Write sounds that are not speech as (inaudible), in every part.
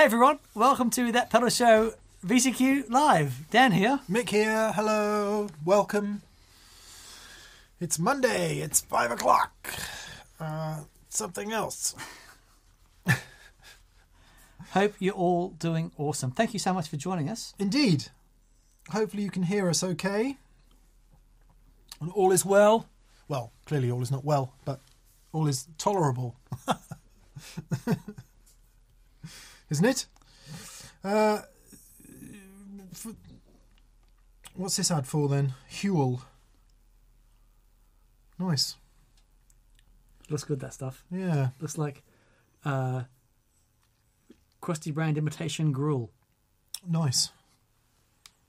Hey everyone, welcome to That Pedal Show VCQ Live. Dan here. Mick here. Hello. Welcome. It's Monday. It's five o'clock. Uh, something else. (laughs) Hope you're all doing awesome. Thank you so much for joining us. Indeed. Hopefully you can hear us okay. And all is well. Well, clearly all is not well, but all is tolerable. (laughs) Isn't it? Uh, for, what's this ad for then? Huel. Nice. Looks good, that stuff. Yeah. Looks like uh, crusty brand imitation gruel. Nice.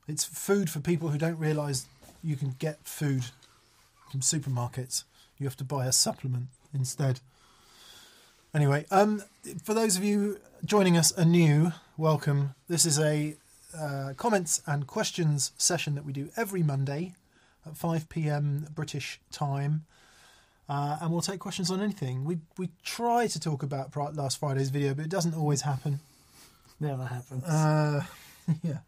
It's food for people who don't realise you can get food from supermarkets. You have to buy a supplement instead. Anyway, um, for those of you joining us anew, welcome. This is a uh, comments and questions session that we do every Monday at 5 p.m. British time. Uh, and we'll take questions on anything. We we try to talk about last Friday's video, but it doesn't always happen. Never happens. Uh, (laughs) yeah.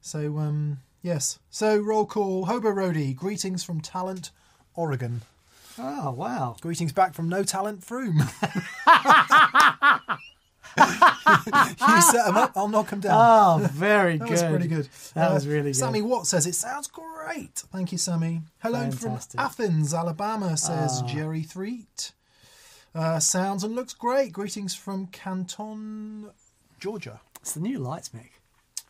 So um, yes. So roll call. Hobo Roadie. Greetings from Talent, Oregon. Oh, wow. Greetings back from No Talent Frome. (laughs) you set them up. I'll knock them down. Oh, very that good. was pretty good. Uh, That was really good. Sammy Watt says it sounds great. Thank you, Sammy. Hello Fantastic. from Athens, Alabama. Says Ah. Jerry Threet. Uh, sounds and looks great. Greetings from Canton, Georgia. It's the new lights, Mick.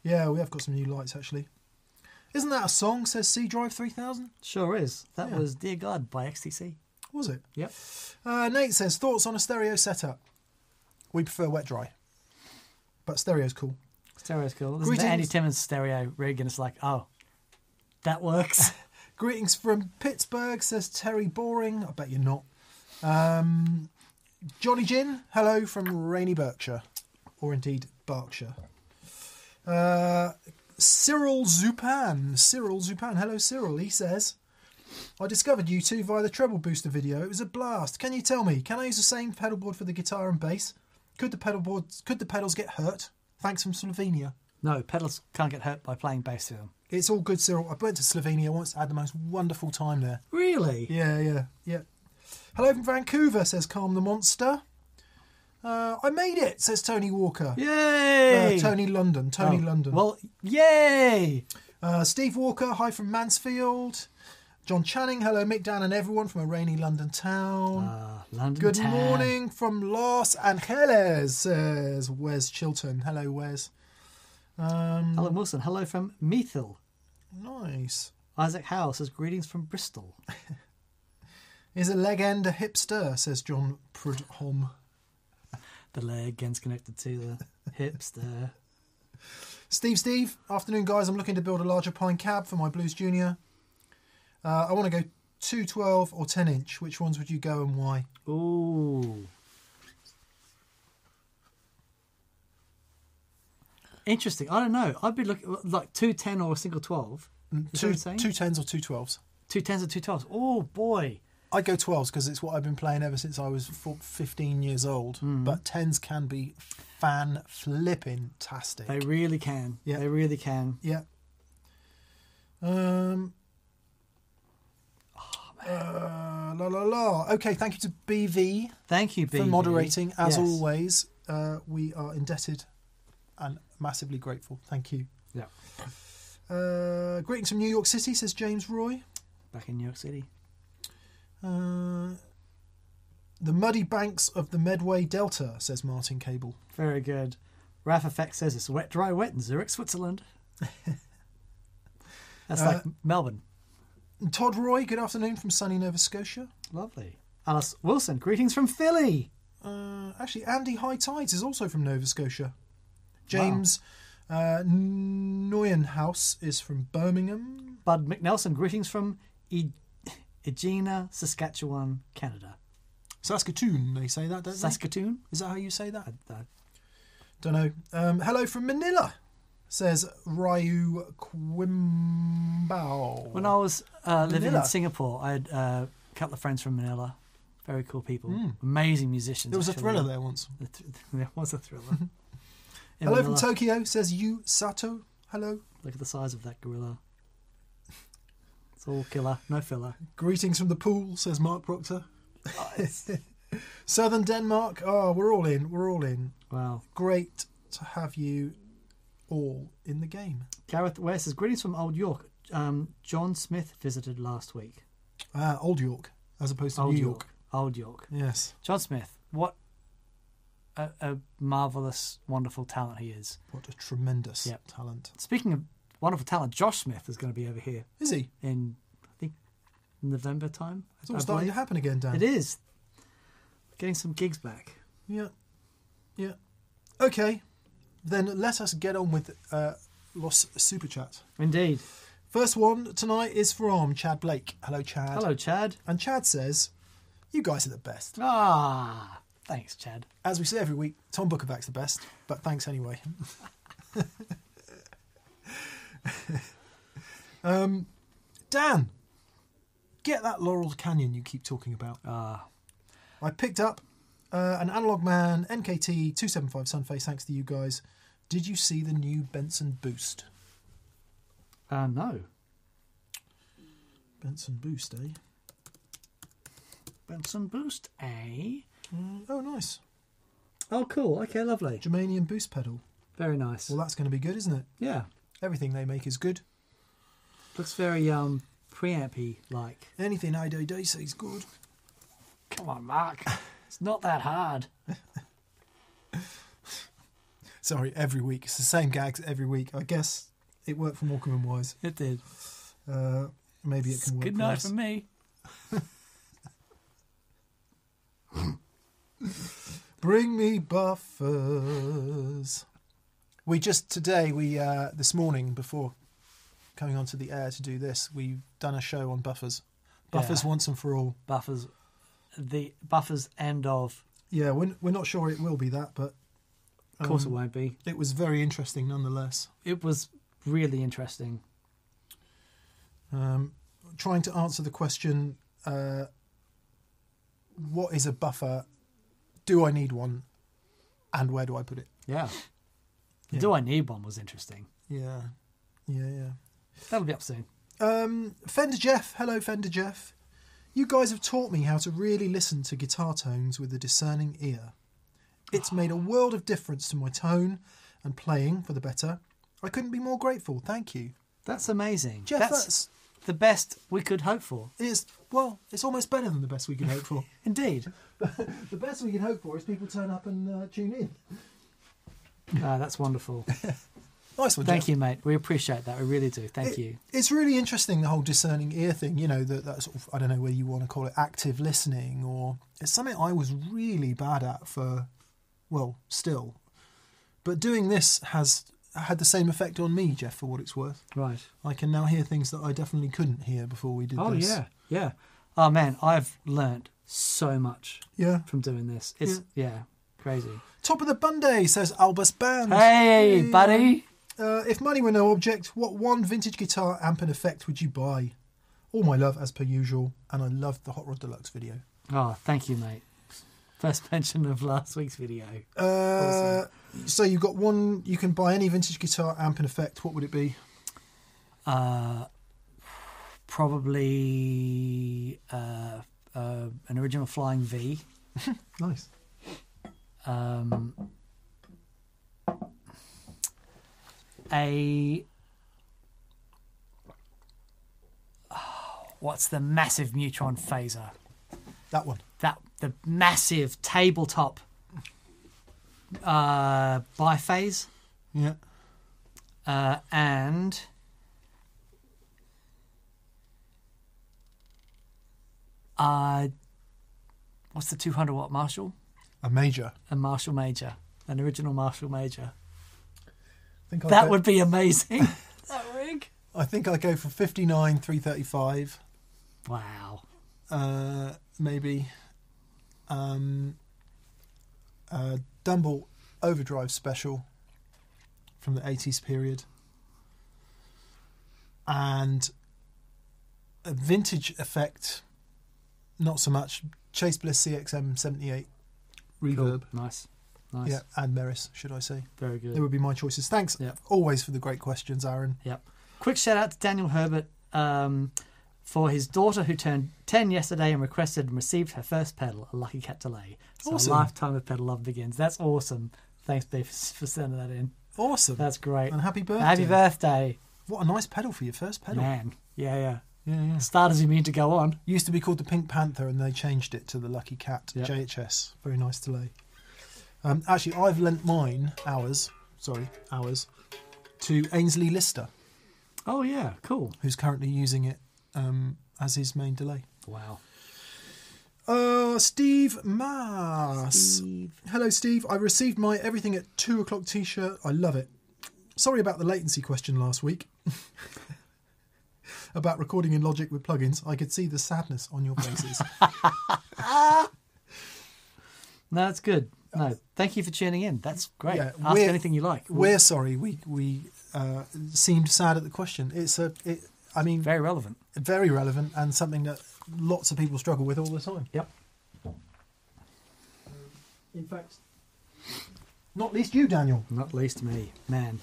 Yeah, we have got some new lights actually. Isn't that a song? Says C Drive 3000. Sure is. That Yeah. was Dear God by XTC. Was it? Yep. Uh, Nate says thoughts on a stereo setup. We prefer wet dry, but stereo's cool. Stereo's cool. Is the Andy Greetings. Timmons stereo rig, and it's like, oh, that works. (laughs) Greetings from Pittsburgh, says Terry Boring. I bet you're not. Um, Johnny Gin, hello from rainy Berkshire, or indeed Berkshire. Uh, Cyril Zupan, Cyril Zupan, hello Cyril. He says, I discovered you two via the treble booster video. It was a blast. Can you tell me, can I use the same pedal board for the guitar and bass? Could the pedal boards, could the pedals get hurt? Thanks from Slovenia. no, pedals can't get hurt by playing bass to them. It's all good, Cyril. I went to Slovenia once. I had the most wonderful time there. Really? Yeah, yeah, yeah. Hello from Vancouver, says Calm the Monster. Uh, I made it, says Tony Walker. Yay! Uh, Tony London, Tony Oh, London. Well, yay! Uh, Steve Walker, hi from Mansfield. John Channing, hello Mick, Dan, and everyone from a rainy London town. Ah, London Good town. morning from Los Angeles, says Wes Chilton. Hello, Wes. Um, Alan Wilson, hello from Meathil. nice. Isaac Howe says greetings from Bristol. (laughs) Is a leg end a hipster, says John Prudhomme. The leg ends connected to the hips there. Steve, Steve, afternoon, guys. I'm looking to build a larger pine cab for my Blues Junior. Uh, I want to go 212 or 10 inch. Which ones would you go and why? Ooh. Interesting. I don't know. I'd be looking like two ten or a single twelve. Is that what Two, two 10s or two 12s. Two tens or two twelves. Oh boy. I'd go 12s because it's what I've been playing ever since I was 15 years old. Hmm. But 10s can be fan flipping tastic. They really can. Yeah. They really can. Yeah. Um. Oh, uh, la la la. Okay, thank you to BV Thank you, for moderating. As Yes. always, uh, we are indebted and massively grateful. Thank you. Yeah. Uh, greetings from New York City, says James Roy. Back in New York City. Uh, the muddy banks of the Medway Delta, says Martin Cable. Very good. Raf Effect says it's wet, dry, wet in Zurich, Switzerland. (laughs) That's like Uh, Melbourne. Todd Roy, good afternoon from sunny Nova Scotia. Lovely. Alice Wilson, greetings from Philly. Uh, actually, Andy High Tides is also from Nova Scotia. James uh, Neuenhaus is from Birmingham. Bud McNelson, greetings from E- Egina, Saskatchewan, Canada. Saskatoon, they say that, don't they? Saskatoon? Is that how you say that? I, Don't know. Um, hello from Manila, says Ryu Quimbao. when I was uh, living in Singapore, I had uh, a couple of friends from Manila. Very cool people. Mm. Amazing musicians. there was a actually. thriller there once. (laughs) There was a thriller. (laughs) Hello from Tokyo, says Yu Sato. Hello. Look at the size of that gorilla. All killer, no filler. Greetings from the pool, says Mark Proctor. (laughs) Southern Denmark. Oh, we're all in. We're all in. Wow. Great to have you all in the game. Gareth Ware says, Greetings from Old York. Um, John Smith visited last week. Ah, Old York, as opposed to Old New York. York. Old York. Yes. John Smith, what a, a marvellous, wonderful talent he is. What a tremendous Yep. talent. Speaking of wonderful talent, Josh Smith is going to be over here Is he? in, I think, November time. It's all I starting believe. to happen again, Dan. It is. Getting some gigs back. Yeah. Yeah. Okay. Then let us get on with uh, Los Super Chat. Indeed. First one tonight is from Chad Blake. Hello, Chad. Hello, Chad. And Chad says, You guys are the best. Ah, thanks, Chad. As we say every week, Tom Bukovac's the best, but thanks anyway. (laughs) (laughs) um, Dan, get that Laurel Canyon you keep talking about. Ah, I picked up uh, an Analog Man NKT 275 Sunface thanks to you guys. Did you see the new Benson Boost? uh, no. Benson Boost, eh? Benson Boost, eh? Mm, oh, nice. Oh, cool. Okay, lovely. Germanium Boost pedal. Very nice. Well, that's going to be good, isn't it? yeah, Everything they make is good. looks very um preampy like. Anything I do, they say is good. Come on, Mark. It's not that hard. (laughs) Sorry, every week. It's the same gags every week. I guess it worked for Morecambe and Wise. It did. Uh, maybe it can work Good for night us. for me. (laughs) Bring me buffers. We just today we uh, this morning before coming onto the air to do this, we've done a show on buffers. Buffers Yeah. once and for all. Buffers, the buffers end of. Yeah, we're, we're not sure it will be that, but Of course, um, it won't be. it was very interesting nonetheless. It was really interesting. Um, trying to answer the question, uh, what is a buffer? Do I need one? And where do I put it? Yeah. Yeah. Do I need one? Was interesting. Yeah, yeah, yeah. That'll be up soon. Um, Fender Jeff, hello Fender Jeff. You guys have taught me how to really listen to guitar tones with a discerning ear. It's made a world of difference to my tone and playing for the better. I couldn't be more grateful. Thank you, That's amazing. Jeff. that's, That's, the best we could hope for. it's well, it's almost better than the best we could hope for. (laughs) Indeed. (laughs) the best we can hope for is people turn up and uh, tune in. Ah, that's wonderful. (laughs) Nice one. Thank Jeff. you, mate. We appreciate that. We really do. Thank It- you. It's really interesting the whole discerning ear thing. You know that that sort of I don't know whether you want to call it active listening or it's something I was really bad at for, well, still. But doing this has had the same effect on me, Jeff. For what it's worth, Right. I can now hear things that I definitely couldn't hear before we did Oh this. yeah, yeah. Oh man, I've learnt so much yeah. from doing this. It's yeah, crazy. Top of the Bunday says Albus Band. Hey, Hey, buddy. Uh, if money were no object, what one vintage guitar amp and effect would you buy? All my love, as per usual, and I loved the Hot Rod Deluxe video. Oh, thank you, mate. First mention of last week's video. Uh, so you've got one. You can buy any vintage guitar amp and effect. What would it be? Uh, probably uh, uh, an original Flying V. (laughs) Nice. Um, a oh, (sighs) what's the massive Mu-Tron phaser? That one. That the massive tabletop uh, biphase, Yeah. uh, and uh, what's the 200 watt Marshall? A major. A Marshall Major, an original Marshall Major. I think I'd That go, would be amazing. (laughs) that rig. I think I'd go for fifty nine three thirty five. Wow. Uh, maybe. Um. Uh, Dumble Overdrive Special from the eighties period. And a vintage effect. Not so much. Chase Bliss CXM seventy eight reverb. Cool. Nice. Nice. Yeah, and Meris, should I say? Very good. They would be my choices. Thanks Yeah. always for the great questions, Aaron. Yep. Quick shout out to Daniel Herbert um, for his daughter who turned 10 yesterday and requested and received her first pedal, a Lucky Cat Delay. So Awesome. a lifetime of pedal love begins. That's awesome. Thanks, B, for, (laughs) for sending that in. Awesome. That's great. and happy birthday. Happy birthday, What a nice pedal for your first pedal. man. Yeah, yeah. Yeah, yeah. Start as you mean to go on. Used to be called the Pink Panther, and they changed it to the Lucky Cat Yep. JHS. Very nice delay. Um, actually, I've lent mine hours. Sorry, hours to Ainsley Lister, Oh, yeah. Cool. who's currently using it um, as his main delay. Wow. Uh, Steve Mass. Steve. Hello, Steve. I received my Everything at 2 o'clock t shirt. I love it. Sorry about the latency question last week. (laughs) about recording in Logic with plugins. I could see the sadness on your faces. (laughs) No, that's good. No, thank you for tuning in. That's great. Yeah, Ask anything you like. We're sorry we we uh, seemed sad at the question. It's a, it, I mean, very relevant. very relevant and something that lots of people struggle with all the time. Yep. In fact, not least you, Daniel. Not least me, man.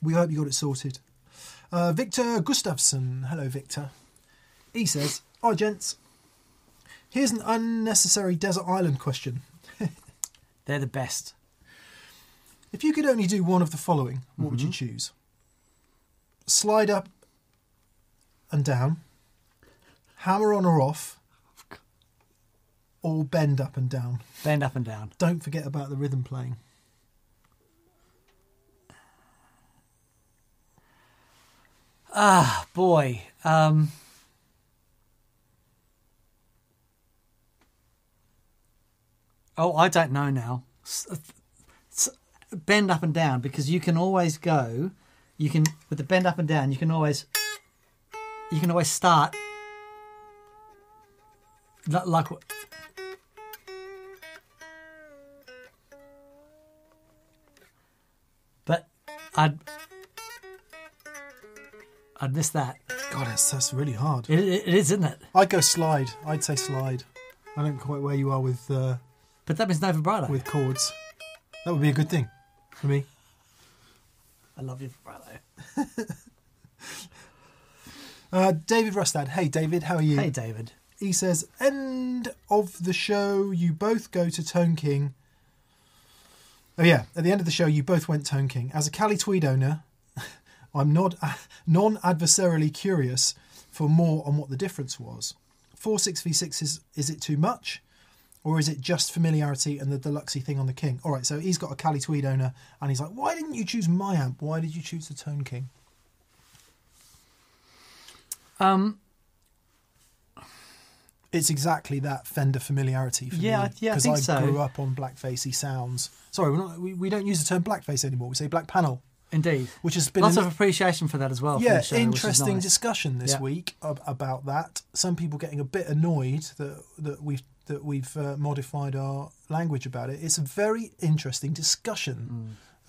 We hope you got it sorted. Uh, Victor Gustafsson. Hello, Victor. He says, Hi, gents. Here's an unnecessary desert island question. (laughs) They're the best. If you could only do one of the following, what would you choose? Slide up and down, hammer on or off, or bend up and down. Bend up and down. Don't forget about the rhythm playing. Ah, boy. Um, oh, I don't know now. S- Bend up and down because you can always go. You can with the bend up and down. You can always. You can always start. li- Like. But I'd. I'd miss that. God, that's, that's really hard. It, it, it is, isn't it? I'd go slide. I'd say slide. I don't quite where you are with uh, But that means no vibrato. with chords. That would be a good thing for me. I love your vibrato. (laughs) Uh, David Rustad. Hey, David, how are you? Hey, David. He says, end of the show, you both go to Tone King. Oh, yeah, at the end of the show, you both went Tone King. As a Cali Tweed owner, I'm not non adversarially curious for more on what the difference was. 4 6v6 is, is it too much? Or is it just familiarity and the deluxey thing on the King? All right, so he's got a Cali Tweed owner, and he's like, why didn't you choose my amp? Why did you choose the Tone King? Um, It's exactly that Fender familiarity for Yeah, me. I- yeah, I because think I so. grew up on blackfacey sounds. Sorry, we're not, we, we don't use the term blackface anymore. We say black panel, indeed. which has been Lots an- of appreciation for that as well. yeah show, interesting nice. discussion this Yeah. week ab- about that. Some people getting a bit annoyed that that we've that we've uh, modified our language about it. It's a very interesting discussion.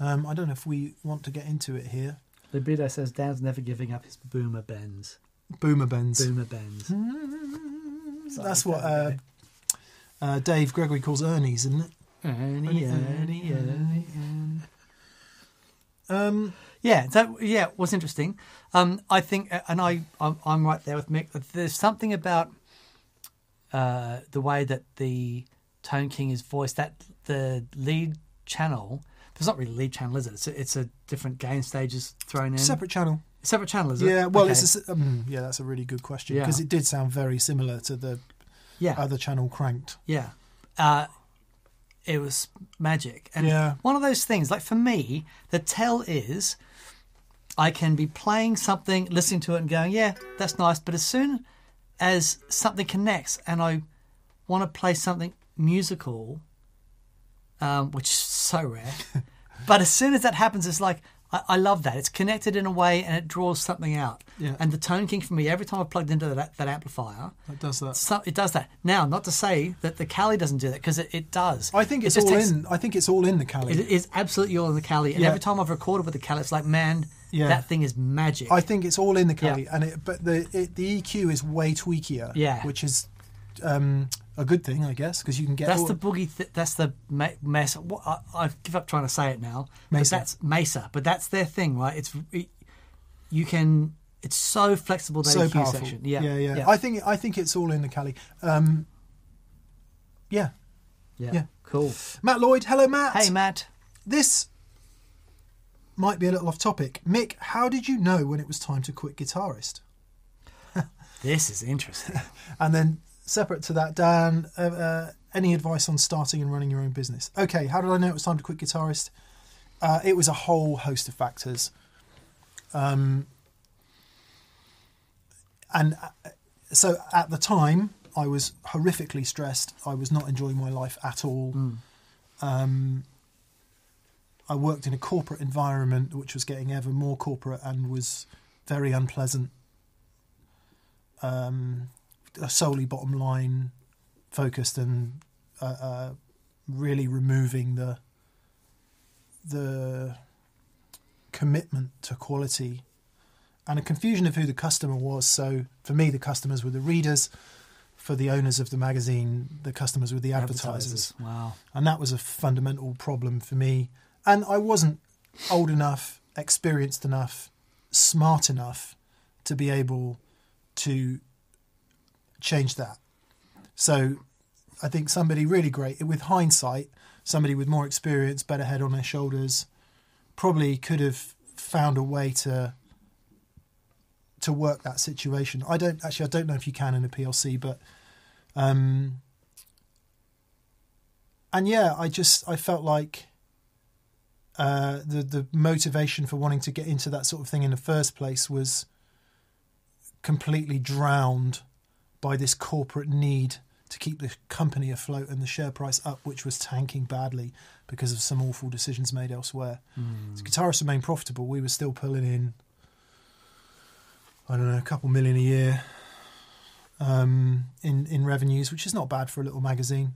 Mm. Um, I don't know if we want to get into it here. Libido says Dan's never giving up his boomer bends. Boomer bends. Boomer bends. (laughs) That's what uh, uh, Dave Gregory calls Ernie's, isn't it? Ernie, Ernie, Ernie. Um, Yeah, that yeah was interesting. Um, I think, and I I'm, I'm right there with Mick. There's something about uh, the way that the Tone King is voiced. That the lead channel. It's not really lead channel, is it? It's a, it's a different gain stages thrown in. separate channel. Separate channel, is it? Yeah, well, Okay. it's a, um, yeah, that's a really good question Yeah. because it did sound very similar to the yeah, other channel cranked. yeah. Uh, it was magic, and Yeah. one of those things. Like for me, the tell is I can be playing something, listening to it, and going, "Yeah, that's nice." But as soon as something connects, and I want to play something musical, um, which is so rare, (laughs) but as soon as that happens, it's like I, I love that. It's connected in a way, and it draws something out. Yeah. And the Tone King for me, every time I've plugged into that, that amplifier, That does that. so, it does that. Now, not to say that the Cali doesn't do that because it, it does. I think It it's just all takes- in. I think it's all in the Cali. It is absolutely all in the Cali, and Yeah. every time I've recorded with the Cali, it's like, man, Yeah. that thing is magic. I think it's all in the Cali, Yeah. and it, but the it, the EQ is way tweakier. Yeah. which is um, a good thing, I guess, because you can get That's all- the boogie. Th- that's the me- mesa. What, I, I give up trying to say it now. Mesa. that's mesa. But that's their thing, right? It's it, you can. It's so flexible. That so powerful. section. Yeah, yeah, yeah. I think I think it's all in the Cali. Um, yeah, yeah. yeah. Cool. Matt Lloyd. Hello, Matt. Hey, Matt. This might be a little off topic. Mick, how did you know when it was time to quit guitarist? (laughs) This is interesting. And then separate to that, Dan, uh, uh, any advice on starting and running your own business? Okay, how did I know it was time to quit guitarist? Uh, it was a whole host of factors. Um, and uh, so at the time, I was horrifically stressed. I was not enjoying my life at all. Um, I worked in a corporate environment which was getting ever more corporate and was very unpleasant. Um, solely bottom line focused and uh, uh, really removing the the commitment to quality and a confusion of who the customer was. So for me, the customers were the readers. For the owners of the magazine, the customers were the advertisers Wow. and that was a fundamental problem for me. And I wasn't old enough, experienced enough, smart enough to be able to change that. So I think somebody really great, with hindsight, somebody with more experience, better head on their shoulders, probably could have found a way to to work that situation. I don't actually I don't know if you can in a PLC, but um and yeah, I just I felt like uh, the the motivation for wanting to get into that sort of thing in the first place was completely drowned by this corporate need to keep the company afloat and the share price up, which was tanking badly because of some awful decisions made elsewhere. So guitarists remained profitable. We were still pulling in, I don't know, a couple million a year um, in in revenues, which is not bad for a little magazine.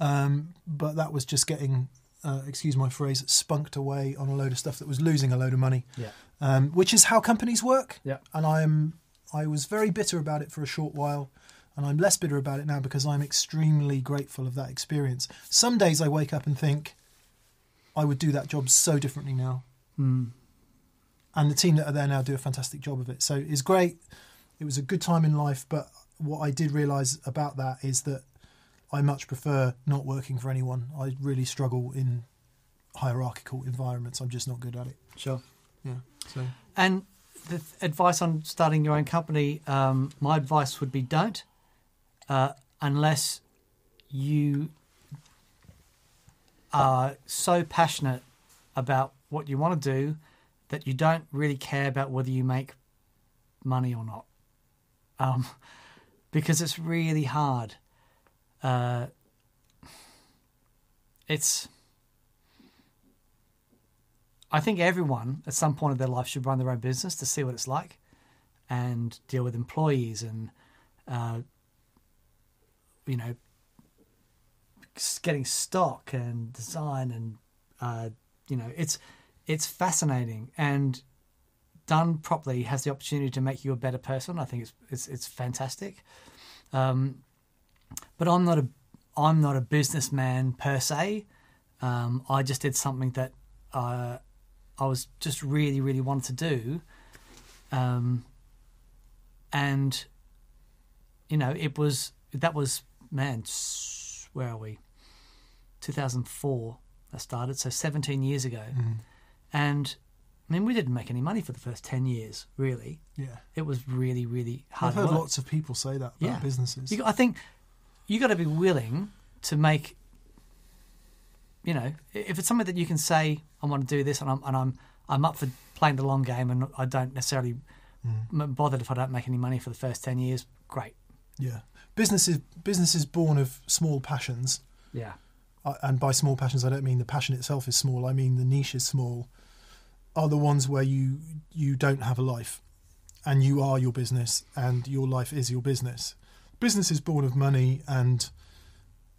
Um, but that was just getting, uh, excuse my phrase, spunked away on a load of stuff that was losing a load of money, Yeah. um, which is how companies work. Yeah. And I am, I was very bitter about it for a short while, and I'm less bitter about it now because I'm extremely grateful of that experience. Some days I wake up and think, I would do that job so differently now. Mm. And the team that are there now do a fantastic job of it. So it's great. It was a good time in life, but what I did realise about that is that I much prefer not working for anyone. I really struggle in hierarchical environments. I'm just not good at it. Sure. Yeah. So And the advice on starting your own company, um, my advice would be don't, uh, unless you are so passionate about what you want to do that you don't really care about whether you make money or not. Um, because it's really hard. Uh, it's. I think everyone at some point of their life should run their own business to see what it's like and deal with employees and, uh, you know, getting stock and design and, uh, you know, it's it's fascinating and done properly has the opportunity to make you a better person. I think it's it's, it's fantastic. Um, but I'm not a I'm not a businessman per se. Um, I just did something that uh, I was just really, really wanted to do. Um, and, you know, it was, that was, man, where are we? 2004 I started, so 17 years ago. And, I mean, we didn't make any money for the first 10 years, really. yeah, It was really, really hard I've heard work. lots of people say that about Yeah. businesses. You I think you got to be willing to make. You know, if it's something that you can say, I want to do this, and I'm and I'm I'm up for playing the long game, and I don't necessarily Mm. m bothered if I don't make any money for the first ten years. Great, yeah, businesses businesses born of small passions. yeah, and by small passions, I don't mean the passion itself is small. I mean the niche is small. Are the ones where you you don't have a life, and you are your business, and your life is your business. Business is born of money, and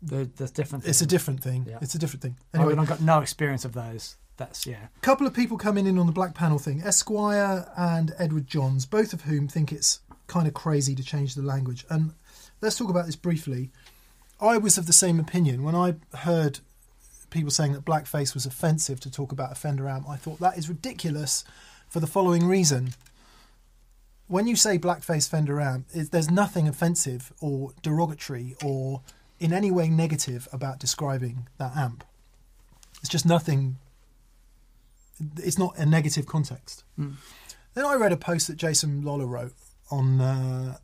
There- there's different. it's a different thing. Yeah. It's a different thing. Oh, I mean, Anyway, I've got no experience of those. That's yeah, a couple of people coming in on the black panel thing. Esquire and Edward Johns, both of whom think it's kind of crazy to change the language. And let's talk about this briefly. I was of the same opinion when I heard people saying that blackface was offensive to talk about a Fender amp. I thought that is ridiculous for the following reason. When you say blackface Fender amp, it, there's nothing offensive or derogatory or in any way negative about describing that amp. It's just nothing. It's not a negative context. Mm. Then I read a post that Jason Lollar wrote on uh,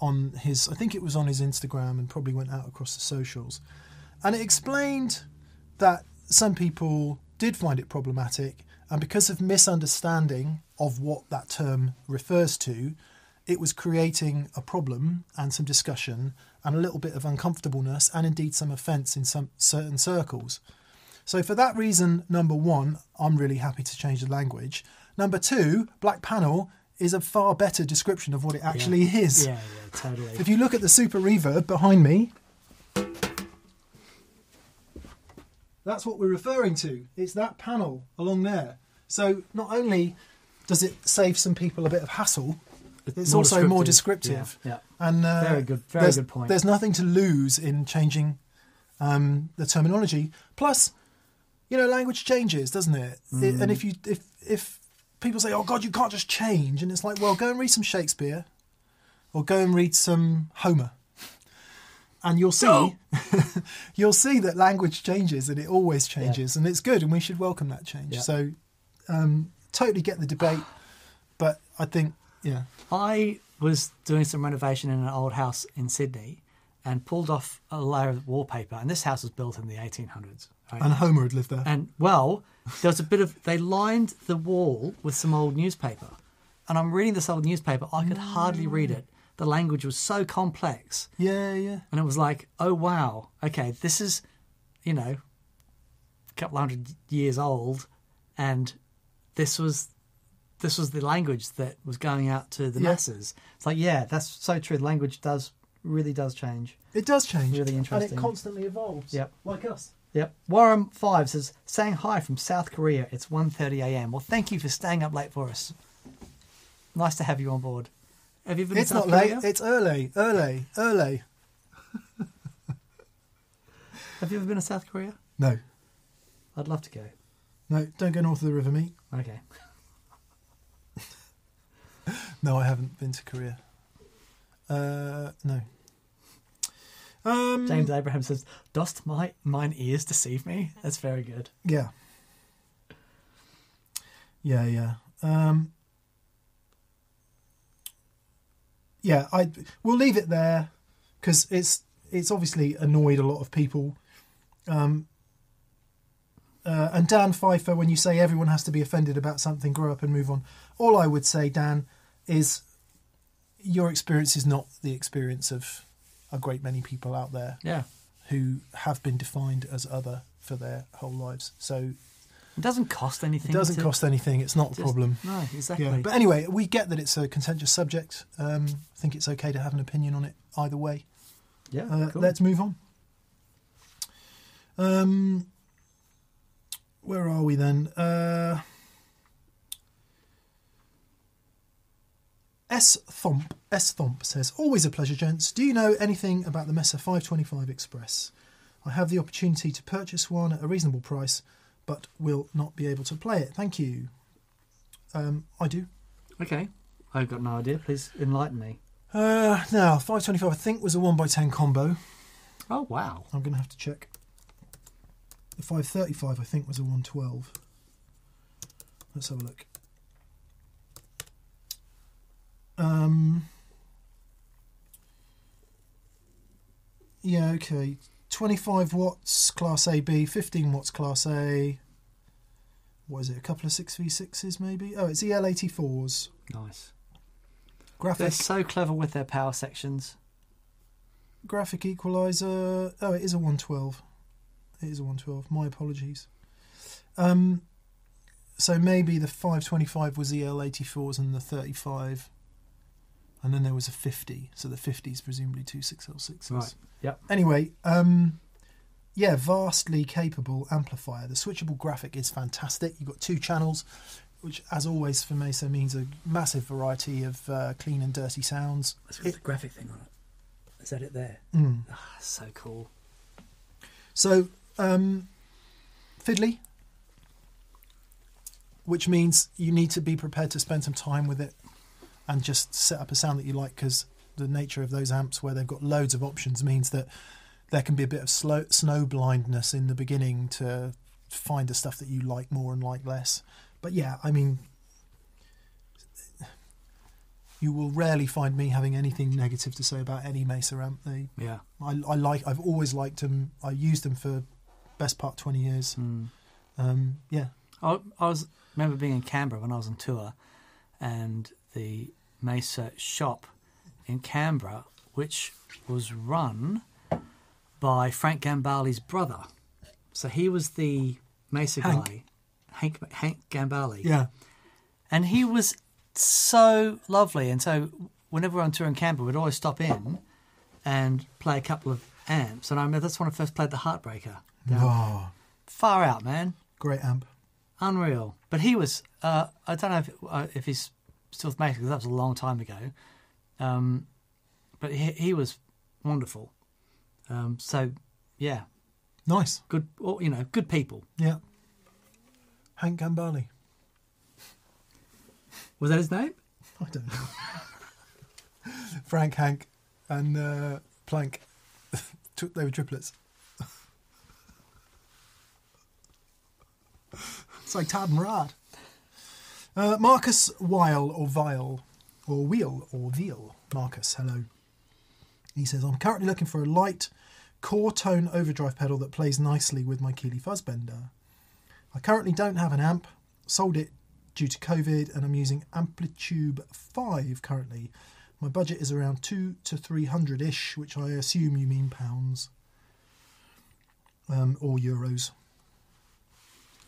on his. I think it was on his Instagram and probably went out across the socials, and it explained that some people did find it problematic, and because of misunderstanding of what that term refers to, it was creating a problem and some discussion and a little bit of uncomfortableness and indeed some offence in some certain circles. So for that reason, number one, I'm really happy to change the language. Number two, Black Panel is a far better description of what it actually is. Yeah, yeah, totally. If you look at the super reverb behind me, that's what we're referring to. It's that panel along there. So not only does it save some people a bit of hassle, it's More also more descriptive. Yeah, And uh, Very good- very there's, good point. There's nothing to lose in changing um, the terminology. Plus, you know, language changes, doesn't it? it? Mm. And if you if if people say, "Oh God, you can't just change," and it's like, well, go and read some Shakespeare, or go and read some Homer, and you'll see No. (laughs) you'll see that language changes, and it always changes, and it's good, and we should welcome that change. Yeah. So, um, totally get the debate, but I think, yeah, I was doing some renovation in an old house in Sydney and pulled off a layer of wallpaper. And this house was built in the 1800s. right? and Homer had lived there. And well, there was a bit of they lined the wall with some old newspaper, and I'm reading this old newspaper. I could hardly read it. The language was so complex, yeah, yeah. and it was like, oh wow, okay, this is, you know, a couple hundred years old, and this was. This was the language that was going out to the Yeah. masses. It's like, yeah, that's so true. Language does really does change. It does change. Really interesting. And it constantly evolves. Yep. Like us. Yep. Warren Five says, saying hi from South Korea. It's 1.30 a.m. Well, thank you for staying up late for us. Nice to have you on board. Have you been It's to South not Korea? late. It's early. Early. Early. (laughs) Have you ever been to South Korea? No. I'd love to go. No, don't go north of the river, meet. Okay. (laughs) No, I haven't been to Korea. Uh, no. Um, James Abraham says, "Dost my mine ears deceive me?" That's very good. Yeah. Yeah, yeah. Um, yeah, I we'll leave it there because it's it's obviously annoyed a lot of people. Um, uh, and Dan Pfeiffer, when you say everyone has to be offended about something, grow up and move on. All I would say, Dan, is your experience is not the experience of a great many people out there Yeah. who have been defined as other for their whole lives. So It doesn't cost anything. it doesn't to- cost anything. It's not a problem. No, exactly. Yeah. But anyway, we get that it's a contentious subject. Um, I think it's okay to have an opinion on it either way. yeah. Uh, cool. Let's move on. Um, where are we then? Uh, S Thomp S Thomp says, "Always a pleasure, gents. Do you know anything about the Mesa 525 Express? I have the opportunity to purchase one at a reasonable price, but will not be able to play it. Thank you. Um, I do. Okay. I've got no idea. Please enlighten me. Uh, now 525, I think was a one x ten combo. Oh wow. I'm going to have to check. The 535, I think, was a 112. Let's have a look. Um, yeah, okay. 25 watts Class AB, 15 watts Class A. What is it? A couple of 6v6s maybe? Oh, it's EL84s. Nice. Graphic, They're so clever with their power sections. graphic equalizer. Oh, it is a 112. It is a 112. My apologies. Um, so maybe the 525 was EL84s and the 35, and then there was a 50. So the 50 is presumably two 6L6s. Right. Yep. Anyway, um, yeah, vastly capable amplifier. The switchable graphic is fantastic. You've got two channels. which, as always for Mesa, means a massive variety of uh, clean and dirty sounds. That's with the graphic thing on it. Is that it there? Mm. Ah, so cool. So, um, fiddly, which means you need to be prepared to spend some time with it and just set up a sound that you like because the nature of those amps, where they've got loads of options, means that there can be a bit of slow, snow blindness in the beginning to find the stuff that you like more and like less. But yeah, I mean, you will rarely find me having anything negative to say about any Mesa amp. They Yeah. I, I like. I've always liked them. I used them for best part twenty years. Mm. Um, yeah, I, I was remember being in Canberra when I was on tour, and the Mesa shop in Canberra, which was run by Frank Gambale's brother. So he was the Mesa Hank. guy, Hank Hank Gambale, yeah, and he was so lovely. And so whenever we we're on tour in Canberra, we'd always stop in and play a couple of amps. And I remember that's when I first played the Heartbreaker. Oh, Far out, man. great amp. Unreal. But he was, uh, I don't know if, uh, if he's still Mason, because that was a long time ago. Um, but he, he was wonderful. Um, so, yeah, Nice. good, or, you know, good people. Yeah. Hank Gambale. Was that his name? I don't know. (laughs) Frank, Hank, and uh, Plank. (laughs) They were triplets. (laughs) it's like Tad and Rad. Uh, Marcus Weil or Vile or Wheel or Veal. Marcus, hello. He says, I'm currently looking for a light core tone overdrive pedal that plays nicely with my Keeley Fuzzbender. I currently don't have an amp, sold it due to COVID, and I'm using Amplitube 5 currently. My budget is around 2 to 300 ish, which I assume you mean pounds um, or euros.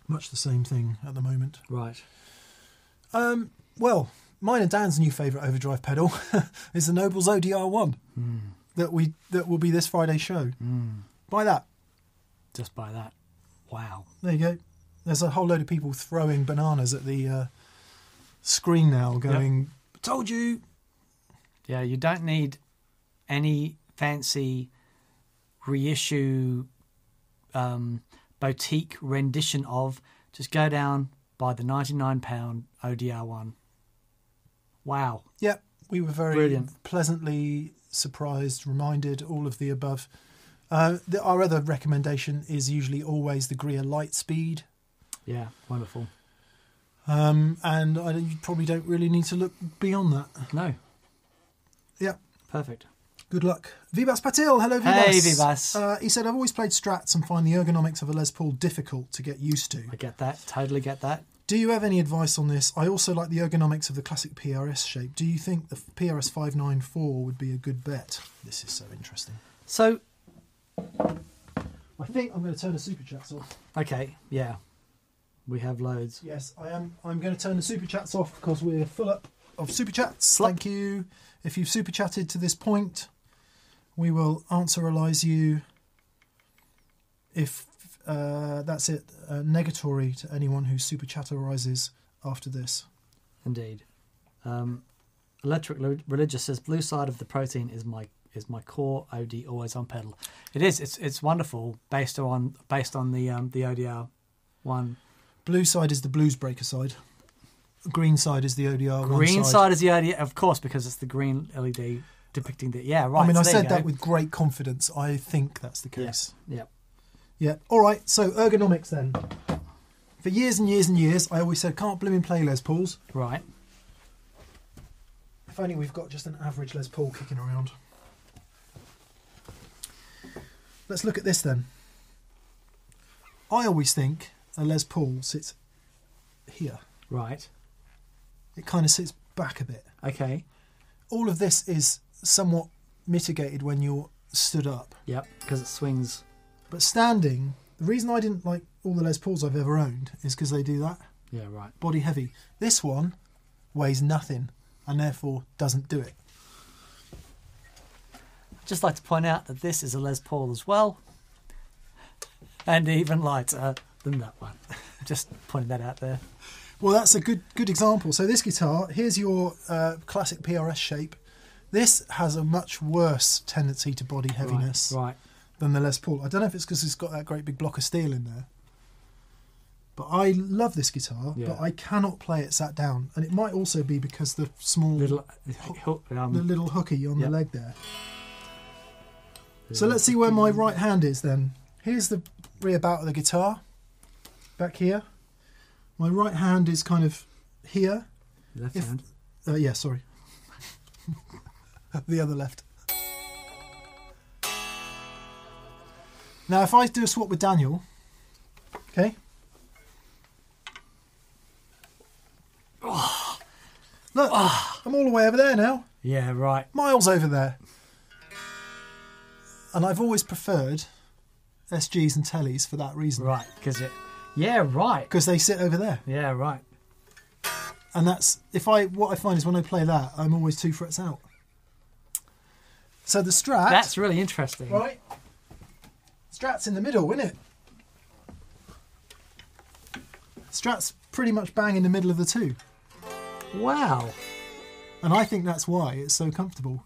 Much the same thing at the moment. Right. Um, well, mine and Dan's new favourite overdrive pedal (laughs) is the Nobles ODR1 that we that will be this Friday's show. Buy that. Just buy that. Wow. There you go. There's a whole load of people throwing bananas at the uh, screen now, going, "Told you." Yeah, you don't need any fancy reissue um, boutique rendition of. Just go down buy the £99 ODR one. Wow. Yep, we were very Brilliant. pleasantly surprised, reminded, all of the above. Uh, the, our other recommendation is usually always the Greer Lightspeed. Yeah, wonderful. Um, and I, you probably don't really need to look beyond that. No, Yep. perfect. Good luck. Vibas Patil, hello Vibas. Hey, Vibas. Uh, he said, I've always played Strats and find the ergonomics of a Les Paul difficult to get used to. I get that. Totally get that. Do you have any advice on this? I also like the ergonomics of the classic PRS shape. Do you think the PRS 594 would be a good bet? This is so interesting. So, I think I'm going to turn the super chats off. okay, yeah, we have loads. Yes, I am. I'm going to turn the super chats off because we're full up of super chats. Thank you. If you've super chatted to this point, we will answeralize you. If uh, that's it, uh, negatory to anyone who super chatterizes after this. Indeed. Um, Electric Religious says blue side of the protein is my is my core OD always on pedal. It is. It's it's wonderful based on based on the um, the ODR one. Blue side is the blues breaker side. Green side is the ODR. one Green side. is the ODR, of course, because it's the green LED depicting the yeah right. I mean, so I said that with great confidence. I think that's the Yeah. case. yeah. Yeah. All right. So ergonomics then. For years and years and years, I always said can't blooming play Les Pauls. right. If only we've got just an average Les Paul kicking around. Let's look at this then. I always think a Les Paul sits here. Right. It kind of sits back a bit. Okay. All of this is somewhat mitigated when you're stood up. Yep. Because it swings. But standing, the reason I didn't like all the Les Pauls I've ever owned is because they do that. Yeah. Right. Body heavy. This one weighs nothing and therefore doesn't do it. I'd just like to point out that this is a Les Paul as well, and even lighter than that one. (laughs) just pointing that out there. Well, that's a good good example. So this guitar, here's your uh, classic PRS shape. This has a much worse tendency to body heaviness Right. than the Les Paul. I don't know if it's because it's got that great big block of steel in there. But I love this guitar, Yeah. but I cannot play it sat down. And it might also be because the small Little, hook, um, the little hooky on Yep. the leg there. So let's see where my right hand is then. Here's the rear bout of the guitar, back here. My right hand is kind of here. left if- hand. Uh, yeah, sorry. (laughs) (laughs) the other left. Now, if I do a swap with Daniel, okay. (sighs) Look, (sighs) I'm all the way over there now. Yeah, right. miles over there. And I've always preferred SGs and tellies for that reason. Right, because it. Yeah, right. Because they sit over there. Yeah, right. And that's if I what I find is when I play that, I'm always two frets out. So the strat That's really interesting. right. Strat's in the middle, isn't it? Strat's pretty much bang in the middle of the two. Wow. And I think that's why it's so comfortable.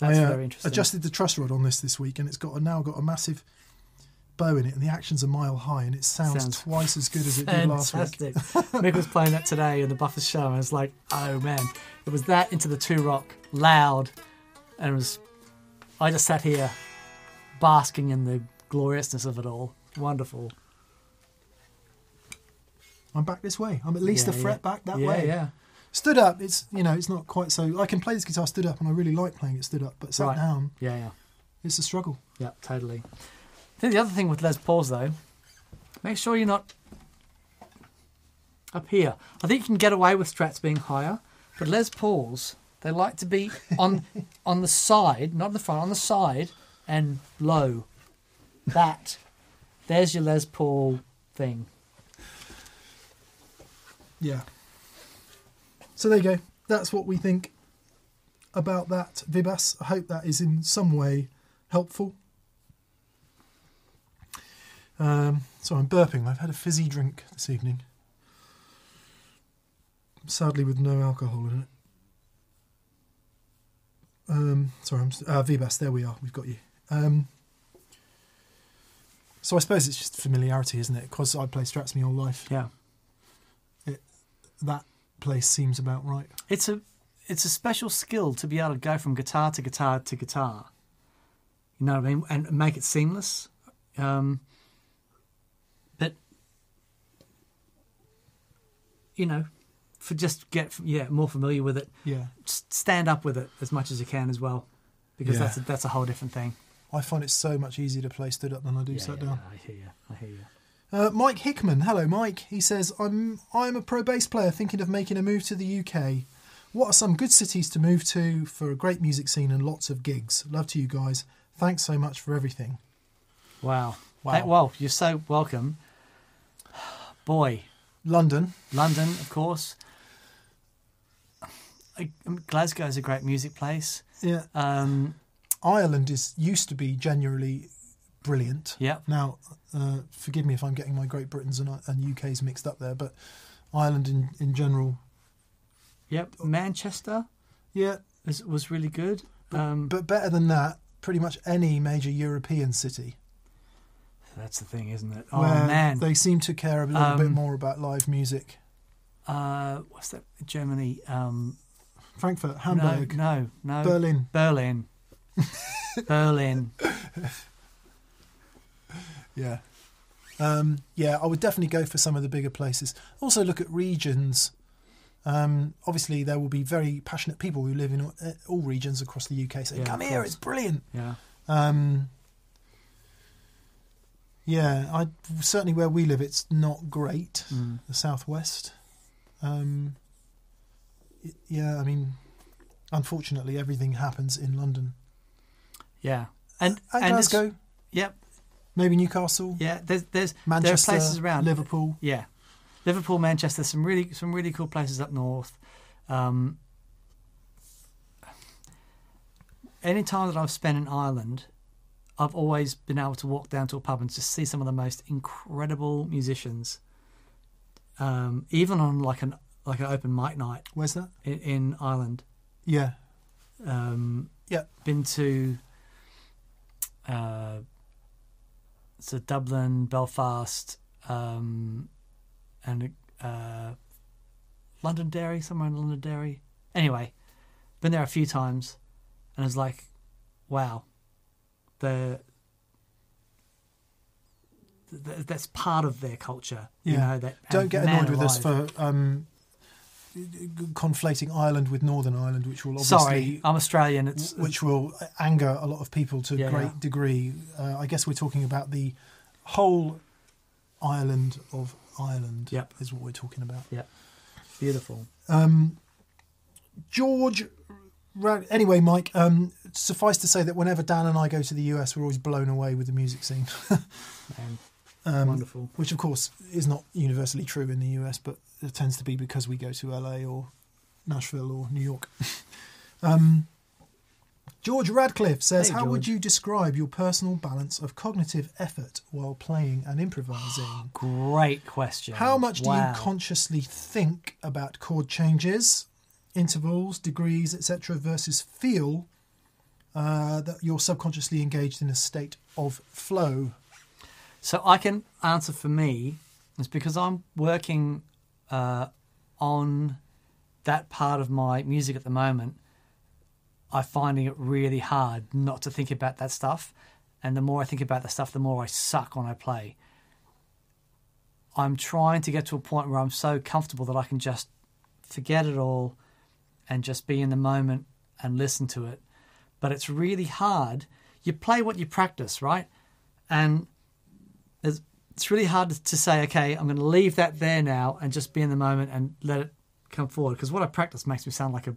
That's I, uh, very interesting. adjusted the truss rod on this this week, and it's got a, now got a massive bow in it, and the action's a mile high, and it sounds, Sounds twice as good as it did last week. Fantastic. Mick was playing that today in the Buffers show, and I was like, oh man, it was that into the Two-Rock, loud, and it was. I just sat here, basking in the gloriousness of it all. Wonderful. I'm back this way. I'm at least Yeah, a fret yeah. back that yeah, way. Yeah, Stood up, it's you know, it's not quite so. I can play this guitar stood up, and I really like playing it stood up, but sat Right. down, yeah, yeah, it's a struggle. yeah, totally. I think the other thing with Les Pauls though, make sure you're not up here. I think you can get away with Strats being higher, but Les Pauls they like to be on (laughs) on the side, not the front, on the side and low. That there's your Les Paul thing. Yeah. So there you go. That's what we think about that Vibas. I hope that is in some way helpful. Um, so I'm burping. I've had a fizzy drink this evening. Sadly, with no alcohol in it. Um, sorry, I'm uh, Vibas. There we are. We've got you. Um, so I suppose it's just familiarity, isn't it? Because I play Strats my whole life. Yeah, That place seems about right. it's a it's a special skill to be able to go from guitar to guitar to guitar. You know what I mean, and make it seamless. Um, but you know, for just get yeah more familiar with it, Yeah. stand up with it as much as you can as well, because Yeah. that's a, that's a whole different thing. I find it so much easier to play stood up than I do sat yeah, down. I hear you. I hear you. Uh, Mike Hickman, hello Mike. He says, "I'm I'm a pro bass player thinking of making a move to the UK. What are some good cities to move to for a great music scene and lots of gigs? Love to you guys. Thanks so much for everything." Wow. Wow. Hey, well, you're so welcome. (sighs) Boy, London, London, of course. I- um, Glasgow is a great music place. yeah. Um, Ireland is used to be genuinely brilliant. Yeah. Now, uh, forgive me if I'm getting my Great Britain's and, and UK's mixed up there, but Ireland in in general, yep. Manchester yeah. was, was really good. Um, But better than that, pretty much any major European city. That's the thing, isn't it? Oh where man. they seem to care a little bit Um, more about live music. uh, what's that? Germany. Um, Frankfurt, Hamburg, No, no, no. Berlin. Berlin. (laughs) Berlin. Yeah. Um, yeah, I would definitely go for some of the bigger places. Also, look at regions. Um, obviously, there will be very passionate people who live in all, uh, all regions across the UK saying, Yeah, "Come here, it's brilliant." Yeah. Um, yeah, I certainly where we live, it's not great. Mm. The southwest. Um, yeah, I mean, unfortunately, everything happens in London Yeah. And, and, and Glasgow, Yep. maybe Newcastle, Yeah. There's there's Manchester, there are places around. Liverpool. Yeah, Liverpool, Manchester, some really some really cool places up north. Um, any time that I've spent in Ireland, I've always been able to walk down to a pub and just see some of the most incredible musicians. Um, even on like an like an open mic night Where's that? in, in Ireland. Yeah. Um, Yeah. been to uh, so Dublin, Belfast, um, and uh, Londonderry, somewhere in Londonderry. Anyway, been there a few times, and it's like, wow, the. th- That's part of their culture, you Yeah. know. That Don't get annoyed with us for um, conflating Ireland with Northern Ireland, which will obviously Sorry, I'm Australian. It's which will anger a lot of people to a Yeah, great yeah. degree. Uh, I guess we're talking about the whole island of Ireland. Yep. is what we're talking about. beautiful. Um, George. Anyway, Mike. Um, suffice to say that whenever Dan and I go to the US, we're always blown away with the music scene, (laughs) um, wonderful. which of course is not universally true in the US, but it tends to be because we go to LA or Nashville or New York. (laughs) um, George Radcliffe says, Hey, "How would you describe your personal balance of cognitive effort while playing and improvising?" (gasps) Great question. How much do you consciously think about chord changes, intervals, degrees, etc., versus feel uh, that you're subconsciously engaged in a state of flow? So I can answer for me. It's because I'm working uh, on that part of my music at the moment. I'm finding it really hard not to think about that stuff, and the more I think about that stuff, the more I suck when I play. I'm trying to get to a point where I'm so comfortable that I can just forget it all and just be in the moment and listen to it. But it's really hard. You play what you practice, right? And it's, it's really hard to say, okay, I'm going to leave that there now and just be in the moment and let it come forward. Because what I practice makes me sound like a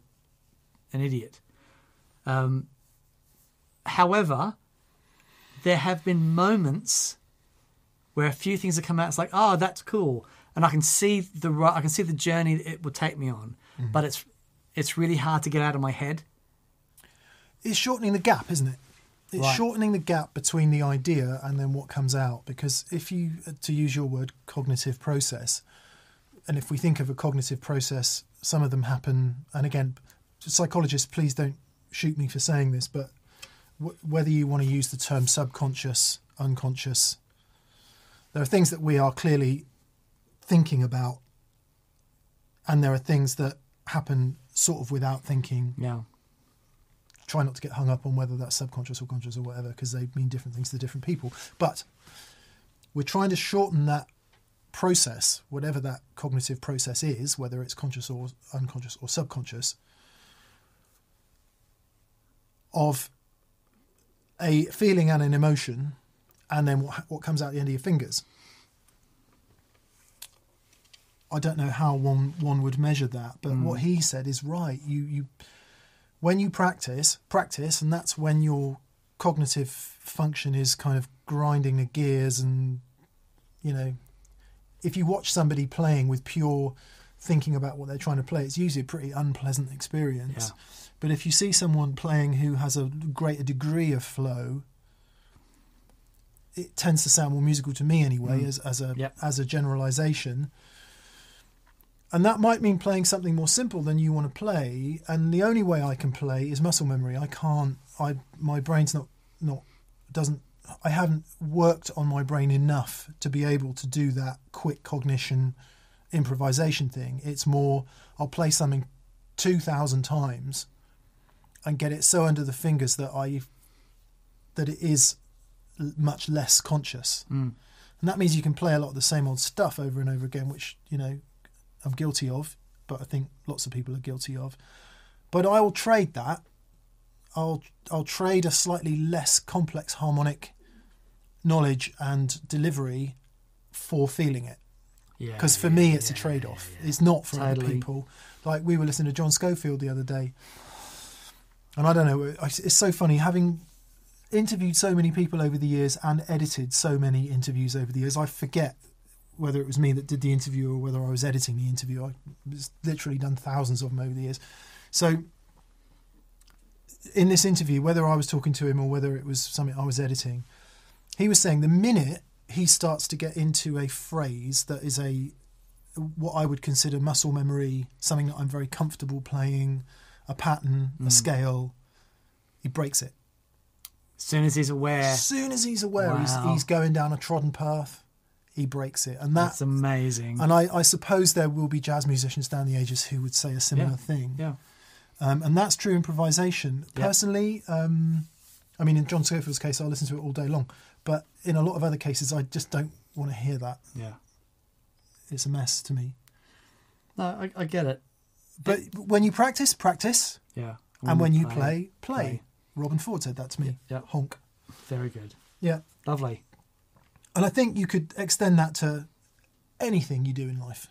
an idiot. Um, however, there have been moments where a few things have come out. It's like, oh, that's cool, and I can see the I can see the journey that it will take me on. But it's it's really hard to get out of my head. It's shortening the gap, isn't it? It's Right. shortening the gap between the idea and then what comes out. Because if you, to use your word, cognitive process, and if we think of a cognitive process, some of them happen. And again, psychologists, please don't shoot me for saying this, but w- whether you want to use the term subconscious, unconscious, there are things that we are clearly thinking about, and there are things that happen sort of without thinking. Yeah, try not to get hung up on whether that's subconscious or conscious or whatever because they mean different things to different people. But we're trying to shorten that process whatever that cognitive process is whether it's conscious or unconscious or subconscious of a feeling and an emotion and then what, what comes out the end of your fingers I don't know how one one would measure that, but what he said is right. You you when you practice, practice, and that's when your cognitive function is kind of grinding the gears and you know if you watch somebody playing with pure thinking about what they're trying to play, it's usually a pretty unpleasant experience. Yeah. But if you see someone playing who has a greater degree of flow, it tends to sound more musical to me anyway, Mm. as, as a Yep. as a generalization. And that might mean playing something more simple than you want to play. And the only way I can play is muscle memory. I can't. I my brain's not not doesn't. I haven't worked on my brain enough to be able to do that quick cognition improvisation thing. It's more I'll play something two thousand times and get it so under the fingers that I that it is much less conscious. Mm. And that means you can play a lot of the same old stuff over and over again, which, you know, I'm guilty of, but I think lots of people are guilty of. But I will trade that. I'll I'll trade a slightly less complex harmonic knowledge and delivery for feeling it. yeah. Because for yeah, me, it's a trade off. yeah, yeah. It's not for other people. Like we were listening to John Scofield the other day, and I don't know. It's so funny having interviewed so many people over the years and edited so many interviews over the years. I forget whether it was me that did the interview or whether I was editing the interview. I was literally done thousands of them over the years. So in this interview, whether I was talking to him or whether it was something I was editing, he was saying the minute he starts to get into a phrase that is a what I would consider muscle memory, something that I'm very comfortable playing, a pattern, a mm. scale, he breaks it. As soon as he's aware, As soon as he's aware he's, he's going down a trodden path, he breaks it, and that that's amazing. and I, I suppose there will be jazz musicians down the ages who would say a similar Yeah. thing. yeah. Um, and that's true improvisation. Yeah. Personally, um, I mean, in John Scofield's case, I listen to it all day long. But in a lot of other cases, I just don't want to hear that. Yeah. It's a mess to me. No, I, I get it. But when you practice, practice. Yeah. and when you play, play. play. Robben Ford said that to me. Yeah. Honk. Very good. Yeah. Lovely. And I think you could extend that to anything you do in life,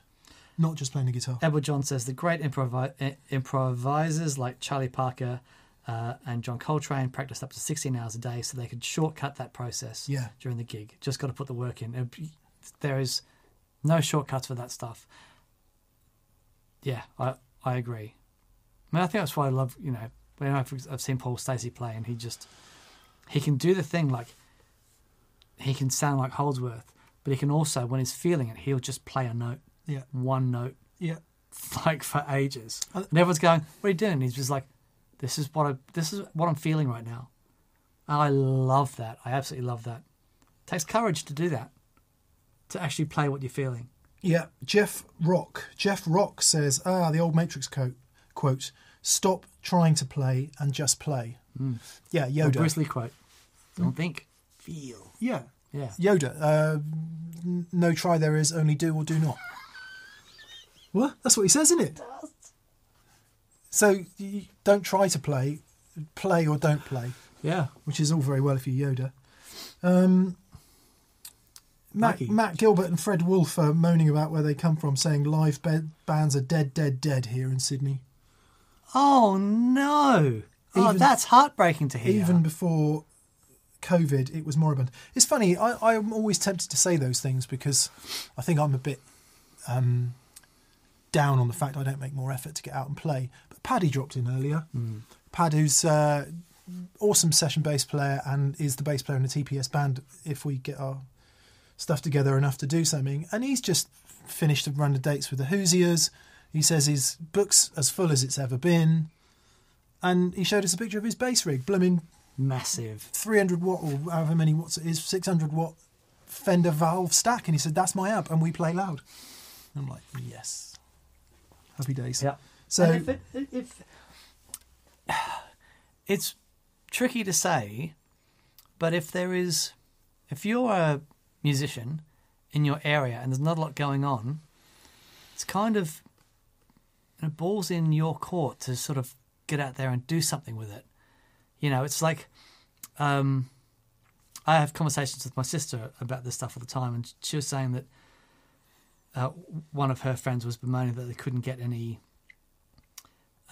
not just playing the guitar. Edward John says the great improvi- improvisers like Charlie Parker uh, and John Coltrane practiced up to 16 hours a day so they could shortcut that process Yeah. during the gig. Just got to put the work in. There is no shortcuts for that stuff. Yeah, I, I agree. I mean, I think that's why I love, you know, when I've, I've seen Paul Stacey play and he just, he can do the thing like, he can sound like Holdsworth, but he can also, when he's feeling it, he'll just play a note, Yeah. one note Yeah. (laughs) like for ages. And everyone's going, "What are you doing?" He's just like, "This is what I this is what I'm feeling right now." And I love that. I absolutely love that. It takes courage to do that, to actually play what you're feeling. Yeah, Jeff Rock. Jeff Rock says, ah, the old Matrix quote, quote stop trying to play and just play. Yeah, Or Yoda. Bruce Lee quote: "Don't think, feel." Yeah, Yeah, Yoda. Uh, no try there is, only do or do not. What? That's what he says, isn't it? So don't try to play, play or don't play, yeah. which is all very well if you're Yoda. Um, Matt, Maggie. Matt Gilbert and Fred Wolf are moaning about where they come from, saying live be- bands are dead, dead, dead here in Sydney. Oh no! oh, that's heartbreaking to hear. Even before COVID, it was moribund. It's funny. I, I'm always tempted to say those things because I think I'm a bit um, down on the fact I don't make more effort to get out and play. But Paddy dropped in earlier. Pad, who's uh, awesome session bass player and is the bass player in the TPS band. If we get our stuff together enough to do something, and he's just finished a run of dates with the Hoosiers. He says his book's as full as it's ever been. And he showed us a picture of his bass rig, blooming massive. 300 watt or however many watts it is, 600 watt Fender valve stack. And he said, That's my amp, and we play loud. I'm like, Yes. Happy days. Yeah. So, And if, it, if (sighs) it's tricky to say, but if there is, if you're a musician in your area and there's not a lot going on, it's kind of you know, balls in your court to sort of get out there and do something with it. You know, it's like um, I have conversations with my sister about this stuff all the time, and she was saying that uh, one of her friends was bemoaning that they couldn't get any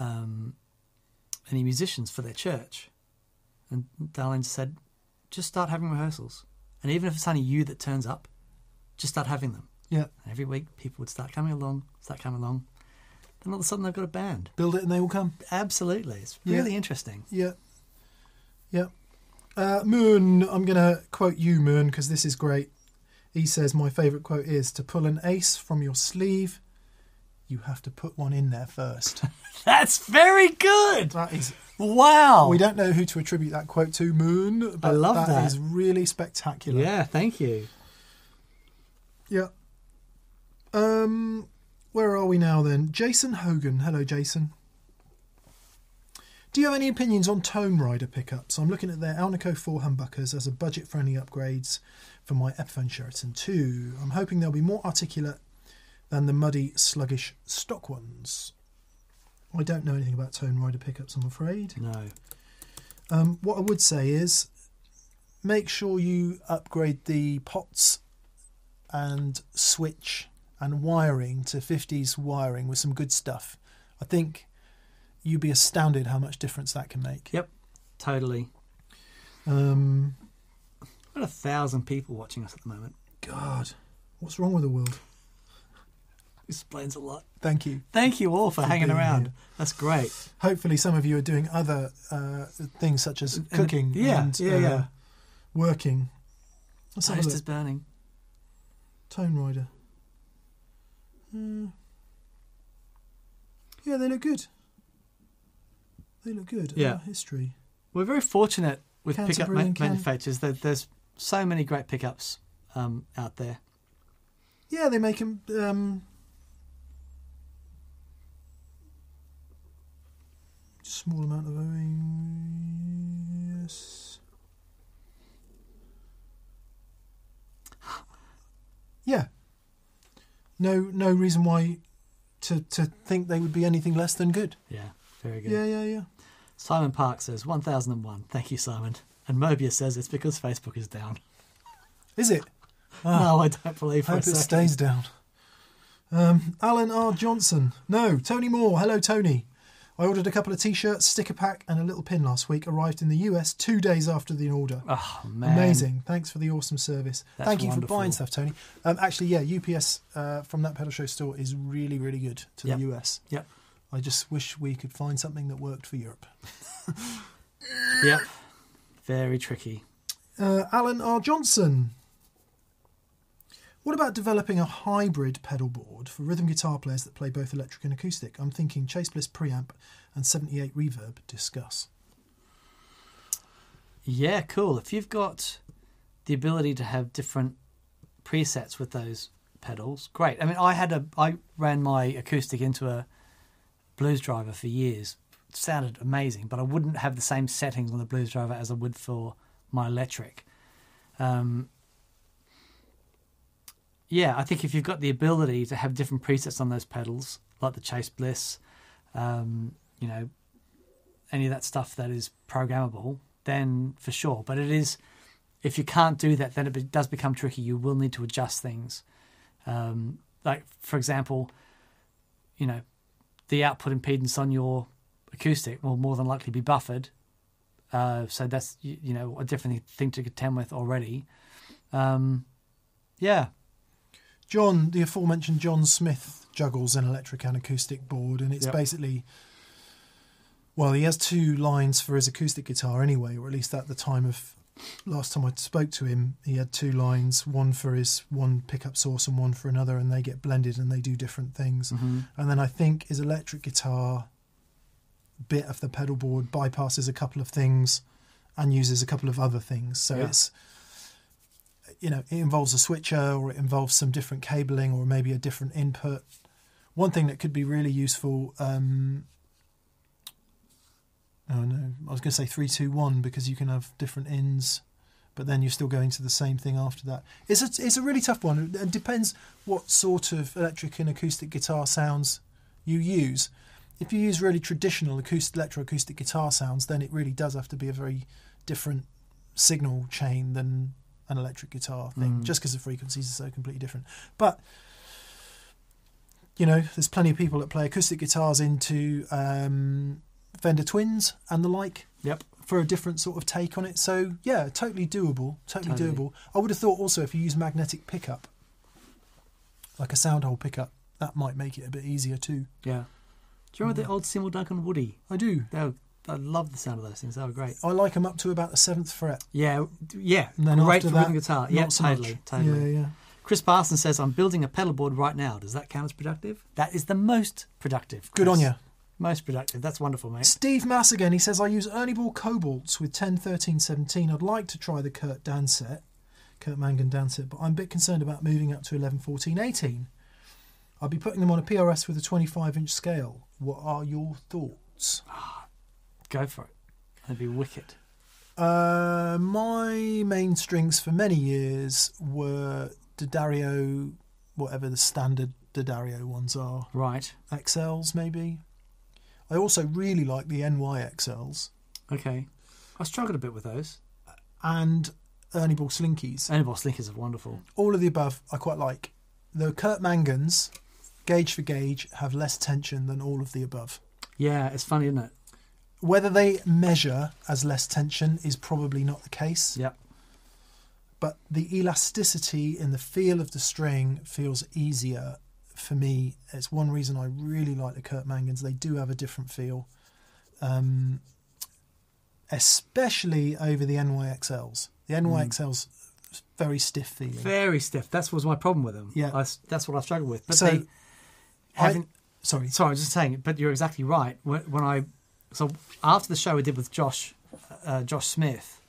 um, any musicians for their church, and Darlene said, "Just start having rehearsals, and even if it's only you that turns up, just start having them. yeah, And every week, people would start coming along, start coming along. Then all of a sudden, they've got a band. build it and they will come. Absolutely, it's Yeah. really interesting. Yeah. Yeah. Uh, Moon, I'm going to quote you, Moon, because this is great. He says, My favourite quote is To pull an ace from your sleeve, you have to put one in there first. (laughs) That's very good. that is. Wow. We don't know who to attribute that quote to, Moon, but love that. that is really spectacular. Yeah, thank you. Yeah. Um, where are we now then? Jason Hogan. Hello, Jason. Do you have any opinions on Tonerider pickups? I'm looking at their Alnico 4 humbuckers as a budget friendly upgrades for my Epiphone Sheraton 2. I'm hoping they'll be more articulate than the muddy, sluggish stock ones. I don't know anything about Tonerider pickups, I'm afraid. No. Um, what I would say is make sure you upgrade the pots and switch and wiring to 50s wiring with some good stuff. I think you'd be astounded how much difference that can make. Yep. Totally. Um, We've got a thousand people watching us at the moment. God, what's wrong with the world? Explains a lot. Thank you. Thank you all for, For hanging around. here. That's great. Hopefully, some of you are doing other uh, things such as cooking yeah, and yeah, uh, yeah. working. Let's Toast is burning. Tonerider. Uh, yeah, they look good. They look good. Yeah. Uh, history. We're very fortunate with pickup Canterbury ma- Can- manufacturers. That there's so many great pickups um, out there. Yeah, they make them. Um, small amount of yes. Yeah. No, no reason why to to think they would be anything less than good. Yeah, very good. Yeah, yeah, yeah. Simon Park says 1001. Thank you, Simon. And Mobius says it's because Facebook is down. Is it? Ah. No, I don't believe for hope it second. stays down. Um, Alan R. Johnson. No, Tony Moore. Hello, Tony. I ordered a couple of t-shirts, sticker pack, and a little pin last week. Arrived in the US two days after the order. Oh man, Amazing. Thanks for the awesome service. That's Thank you wonderful. for buying stuff, Tony. Um, actually, yeah, UPS uh, from that pedal show store is really, really good to Yep. the US. Yep. I just wish we could find something that worked for Europe. (laughs) yeah, very tricky. Uh, Alan R. Johnson. What about developing a hybrid pedal board for rhythm guitar players that play both electric and acoustic? I'm thinking Chase Bliss preamp and 78 reverb. Discuss. Yeah, cool. If you've got the ability to have different presets with those pedals, great. I mean, I had a I ran my acoustic into a blues driver for years. It sounded amazing, but I wouldn't have the same settings on the blues driver as I would for my electric. Um, yeah, I think if you've got the ability to have different presets on those pedals, like the Chase Bliss, um, you know, any of that stuff that is programmable, then for sure. But it is, if you can't do that, then it does become tricky. You will need to adjust things. Um, like, for example, you know, the output impedance on your acoustic will more than likely be buffered. Uh, so that's, you, you know, a different thing to contend with already. Um, yeah. John, the aforementioned John Smith juggles an electric and acoustic board, and it's Yep. basically. Well, he has two lines for his acoustic guitar anyway, or at least at the time of last time I spoke to him, he had two lines, one for his one pickup source and one for another, and they get blended and they do different things. Mhm. And then I think his electric guitar bit of the pedal board bypasses a couple of things and uses a couple of other things. So Yeah. it's you know, it involves a switcher or it involves some different cabling or maybe a different input. One thing that could be really useful um oh no, I was going to say 321 because you can have different ins but then you're still going to the same thing after that. It's a, it's a really tough one. It depends what sort of electric and acoustic guitar sounds you use. If you use really traditional acoustic, electroacoustic guitar sounds, then it really does have to be a very different signal chain than an electric guitar thing, Mm. just because the frequencies are so completely different. But you know, there's plenty of people that play acoustic guitars into um, Fender Twins and the like Yep. for a different sort of take on it. So yeah, totally doable. Totally, Totally. doable. I would have thought also if you use magnetic pickup, like a sound hole pickup, that might make it a bit easier too. Yeah. Do you remember the mm. old Seymour Duncan Woody? I do. They were, I love the sound of those things. They were great. I like them up to about the seventh fret. Yeah, yeah. And then Great after for that, rhythm guitar. not Yeah, so totally, much. totally. Yeah, yeah. Chris Parsons says, I'm building a pedal board right now. Does that count as productive? That is the most productive. Good Chris. on you. Most productive. That's wonderful, mate. Steve Mass again. He says, I use Ernie Ball Cobalts with 10, 13, 17. I'd like to try the Kurt Danset, Kurt Mangan Danset, but I'm a bit concerned about moving up to 11, 14, 18. I'll be putting them on a PRS with a 25 inch scale. What are your thoughts? Go for it. That'd be wicked. Uh, my main strings for many years were D'Addario, whatever the standard D'Addario ones are. Right. XLs, maybe. I also really like the NYXLs. Okay. I struggled a bit with those. and Ernie Ball Slinkies. Ernie Ball Slinkies are wonderful. All of the above I quite like. The Kurt Mangans, gauge for gauge, have less tension than all of the above. Yeah, it's funny, isn't it? Whether they measure as less tension is probably not the case, Yep. but the elasticity in the feel of the string feels easier for me, it's one reason I really like the Kurt Mangans. They do have a different feel, um, especially over the NYXLs. The NYXLs very stiff feeling. Very stiff. That was my problem with them. Yeah. I that's what I struggled with. But So, they haven't. Sorry, Sorry, I was just saying. But you're exactly right. When, when I so after the show we did with Josh, uh, Josh Smith,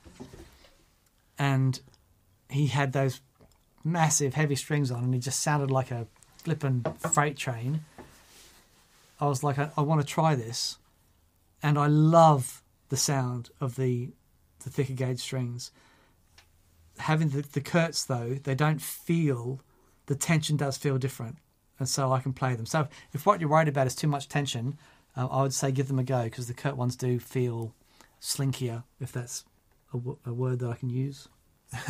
and he had those massive heavy strings on, and he just sounded like a flippin' freight train. I was like, I, I want to try this, and I love the sound of the the thicker gauge strings. Having the, the Kurtz though, they don't feel the tension does feel different, and so I can play them. So if what you're worried about is too much tension, uh, I would say give them a go because the Kurt ones do feel slinkier, if that's a, w- a word that I can use. (laughs)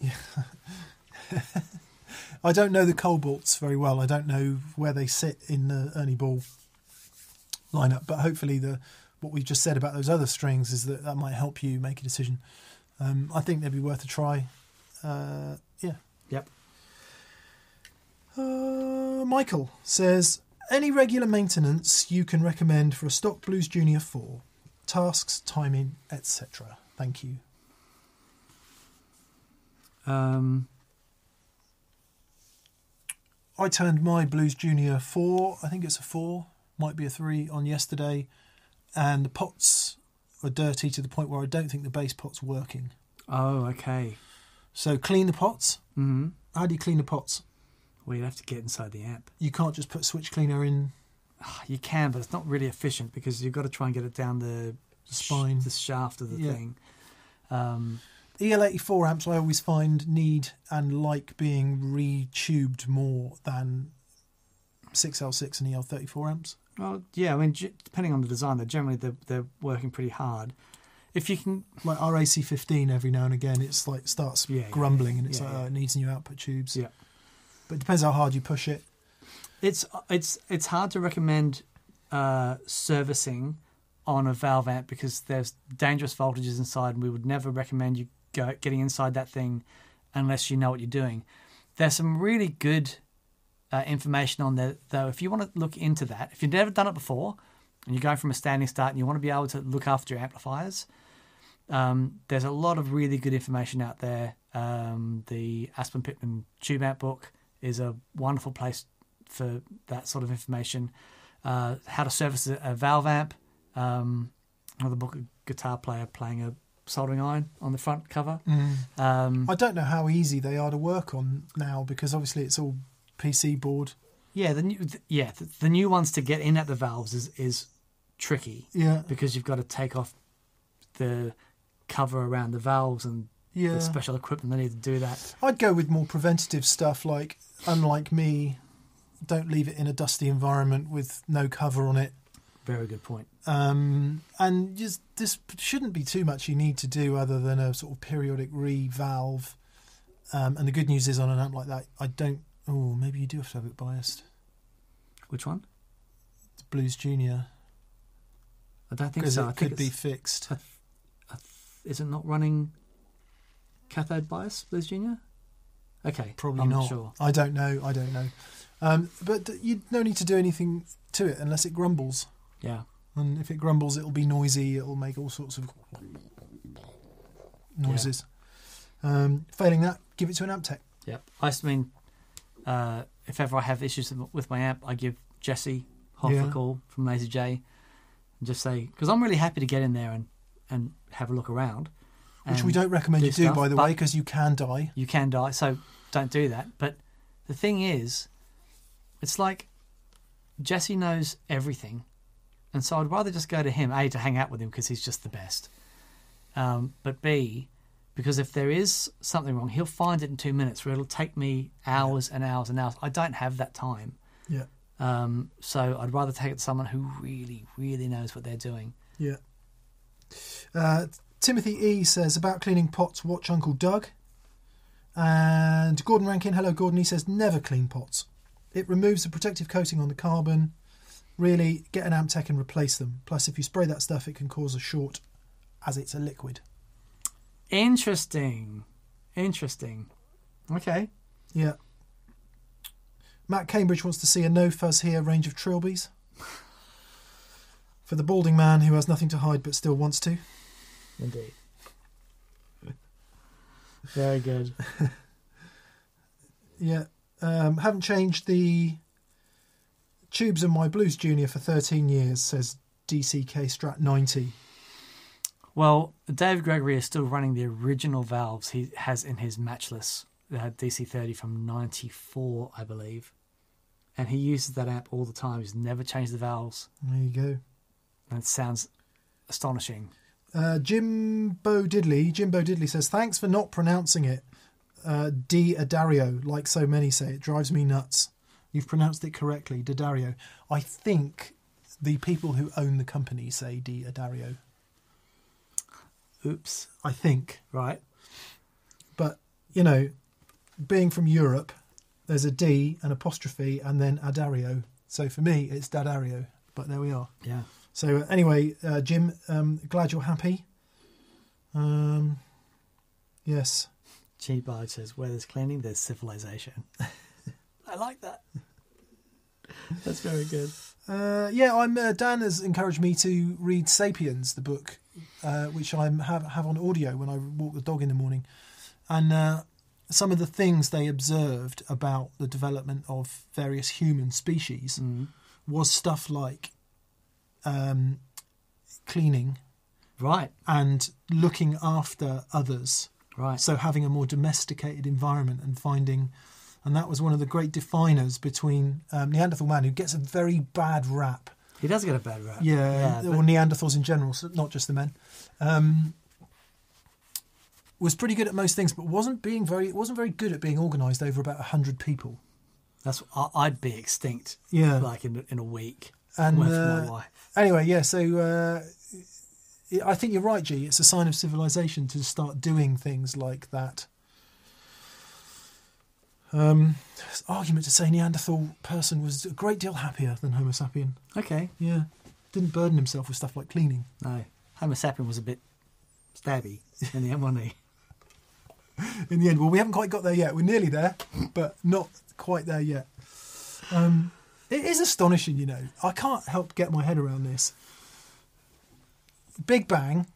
(laughs) I don't know the Cobalts very well. I don't know where they sit in the Ernie Ball lineup, but hopefully the what we've just said about those other strings is that that might help you make a decision. Um, I think they'd be worth a try. Uh, yeah. Yep. Uh, Michael says, any regular maintenance you can recommend for a stock Blues Junior 4? Tasks, timing, etc. Thank you. Um, I turned my Blues Junior 4, I think it's a 4, might be a 3, on yesterday, and the pots are dirty to the point where I don't think the bass pot's working. oh, okay. So clean the pots. hmm How do you clean the pots? Well, you have to get inside the amp. You can't just put switch cleaner in Ah, You can, but it's not really efficient because you've got to try and get it down the the spine. the shaft of the Yeah. thing. Um, EL84 amps I always find need and like being retubed more than 6L6 and EL34 amps. well, yeah, I mean, depending on the design, they're generally they're, they're working pretty hard. If you can, Like RAC15 every now and again, it's like starts Yeah, yeah, grumbling and it's yeah, like yeah. oh, it needs new output tubes. Yeah. But it depends how hard you push it. it's it's it's hard to recommend uh, servicing on a valve amp because there's dangerous voltages inside, and we would never recommend you go getting inside that thing unless you know what you're doing. There's some really good uh, information on there, though. If you want to look into that, if you've never done it before, and you're going from a standing start, and you want to be able to look after your amplifiers, um, there's a lot of really good information out there. Um, the Aspen Pittman Tube Amp book is a wonderful place for that sort of information. Uh, how to service a, valve amp. Um, another book, a guitar player playing a soldering iron on the front cover. Um, I don't know how easy they are to work on now because obviously it's all PC board. yeah, the new, th- yeah, the, the new ones to get in at the valves is is tricky Yeah. because you've got to take off the cover around the valves and Yeah. the special equipment they need to do that. I'd go with more preventative stuff like, unlike me, don't leave it in a dusty environment with no cover on it. Very good point. Um, and just this shouldn't be too much you need to do other than a sort of periodic re-valve. Um, and the good news is on an amp like that, I don't. Oh, maybe you do have to have it biased. Which one? Blues Junior I don't think so. I it think could be fixed. Is it not running cathode bias, Blues Junior? Okay, Probably I'm not. sure. I don't know. I don't know. Um, but you no need to do anything to it unless it grumbles. Yeah. And if it grumbles, it'll be noisy. It'll make all sorts of noises. Um, failing that, give it to an amp tech. Yep. I mean, uh, if ever I have issues with my amp, I give Jesse Hoff Yeah. a call from Lazy J and just say, because I'm really happy to get in there and, and have a look around. Which we don't recommend do you do, stuff, by the way, because you can die. You can die, so don't do that. But the thing is, it's like Jesse knows everything. And so I'd rather just go to him, A, to hang out with him because he's just the best. Um, but B, because if there is something wrong, he'll find it in two minutes where it'll take me hours and hours and hours. I don't have that time. Yeah. Um, so I'd rather take it to someone who really, really knows what they're doing. Yeah. Uh, Timothy E says about cleaning pots, watch Uncle Doug. And Gordon Rankin, hello Gordon, he says never clean pots. It removes the protective coating on the carbon. Really, get an amp tech and replace them. Plus, if you spray that stuff, it can cause a short as it's a liquid. Interesting. Interesting. Okay. Yeah. Matt Cambridge wants to see a no fuzz here range of trilbies. For the balding man who has nothing to hide but still wants to. Indeed. Very good. (laughs) Yeah. Um, haven't changed the tubes in my Blues Junior for 13 years, says DCK Strat 90. Well, Dave Gregory is still running the original valves he has in his matchless uh, DC30 from 94, I believe. And he uses that amp all the time. He's never changed the valves. There you go. And it sounds astonishing. Uh, Jimbo Diddley. Jimbo Diddley says, "Thanks for not pronouncing it, uh, D Adario, like so many say. It drives me nuts. You've pronounced it correctly, Daddario. I think the people who own the company say D Adario. Oops. I think, Right. but you know, being from Europe, there's a D, an apostrophe, and then Adario. So for me, it's Dadario. But there we are. Yeah. So uh, anyway, uh, Jim, um, glad you're happy. Um, yes. G Bide says, where there's cleaning, there's civilization. (laughs) I like that. That's very good. Uh, yeah, I'm. Uh, Dan has encouraged me to read *Sapiens*, the book, uh, which I have have on audio when I walk the dog in the morning, and uh, some of the things they observed about the development of various human species Mm. was stuff like um, cleaning Right. and looking after others. Right. So having a more domesticated environment and finding, and that was one of the great definers between um, Neanderthal man, who gets a very bad rap. He does get a bad rap. Yeah, but- or Neanderthals in general, so not just the men. Um, was pretty good at most things, but wasn't being very wasn't very good at being organised over about hundred people. That's I'd be extinct. Yeah. Like in in a week. And, uh. Anyway, yeah. So uh, I think you're right, G. It's a sign of civilization to start doing things like that. Um, argument to say Neanderthal person was a great deal happier than Homo sapien. Okay. Yeah, didn't burden himself with stuff like cleaning. No. Homo sapien was a bit stabby in the end, wasn't he? (laughs) In the end, well, we haven't quite got there yet. We're nearly there, but not quite there yet. Um, it is astonishing, you know. I can't help get my head around this. Big Bang,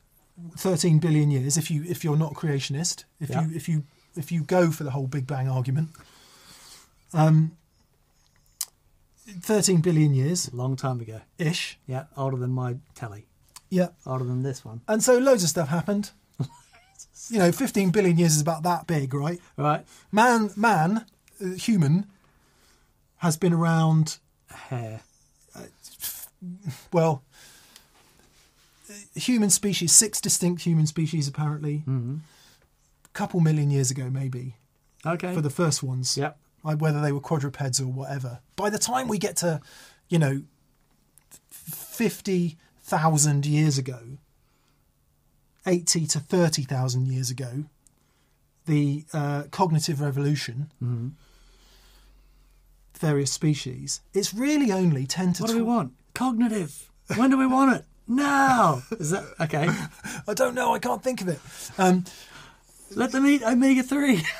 thirteen billion years. If you if you're not creationist, if Yeah. you if you if you go for the whole Big Bang argument, um, thirteen billion years Long time ago. ish. Yeah. Older than my telly. Yeah, Older than this one. and so loads of stuff happened. (laughs) you know, fifteen billion years is about that big, right? Right. Man, man, uh, human, has been around. A hair. Well, uh, human species, six distinct human species, apparently, Mm-hmm. Couple million years ago, maybe Okay. for the first ones. Yep. like whether they were quadrupeds or whatever. By the time we get to, you know, fifty thousand years ago, eighty to thirty thousand years ago, the uh, cognitive revolution. Mhm. Various species. It's really only ten to. What do we tw- want? Cognitive. When do we want it? Now. (laughs) Is that okay? (laughs) I don't know. I can't think of it. Um, Let them eat omega three. (laughs)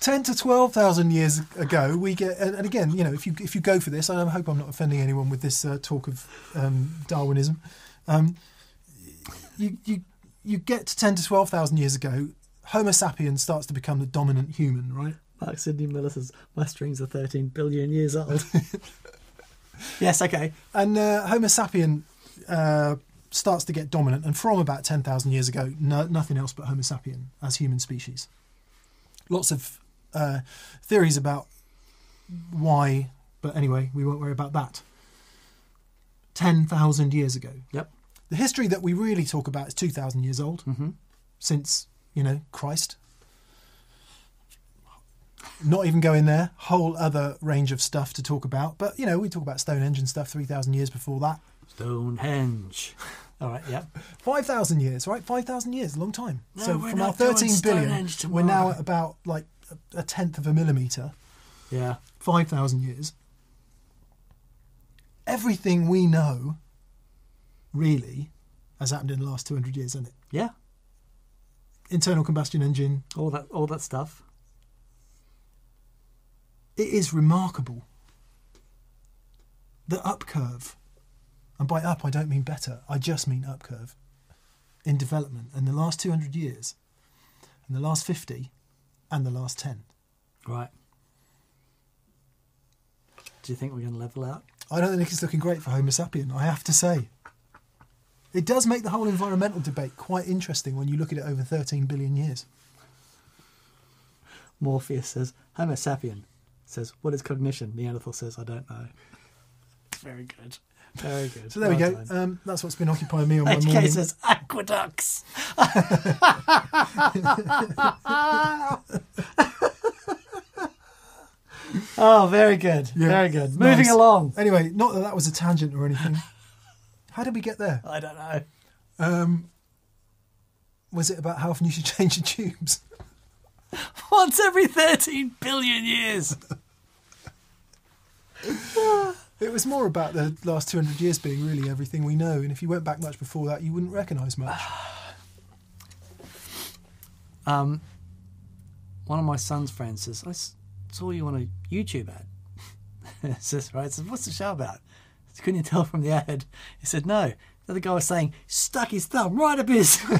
10 to 12,000 years ago, we get, and and again, you know, if you if you go for this, I hope I'm not offending anyone with this uh, talk of um, Darwinism. Um, you you you get to 10 to 12,000 years ago, Homo sapiens starts to become the dominant human, right? Mark Sidney Miller says my strings are thirteen billion years old. (laughs) yes. Okay. And uh, Homo sapien uh, starts to get dominant, and from about 10,000 years ago, no, nothing else but Homo sapien as human species. Lots of uh, theories about why, but anyway, we won't worry about that. 10,000 years ago. Yep. The history that we really talk about is 2,000 years old, Mm-hmm. since, you know, Christ. Not even going there, whole other range of stuff to talk about. But, you know, we talk about Stonehenge and stuff 3,000 years before that. Stonehenge. (laughs) All right. Yep. 5,000 years, right? 5,000 years, a long time. No, so from our 13 billion, we're now at about like a, a tenth of a millimetre, Yeah. 5,000 years. Everything we know, really, has happened in the last 200 years, hasn't it? Yeah. Internal combustion engine, All that. All that stuff. it is remarkable. The up curve, and by up I don't mean better, I just mean up curve, in development in the last 200 years, in the last 50, and the last 10. Right. Do you think we're going to level out? I don't think it's looking great for Homo sapien, I have to say. It does make the whole environmental debate quite interesting when you look at it over 13 billion years. Morpheus says, Homo sapien says, What is cognition? Neanderthal says, I don't know. Very good. Very good. So there we go. Um, that's what's been occupying me on my HK morning. says, Aqueducts. (laughs) oh, very good. Yeah, Very good. Moving nice. along. Anyway, not that that was a tangent or anything. How did we get there? I don't know. Um, was it about how often you should (laughs) change your tubes? Once every 13 billion years. (laughs) It was more about the last 200 years being really everything we know, and if you went back much before that, you wouldn't recognise much. (sighs) Um, one of my son's friends says, I s- saw you on a YouTube ad. It (laughs) says, right? I said, what's the show about? Said, Couldn't you tell from the ad? He said, no. The other guy was saying, stuck his thumb right up his. (laughs)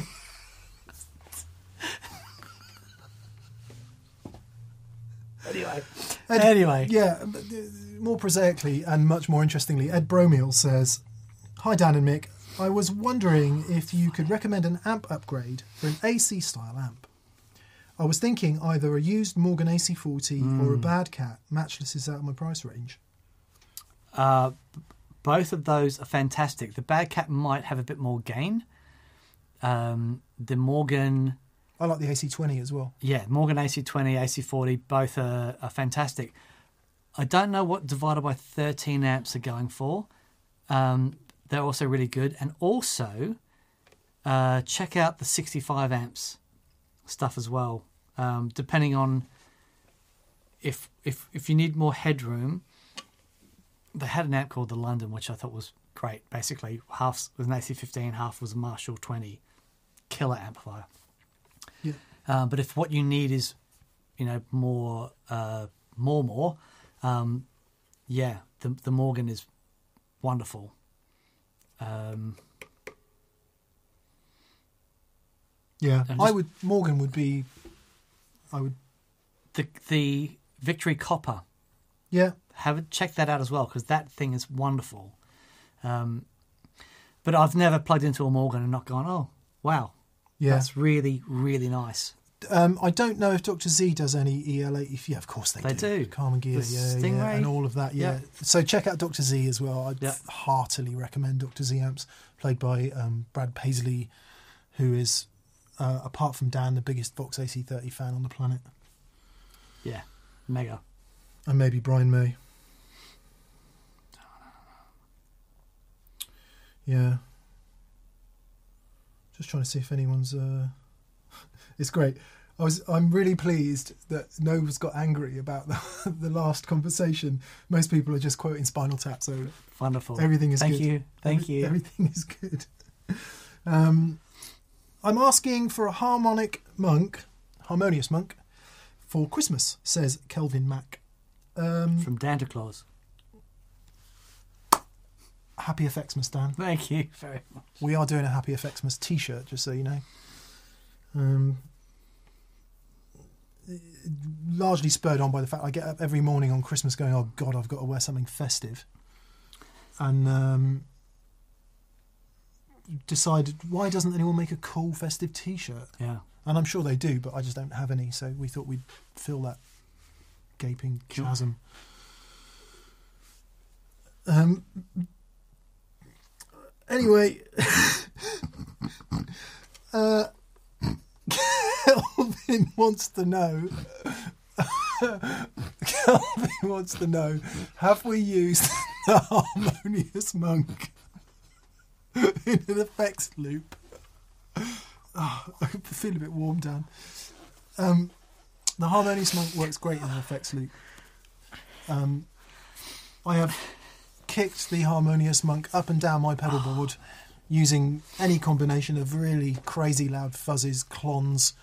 anyway. Ed- anyway. Yeah, but, uh, more prosaically and much more interestingly, Ed Bromiel says, Hi Dan and Mick, I was wondering if you could recommend an amp upgrade for an AC style amp. I was thinking either a used Morgan AC40 or a Bad Cat. Matchless is out of my price range. Uh, both of those are fantastic. The Bad Cat might have a bit more gain. Um, the Morgan, I like the AC20 as well. yeah, Morgan AC20, AC40, both are, are fantastic. I don't know what divided by 13 amps are going for. Um, they're also really good. And also, uh, check out the 65 amps stuff as well. Um, depending on if if if you need more headroom, they had an amp called the London, which I thought was great. Basically, half was an AC15, half was a Marshall 20, killer amplifier. Yeah. Uh, but if what you need is, you know, more, uh, more, more, um, yeah, the the Morgan is wonderful. Um, Yeah, And I would. Morgan would be. I would. the the Victory Copper, Yeah, have it check that out as well because that thing is wonderful. Um, but I've never plugged into a Morgan and not gone, oh wow, yeah. that's really really nice. Um, I don't know if Doctor Z does any EL80. Yeah, of course they, They do. Carmen Ghia, The yeah, yeah, Stang Ray. and all of that. Yeah. So check out Doctor Z as well. I'd Yeah. heartily recommend Doctor Z amps, played by um, Brad Paisley, who is, uh, apart from Dan, the biggest Vox AC30 fan on the planet, Yeah, mega. and maybe Brian May. Yeah. Just trying to see if anyone's. Uh... it's great. I was. I'm really pleased that Nova's got angry about the, (laughs) the last conversation. Most people are just quoting Spinal Tap, so Wonderful. everything is Thank good. you. Thank Every- you. Everything is good. Um, I'm asking for a harmonic monk, harmonious monk, for Christmas. Says Kelvin Mack. Um, From Santa Claus. Happy Effectsmas, Dan. Thank you very much. We are doing a Happy Effectsmas T-shirt, just so you know. Um, largely spurred on by the fact I get up every morning on Christmas going, "Oh God, I've got to wear something festive," and um, decided why doesn't anyone make a cool festive T-shirt? Yeah. And I'm sure they do, but I just don't have any. So we thought we'd fill that gaping Sure. chasm. Um. Anyway, (laughs) uh, Kelvin wants to know. Kelvin wants to know: Have we used the harmonious monk in an effects loop? Oh, I feel a bit warm, Dan. Um, the harmonious monk works great in an effects loop. Um, I have kicked the harmonious monk up and down my pedal board using any combination of really crazy loud fuzzes, clones,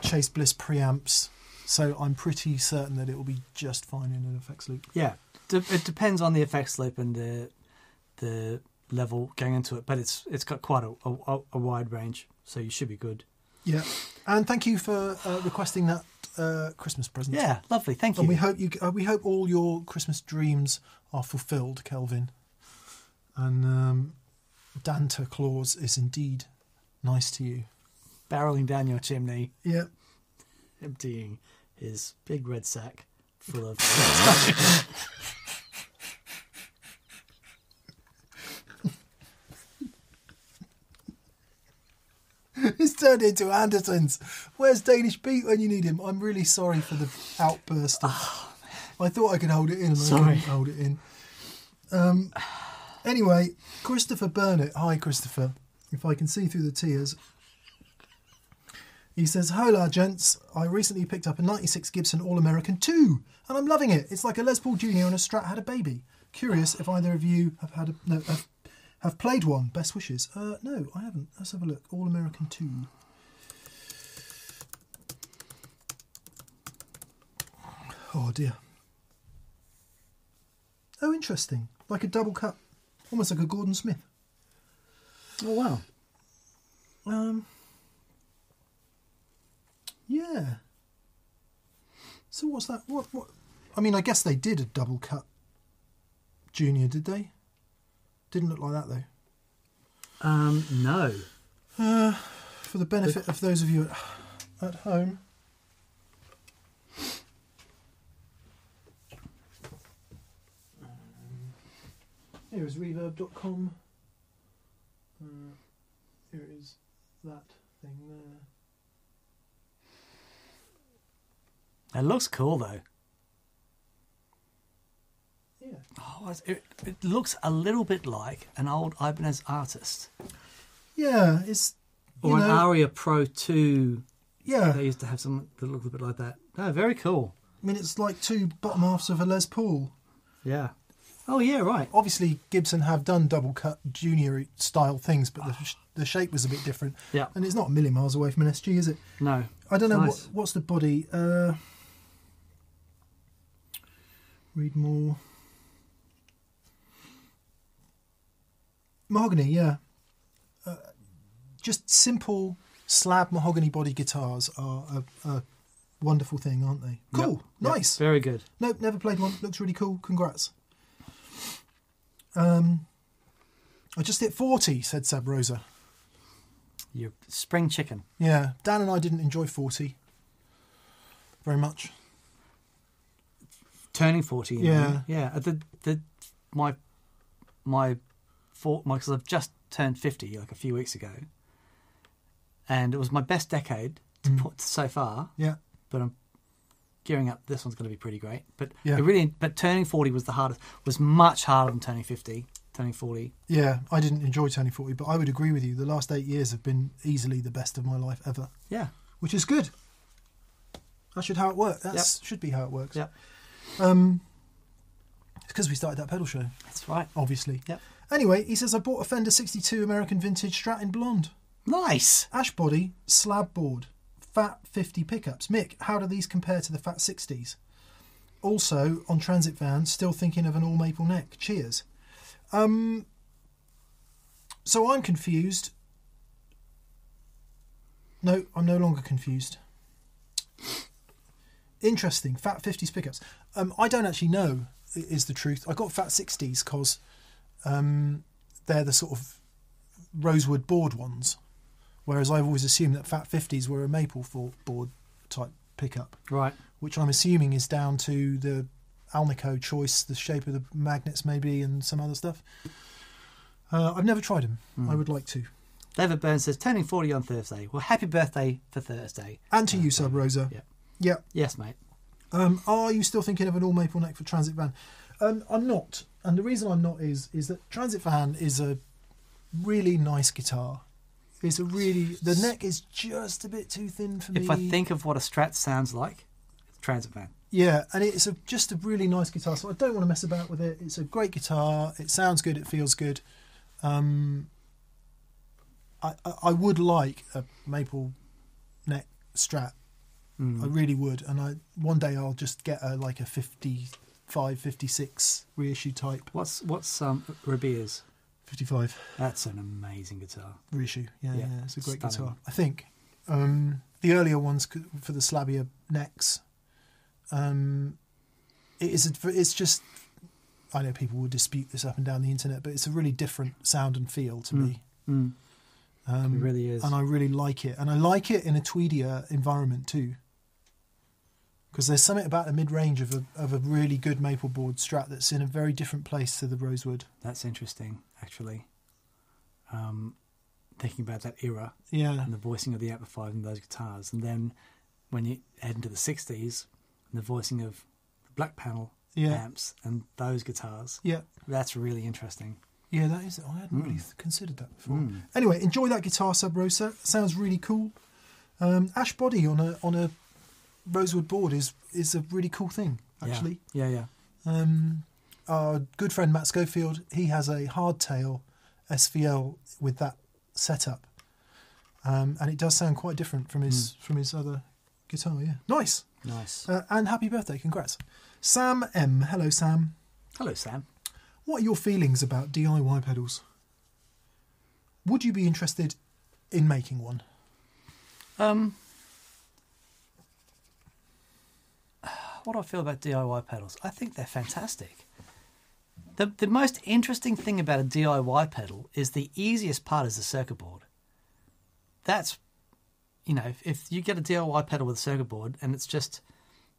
Chase Bliss preamps, So I'm pretty certain that it will be just fine in an effects loop. Yeah, De- it depends on the effects loop and the the level going into it, but it's it's got quite a, a, a wide range, so you should be good. Yeah, and thank you for uh, requesting that uh, Christmas present. Yeah, lovely. Thank you. and we hope you uh, we hope all your Christmas dreams are fulfilled, Kelvin. And um, Danta Claus is indeed nice to you. Barreling down your chimney, Yeah. emptying his big red sack full of. (laughs) It's turned into Andertons. Where's Danish Pete when you need him? I'm really sorry for the outburst. (sighs) I thought I could hold it in and I Sorry. couldn't hold it in. Um, anyway, Christopher Burnett. Hi, Christopher. If I can see through the tears. He says, Hola, gents. I recently picked up a 96 Gibson All American 2, and I'm loving it. It's like a Les Paul Jr. and a Strat had a baby. Curious if either of you have had a. No, have, have played one. Best wishes. Uh, no, I haven't. Let's have a look. All American 2. Oh, dear. Oh, interesting. Like a double cut. Almost like a Gordon Smith. oh wow! Um. Yeah. So what's that? What? What? I mean, I guess they did a double cut. Junior, did they? Didn't look like that though. Um, no. Uh, for the benefit of those of you at, at home. Here is reverb.com. Uh, here is that thing there. It looks cool though. Yeah. Oh, it, it looks a little bit like an old Ibanez artist Yeah, it's. Or an know, Aria Pro Two. yeah, They used to have some that looked a bit like that. No, very cool. I mean, it's like two bottom halves of a Les Paul. Yeah. Oh yeah, right. Obviously, Gibson have done double cut junior style things, but the, sh- the shape was a bit different. Yeah. And it's not a million miles away from an SG, is it? No. I don't know Nice. what, what's the body. Uh, read more. Mahogany, yeah. Uh, just simple slab mahogany body guitars are a, a wonderful thing, aren't they? Cool, Yep. Yep. nice. Very good. Nope, never played one. Looks really cool. Congrats. Um, I just hit forty," said Sub Rosa. Your spring chicken. Yeah, Dan and I didn't enjoy forty very much. Turning forty. you Yeah. mean? Yeah. uh, The the my my for my because I've just turned fifty like a few weeks ago, and it was my best decade to Mm. put so far. Yeah, But I'm gearing up. This one's going to be pretty great. But Yeah. it really, but turning forty was the hardest. Was much harder than turning fifty. Turning forty. yeah. I didn't enjoy turning forty, but I would agree with you. The last eight years have been easily the best of my life ever, Yeah. which is good. That should how it works. That should be how it works. Yeah. Um, it's because we started that pedal show, That's right. obviously. Yep. Anyway, he says I bought a Fender '62 American Vintage Strat in blonde. Nice. Ash body, slab board, fat 50 pickups. Mick, how do these compare to the fat 60s? Also, on transit van, still thinking of an all maple neck. Cheers. Um, so I'm confused. No, I'm no longer confused. Interesting. Fat 50s pickups. Um, I don't actually know, is the truth. I got fat 60s because um, they're the sort of rosewood board ones. Whereas I've always assumed that Fat 50s were a maple for board type pickup, Right. which I'm assuming is down to the Alnico choice, the shape of the magnets maybe, and some other stuff. Uh, I've never tried them. I would like to. David Burns says turning forty on Thursday. Well, happy birthday for Thursday. And to you, Sub Rosa. Yeah. Yeah. Yes, mate. Um, are you still thinking of an all maple neck for Transit Van? Um, I'm not, and the reason I'm not is is that Transit Van is a really nice guitar. It's a really the neck is just a bit too thin for me. If I think of what a Strat sounds like, it's Transit Van. Yeah, and it's a, just a really nice guitar, so I don't want to mess about with it. It's a great guitar. It sounds good. It feels good. Um, I, I, I would like a maple neck Strat I really would. And I one day I'll just get a like a 55, 56 reissue type. What's what's um Rabea's? 55 That's an amazing guitar. reissue. Yeah, yeah, Yeah, it's a great stunning. guitar. I think um, the earlier ones for the slabbier necks. Um, it is. A, it's just. I know people will dispute this up and down the internet, but it's a really different sound and feel to me. Mm, Um, it really is. and I really like it, and I like it in a tweedier environment too. Because there's something about the mid range of a of a really good maple board strat that's in a very different place to the rosewood. That's interesting, actually. Um, thinking about that era Yeah, and the voicing of the amplifiers and those guitars, and then when you head into the '60s, and the voicing of the black panel yeah, amps and those guitars, yeah, that's really interesting. yeah. That is. I hadn't Mm. really considered that before. Mm. Anyway, enjoy that guitar sub rosa. Sounds really cool. Um, ash body on a on a rosewood board is is a really cool thing. Actually, Yeah, yeah. um, our good friend Matt Schofield, he has a hardtail SVL with that setup, um, and it does sound quite different from his from his other guitar. Yeah, nice. Nice. Uh, and happy birthday, congrats, Sam M. Hello, Sam. Hello, Sam. What are your feelings about DIY pedals? Would you be interested in making one? Um, (sighs) what do I feel about DIY pedals? I think they're fantastic. The, the most interesting thing about a DIY pedal is the easiest part is the circuit board. That's, you know, if, if you get a DIY pedal with a circuit board and it's just,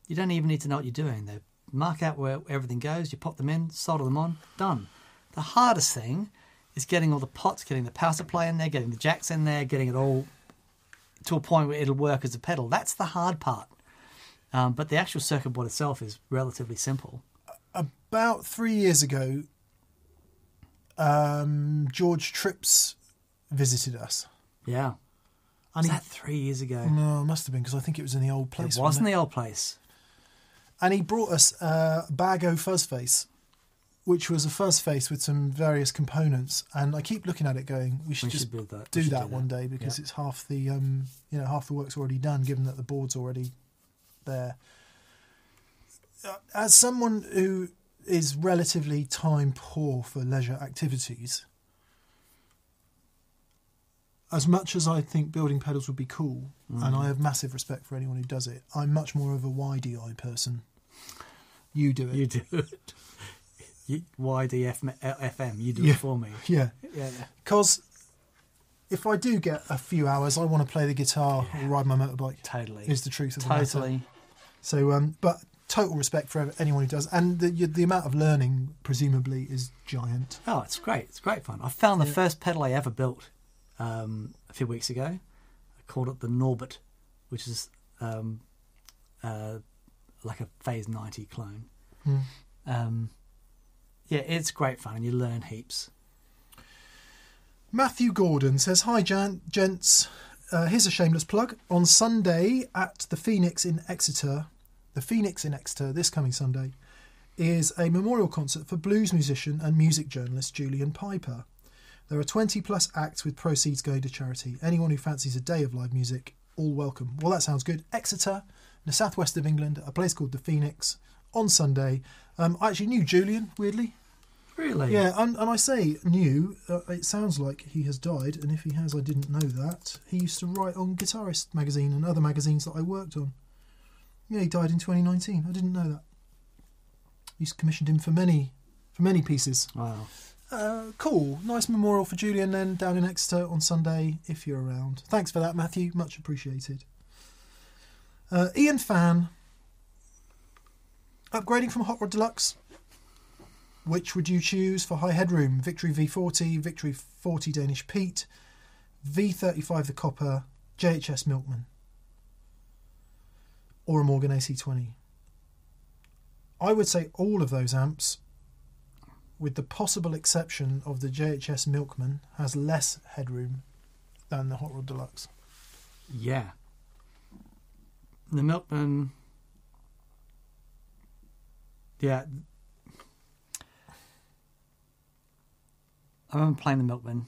you don't even need to know what you're doing. They mark out where everything goes, you pop them in, solder them on, done. The hardest thing is getting all the pots, getting the power supply in there, getting the jacks in there, getting it all to a point where it'll work as a pedal. That's the hard part. Um, but the actual circuit board itself is relatively simple. About three years ago, um, George Tripps visited us. Yeah. And Was he, that three years ago? no, it must have been because I think it was in the old place. it wasn't the old place. And he brought us a Bago fuzz face, which was a fuzz face with some various components. And I keep looking at it, going, we should We just should build that. Do that one day because Yeah. it's half the um, you know half the work's already done, given that the board's already there. Uh, As someone who is relatively time poor for leisure activities, as much as I think building pedals would be cool, and I have massive respect for anyone who does it, I'm much more of a YDI person. You do it. You do it. You, YDF FM, you do Yeah. it for me. (laughs) yeah. Yeah. Because if I do get a few hours, I want to play the guitar or ride my motorbike. Totally. Is the truth of the matter. Totally. So, um, but total respect for anyone who does, and the the amount of learning presumably is giant. Oh, it's great. It's great fun. I found the Yeah. first pedal I ever built um, a few weeks ago. I called it the Norbert, which is um, uh, like a Phase 90 clone. Hmm. Um, yeah, it's great fun and you learn heaps. Matthew Gordon says, "Hi, Jan- gents. Uh, here's a shameless plug. On Sunday at the Phoenix in Exeter, the Phoenix in Exeter this coming Sunday is a memorial concert for blues musician and music journalist Julian Piper. There are 20 plus acts with proceeds going to charity. Anyone who fancies a day of live music, all welcome. Well, that sounds good. Exeter, in the southwest of England, a place called the Phoenix on Sunday. Um, I actually knew Julian, weirdly. Really? Yeah, and, and I say new, uh, it sounds like he has died, and if he has, I didn't know that. He used to write on Guitarist magazine and other magazines that I worked on. Yeah, he died in 2019. I didn't know that. He's commissioned him for many, for many pieces. Wow. Uh, cool, nice memorial for Julian then down in Exeter on Sunday if you're around. Thanks for that, Matthew. Much appreciated. Uh, Ian Fan, upgrading from Hot Rod Deluxe. Which would you choose for high headroom? Victory V40, Victory 40 Danish Pete, V35 the Copper, JHS Milkman, or a Morgan AC20? I would say all of those amps with the possible exception of the JHS Milkman, has less headroom than the Hot Rod Deluxe. Yeah. The Milkman. Yeah. I remember playing the Milkman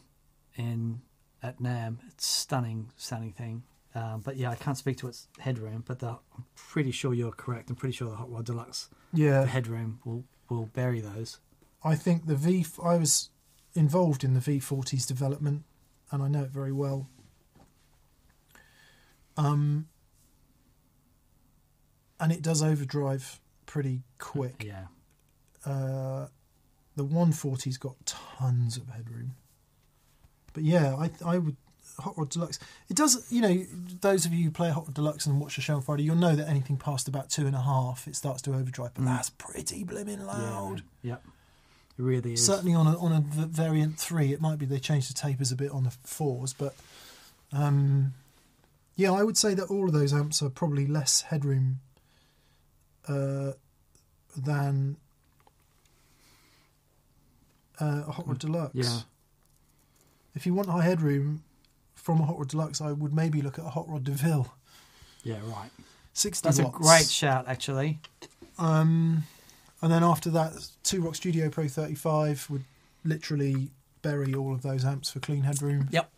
in at NAMM. It's stunning, stunning thing. Um, but yeah, I can't speak to its headroom, but the, I'm pretty sure you're correct. I'm pretty sure the Hot Rod Deluxe Yeah, the headroom will will bury those. I think the V. I was involved in the V40's development, and I know it very well. Um, and it does overdrive pretty quick. Yeah, Uh, the 140's got tons of headroom. But yeah, I I would Hot Rod Deluxe. It does, you know, those of you who play Hot Rod Deluxe and watch the show on Friday, you'll know that anything past about two and a half, it starts to overdrive. But Mm. that's pretty blimmin' loud. Yeah. Yep, it really is. Certainly on a on a variant three, it might be they changed the tapers a bit on the fours, but um, yeah, I would say that all of those amps are probably less headroom uh, than uh, a Hot Rod Deluxe. Yeah. If you want high headroom from a Hot Rod Deluxe, I would maybe look at a Hot Rod DeVille. Yeah, right. 60 That's a great shout, actually. Um, and then after that, Two Rock Studio Pro 35 would literally bury all of those amps for clean headroom. Yep.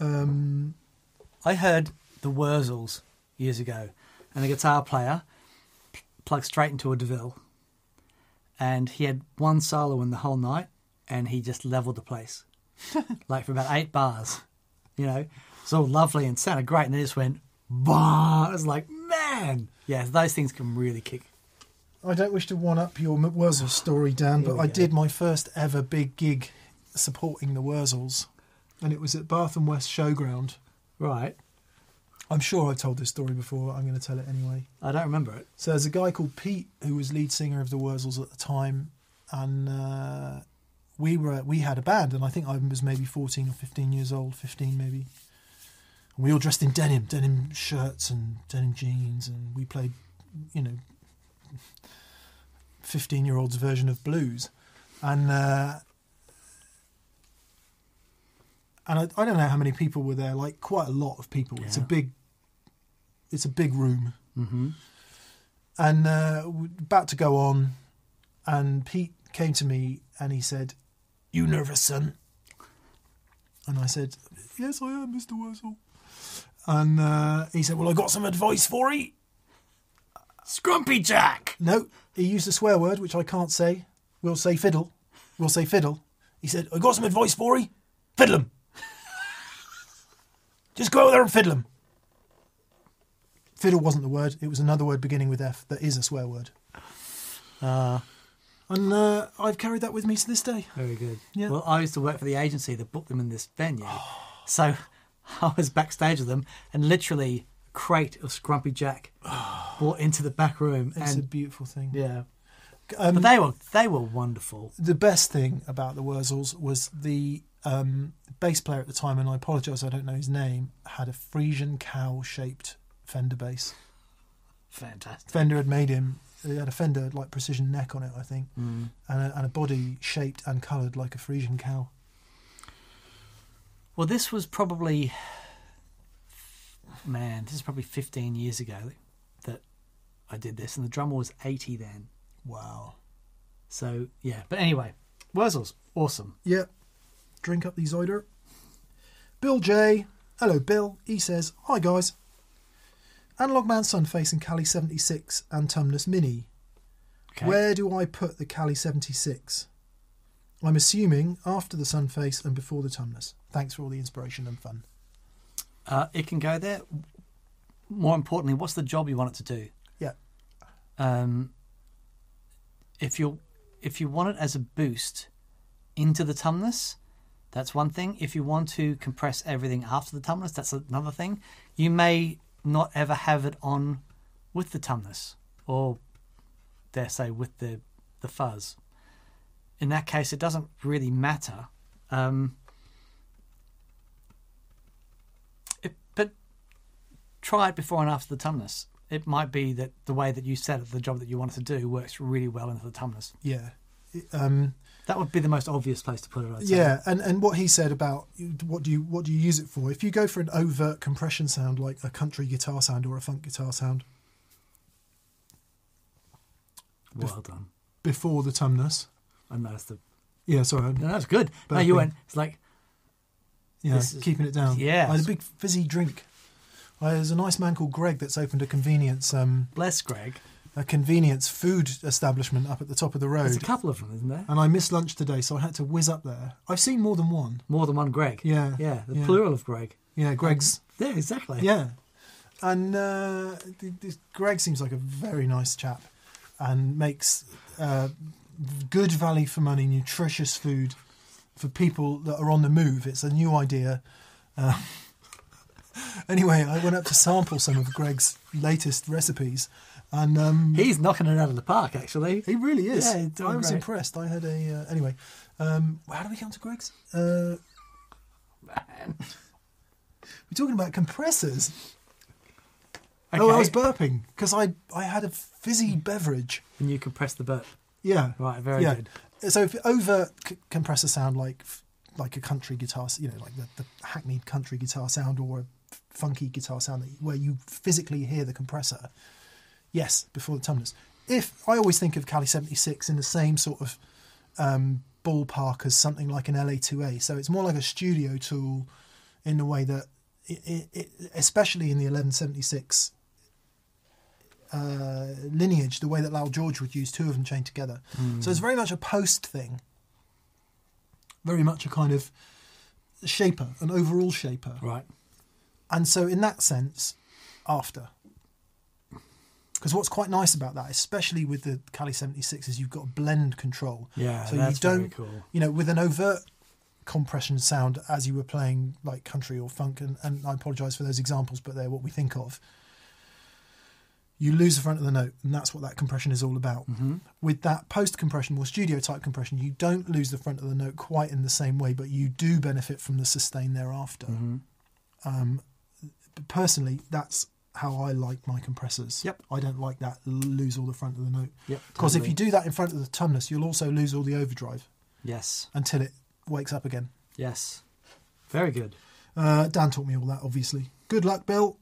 Um, I heard the Wurzels years ago, and the guitar player p- plugged straight into a DeVille, and he had one solo in the whole night, and he just leveled the place, (laughs) like for about eight bars. You know, it's all lovely and sounded great, and then it just went bah. I was like, man, yeah, those things can really kick. I don't wish to one up your Wurzel story, Dan, but I go. did my first ever big gig supporting the Wurzels, and it was at Bath and West Showground. Right, I'm sure I've told this story before. I'm going to tell it anyway. I don't remember it. So there's a guy called Pete who was lead singer of the Wurzels at the time, and uh, we were we had a band, and I think I was maybe 14 or 15 years old, 15 maybe. And we all dressed in denim, denim shirts and denim jeans, and we played, you know, 15 year olds version of blues, and uh, and I, I don't know how many people were there, like quite a lot of people. It's a big, it's a big room Mm-hmm. and uh, we're about to go on, and Pete came to me and he said, "You nervous, son?" And I said, "Yes, I am, Mister Wurzel." And uh, he said, "Well, I got some advice for you." Scrumpy Jack. No, he used a swear word which I can't say. We'll say fiddle. We'll say fiddle. He said, "I got some advice for you. Fiddle 'em. (laughs) Just go out there and fiddle 'em." Fiddle wasn't the word. It was another word beginning with F that is a swear word. Uh, And uh, I've carried that with me to this day. Very good. Yeah. Well, I used to work for the agency that booked them in this venue. (gasps) so I was backstage with them and literally a crate of Scrumpy Jack (sighs) brought into the back room. It's a beautiful thing. yeah. Um, But they were they were wonderful. the best thing about the Wurzels was the um, bass player at the time, and I apologise, I don't know his name, had a Frisian cow shaped Fender bass. Fantastic. Fender had made him, he had a Fender like precision neck on it, I think, Mm. and a, and a body shaped and coloured like a Frisian cow. Well, this was probably man, this is probably 15 years ago that I did this, and the drummer was 80 then. Wow. So yeah. But anyway, Wurzels, awesome. Yep. Drink up the cider. Bill J. Hello, Bill. He says, Hi, guys. Analog Man Sunface and Cali 76 and Tumnus Mini. Okay. Where do I put the Cali 76? I'm assuming after the Sunface and before the Tumnus. Thanks for all the inspiration and fun. Uh, it can go there. More importantly, what's the job you want it to do? Yeah. Um, if you if you want it as a boost into the tumnus, that's one thing. If you want to compress everything after the tumnus, that's another thing. You may not ever have it on with the tumnus, or dare say with the the fuzz. In that case, it doesn't really matter. Um, it, but try it before and after the tumnus. It might be that the way that you set it, the job that you wanted to do, works really well into the tumnus. Yeah. Um, That would be the most obvious place to put it. I'd say. yeah, and, and what he said about what do you what do you use it for? If you go for an overt compression sound like a country guitar sound or a funk guitar sound Well done. before the Tumnus, and that's the. yeah, sorry, No, that's good. No, you went. It's like yeah, is- keeping it down. yeah. I had a big fizzy drink. There's a nice man called Greg that's opened a convenience um, Bless Greg. A convenience food establishment up at the top of the road. There's a couple of them, isn't there? And I missed lunch today, so I had to whiz up there. I've seen more than one. More than one Greg. Yeah, Yeah, the yeah. plural of Greg. Yeah, Greg's. Yeah, exactly. Yeah, and uh, this Greg seems like a very nice chap, and makes uh, good value for money, nutritious food for people that are on the move. It's a new idea. Uh, (laughs) anyway, I went up to sample some of Greg's latest recipes, and um, He's knocking it out of the park, actually. he really is. Yeah, I was great. impressed. I had a uh, anyway. Um, how do we come to Greg's? Uh, Man. we're talking about compressors. Okay. Oh, I was burping because I I had a fizzy beverage. And you compress the burp. Yeah, Right, very yeah. good. So if over c- compressor sound like like a country guitar, you know, like the, the hackneyed country guitar sound or a funky guitar sound that, where you physically hear the compressor. Yes, before the tumnus. If I always think of Cali seventy six in the same sort of um, ballpark as something like an LA two A, so it's more like a studio tool in the way that, it, it, it, especially in the eleven seventy six uh, lineage, the way that Lowell George would use two of them chained together. So it's very much a post thing. Very much a kind of shaper, an overall shaper. Right. And so, in that sense, after. Because what's quite nice about that, especially with the Cali 76, is you've got blend control. Yeah, so that's you don't, very cool. you know, with an overt compression sound as you were playing like country or funk, and, and I apologise for those examples, but they're what we think of. You lose the front of the note, and that's what that compression is all about. Mm-hmm. With that post compression or studio type compression, you don't lose the front of the note quite in the same way, but you do benefit from the sustain thereafter. Mm-hmm. Um, personally, that's how I like my compressors. Yep. I don't like that lose all the front of the note Yep. because if you do that in front of the tumnus, you'll also lose all the overdrive Yes. until it wakes up again. Yes. Very good. Uh, Dan taught me all that, obviously. Good luck, Bill.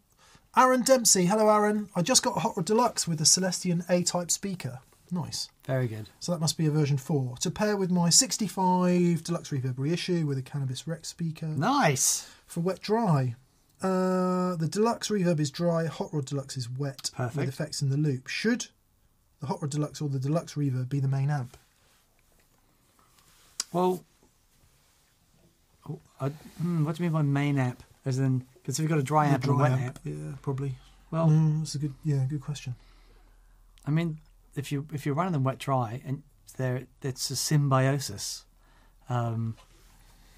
Aaron Dempsey. Hello, Aaron. I just got a Hot Rod Deluxe with a Celestion A type speaker. Nice. Very good. So that must be a version 4. To pair with my 65 Deluxe Reverb reissue with a Cannabis Rex speaker Nice. for wet dry. Uh, the Deluxe Reverb is dry, Hot Rod Deluxe is wet Perfect. with effects in the loop. Should the Hot Rod Deluxe or the Deluxe Reverb be the main amp? Well, oh, I, hmm, what do you mean by main amp? As in, because if you've got a dry amp and a wet amp, Yeah, probably. well, Mm, that's a good, yeah, good question. I mean, if you if you're running them wet dry and there, it's a symbiosis. Um,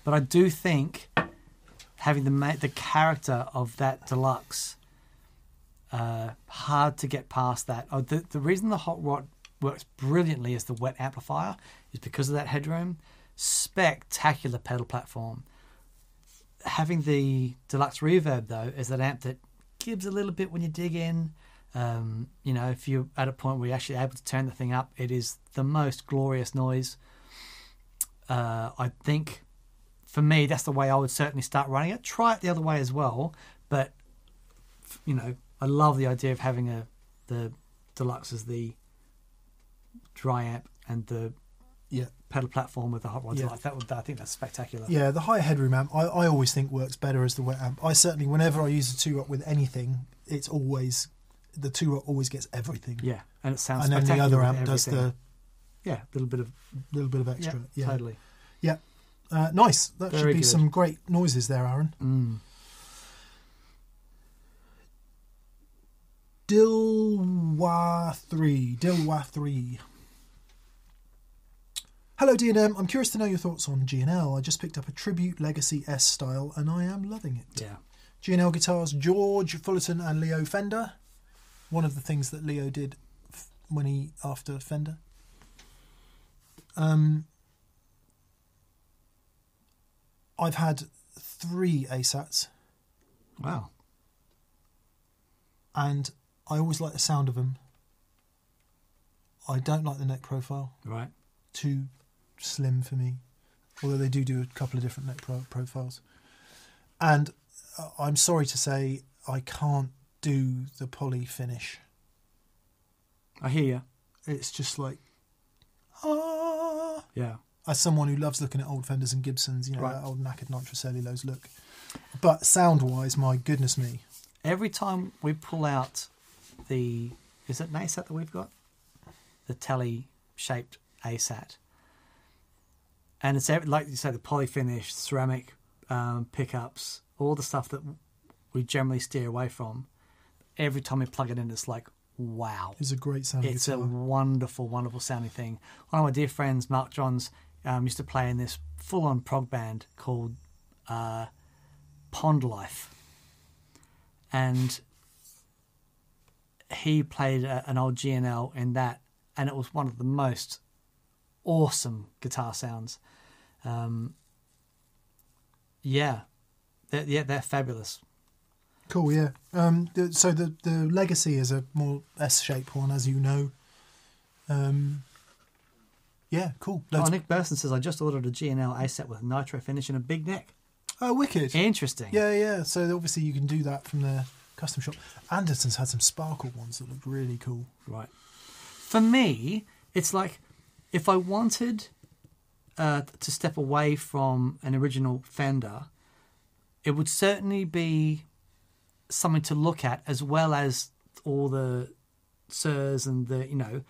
but I do think having the the character of that deluxe uh, hard to get past that. Oh, the the reason the hot rod works brilliantly as the wet amplifier is because of that headroom. Spectacular pedal platform. Having the deluxe reverb though is that amp that gives a little bit when you dig in. Um, you know, if you're at a point where you're actually able to turn the thing up, it is the most glorious noise. Uh, I think for me, that's the way I would certainly start running it. Try it the other way as well, but you know, I love the idea of having a the deluxe as the dry amp and the Yeah. pedal platform with the hot rod Yeah. deluxe. That would, I think that's spectacular. Yeah, the high headroom amp, I, I always think works better as the wet amp. I certainly, whenever I use a two rock with anything, it's always the two rock always gets everything, Yeah, and it sounds and then the other amp does the yeah, little bit of little bit of extra. yeah, Yeah, totally. Uh, nice. That Very should be good. some great noises there, Aaron. Mm. Dilwa three. Dilwa three. Hello DNM. I'm curious to know your thoughts on G&L. I just picked up a Tribute Legacy S style, and I am loving it. Yeah, G&L guitars, George Fullerton and Leo Fender. One of the things that Leo did f- when he after Fender. Um, I've had three ASATs, wow. and I always like the sound of them. I don't like the neck profile; Right. too slim for me. Although they do do a couple of different neck pro- profiles, and uh, I'm sorry to say I can't do the poly finish. I hear you. It's just like ah. Yeah. As someone who loves looking at old Fenders and Gibsons, you know, Right. that old knackered nitrocellulose look. But sound wise, my goodness me, every time we pull out the is it an ASAT that we've got the telly shaped ASAT, and it's every, like you say the polyfinish ceramic um, pickups, all the stuff that we generally steer away from. Every time we plug it in, it's like wow. It's a great sound. It's guitar. a wonderful, wonderful sounding thing. One of my dear friends, Mark Johns, um, used to play in this full-on prog band called uh, Pond Life, and he played a, an old G&L in that, and it was one of the most awesome guitar sounds. Um, yeah, they're, yeah, they're fabulous. Cool, yeah. Um, so the the legacy is a more S-shaped one, as you know. Um, yeah, cool. Oh, Nick Burson says I just ordered a G&L ASAT with nitro finish and a big neck. oh, wicked. Interesting. Yeah, yeah. So obviously you can do that from the custom shop. Andertons had some sparkle ones that look really cool. Right. For me, it's like if I wanted uh, to step away from an original Fender, it would certainly be something to look at as well as all the Suhrs and the you know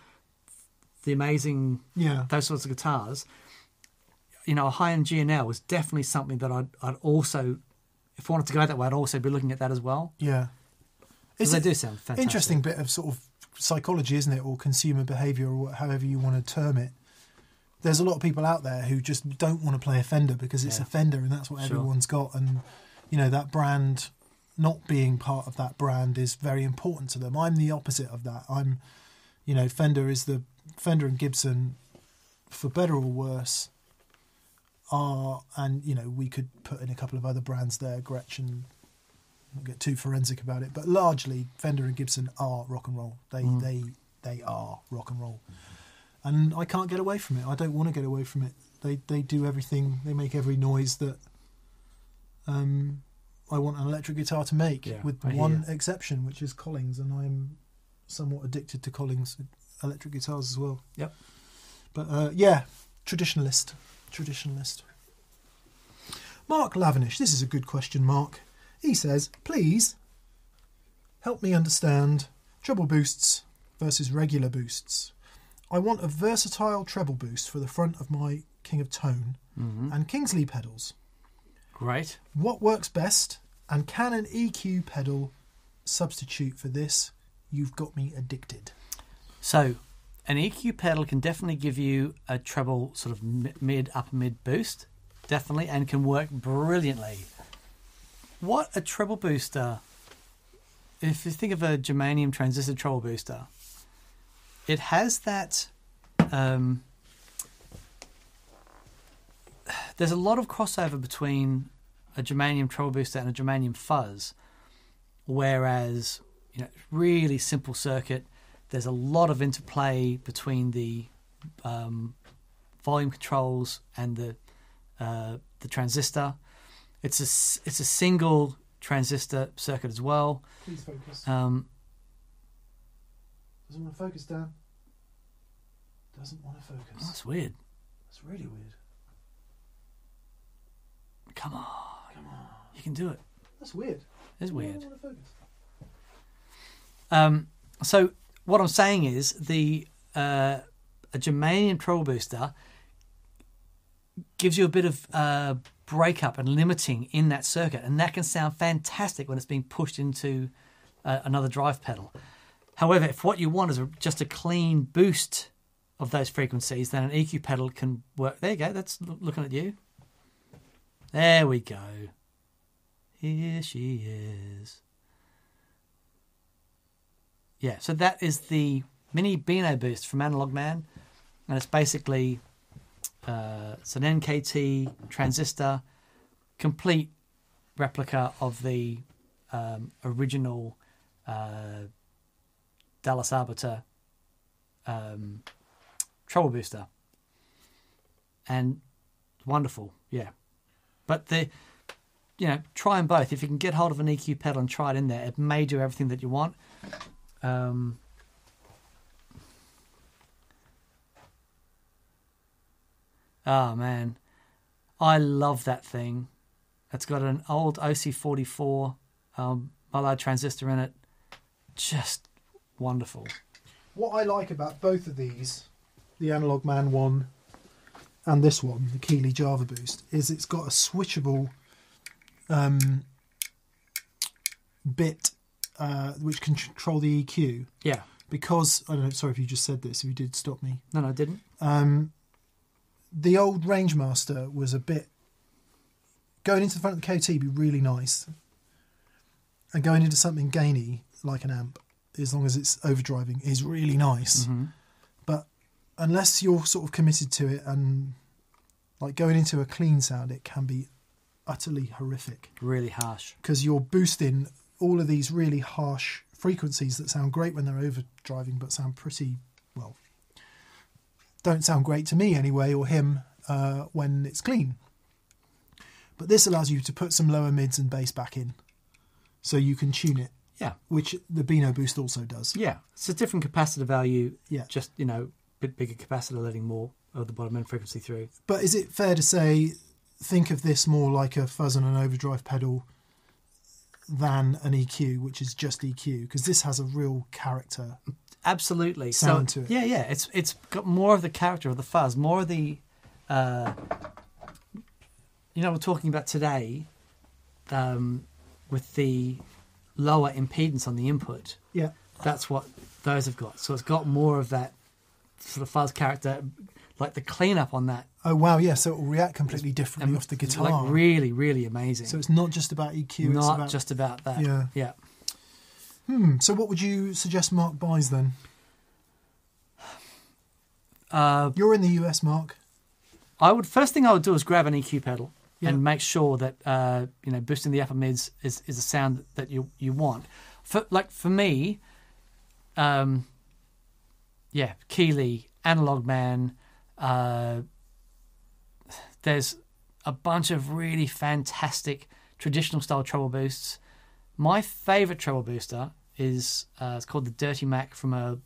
the amazing Yeah, those sorts of guitars. You know, a high end G&L was definitely something that I'd, I'd also, if I wanted to go that way, I'd also be looking at that as well. yeah. It's they do sound fantastic. interesting bit of sort of psychology, isn't it, or consumer behaviour, or however you want to term it. There's a lot of people out there who just don't want to play a Fender because it's Yeah. a Fender and that's what Sure. everyone's got, and you know that brand not being part of that brand is very important to them. I'm the opposite of that. I'm, you know, Fender is the Fender and Gibson, for better or worse, are and you know we could put in a couple of other brands there, Gretsch. Not get too forensic about it, but largely Fender and Gibson are rock and roll. They Mm. they they are rock and roll, and I can't get away from it. I don't want to get away from it. They they do everything. They make every noise that um, I want an electric guitar to make, Yeah, with I one exception, which is Collings, and I'm somewhat addicted to Collings electric guitars as well. Yep. But uh, yeah, traditionalist, traditionalist. Mark Lavinish, this is a good question, Mark. He says, please help me understand treble boosts versus regular boosts. I want a versatile treble boost for the front of my King of Tone Mhm. and Kingsley pedals. Great. What works best? And can an EQ pedal substitute for this? You've got me addicted. So, an EQ pedal can definitely give you a treble sort of mid, upper mid boost, definitely, and can work brilliantly. What a treble booster! If you think of a germanium transistor treble booster, it has that. Um, there's a lot of crossover between a germanium treble booster and a germanium fuzz, whereas you know really simple circuit there's a lot of interplay between the um, volume controls and the uh, the transistor. It's a it's a single transistor circuit as well. Please focus. Um, Doesn't want to focus, Dan. Doesn't want to oh, focus. that's weird. That's really weird. Come on, Come on. you can do it. That's weird. It's weird. don't want to focus? Um, so what I'm saying is the uh, a germanium treble booster gives you a bit of uh, breakup and limiting in that circuit, and that can sound fantastic when it's being pushed into uh, another drive pedal. However, if what you want is a, just a clean boost of those frequencies, then an EQ pedal can work. There you go. That's loo- looking at you. There we go. Here she is. Yeah, so that is the mini Beano boost from Analog Man, and it's basically uh, it's an NKT transistor, complete replica of the um, original uh, Dallas Arbiter um, treble booster, and wonderful, yeah. But the you know try them both. If you can get hold of an EQ pedal and try it in there, it may do everything that you want. Um, oh man, I love that thing. It's got an old OC44 um, transistor in it. Just wonderful. What I like about both of these, the Analog Man one and this one, the Keeley Java Boost, is it's got a switchable um, bit uh, which can control the EQ. Yeah. Because I don't know. Sorry if you just said this. If you did, stop me. No, no, I didn't. Um, the old Rangemaster was a bit going into the front of the KT be really nice, and going into something gainy like an amp, as long as it's overdriving, is really nice. Mm-hmm. But unless you're sort of committed to it and like going into a clean sound, it can be utterly horrific Really harsh. because you're boosting all of these really harsh frequencies that sound great when they're overdriving, but sound pretty well. Don't sound great to me anyway, or him uh, when it's clean. But this allows you to put some lower mids and bass back in, so you can tune it, Yeah. which the Beano Boost also does. Yeah. It's a different capacitor value. Yeah. Just, you know, bit bigger capacitor letting more of the bottom end frequency through. But is it fair to say, think of this more like a fuzz and an overdrive pedal than an EQ, which is just EQ? Because this has a real character. Absolutely. Sound so to it. yeah, yeah. It's it's got more of the character of the fuzz, more of the uh you know, we're talking about today, um, with the lower impedance on the input. Yeah. That's what those have got. So it's got more of that sort of fuzz character, like the cleanup on that. Oh wow, yeah. So it will react completely differently off the guitar. Like really, really amazing. so it's not just about EQ. it's not about, just about that. Yeah. Yeah. Hmm. So what would you suggest Mark buys then? Uh, You're in the US, Mark. I would first thing I would do is grab an EQ pedal Yeah. and make sure that uh, you know boosting the upper mids is, is a sound that you you want. For like for me, um, yeah, Keeley, Analog Man. Uh, there's a bunch of really fantastic traditional style treble boosts. My favorite treble booster is uh, it's called the Dirty Mac from a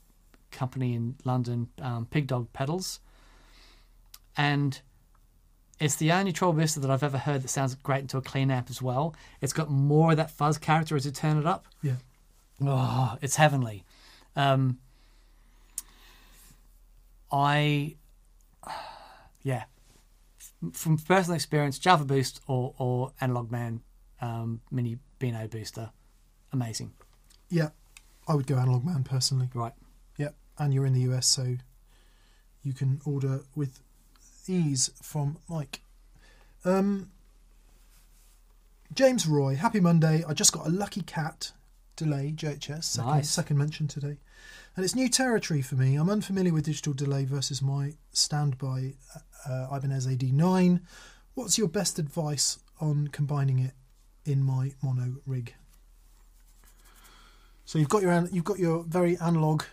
company in London, um, Pig Dog Pedals, and it's the only treble booster that I've ever heard that sounds great into a clean amp as well. It's got more of that fuzz character as you turn it up. Yeah. Oh, it's heavenly. Um, I, (sighs) yeah, from personal experience, Java Boost or, or Analog Man um, Mini Beano Booster, amazing. Yeah. I would go Analog Man personally. Right. Yep. And you're in the US, so you can order with ease from Mike. Um, James Roy, happy Monday. I just got a Lucky Cat delay, JHS, second, Nice. second mention today. And it's new territory for me. I'm unfamiliar with digital delay versus my standby uh, Ibanez AD9. What's your best advice on combining it in my mono rig? So you've got your you've got your very analog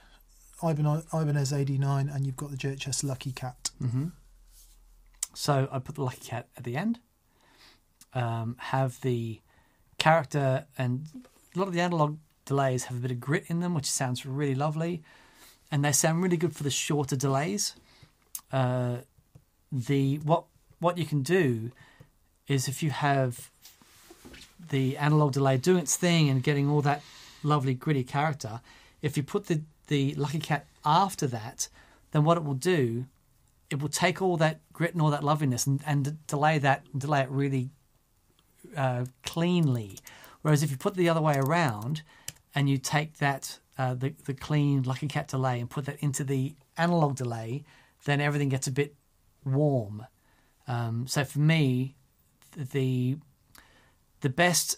Ibanez AD9 and you've got the JHS Lucky Cat. hmm So I put the Lucky Cat at the end. Um, have the character and a lot of the analog delays have a bit of grit in them, which sounds really lovely, and they sound really good for the shorter delays. Uh, the what what you can do is if you have the analog delay doing its thing and getting all that lovely gritty character, if you put the the Lucky Cat after that, then what it will do it will take all that grit and all that loveliness and, and delay that delay it really uh, cleanly. Whereas if you put the other way around and you take that uh, the the clean Lucky Cat delay and put that into the analog delay, then everything gets a bit warm. Um, so for me, the the best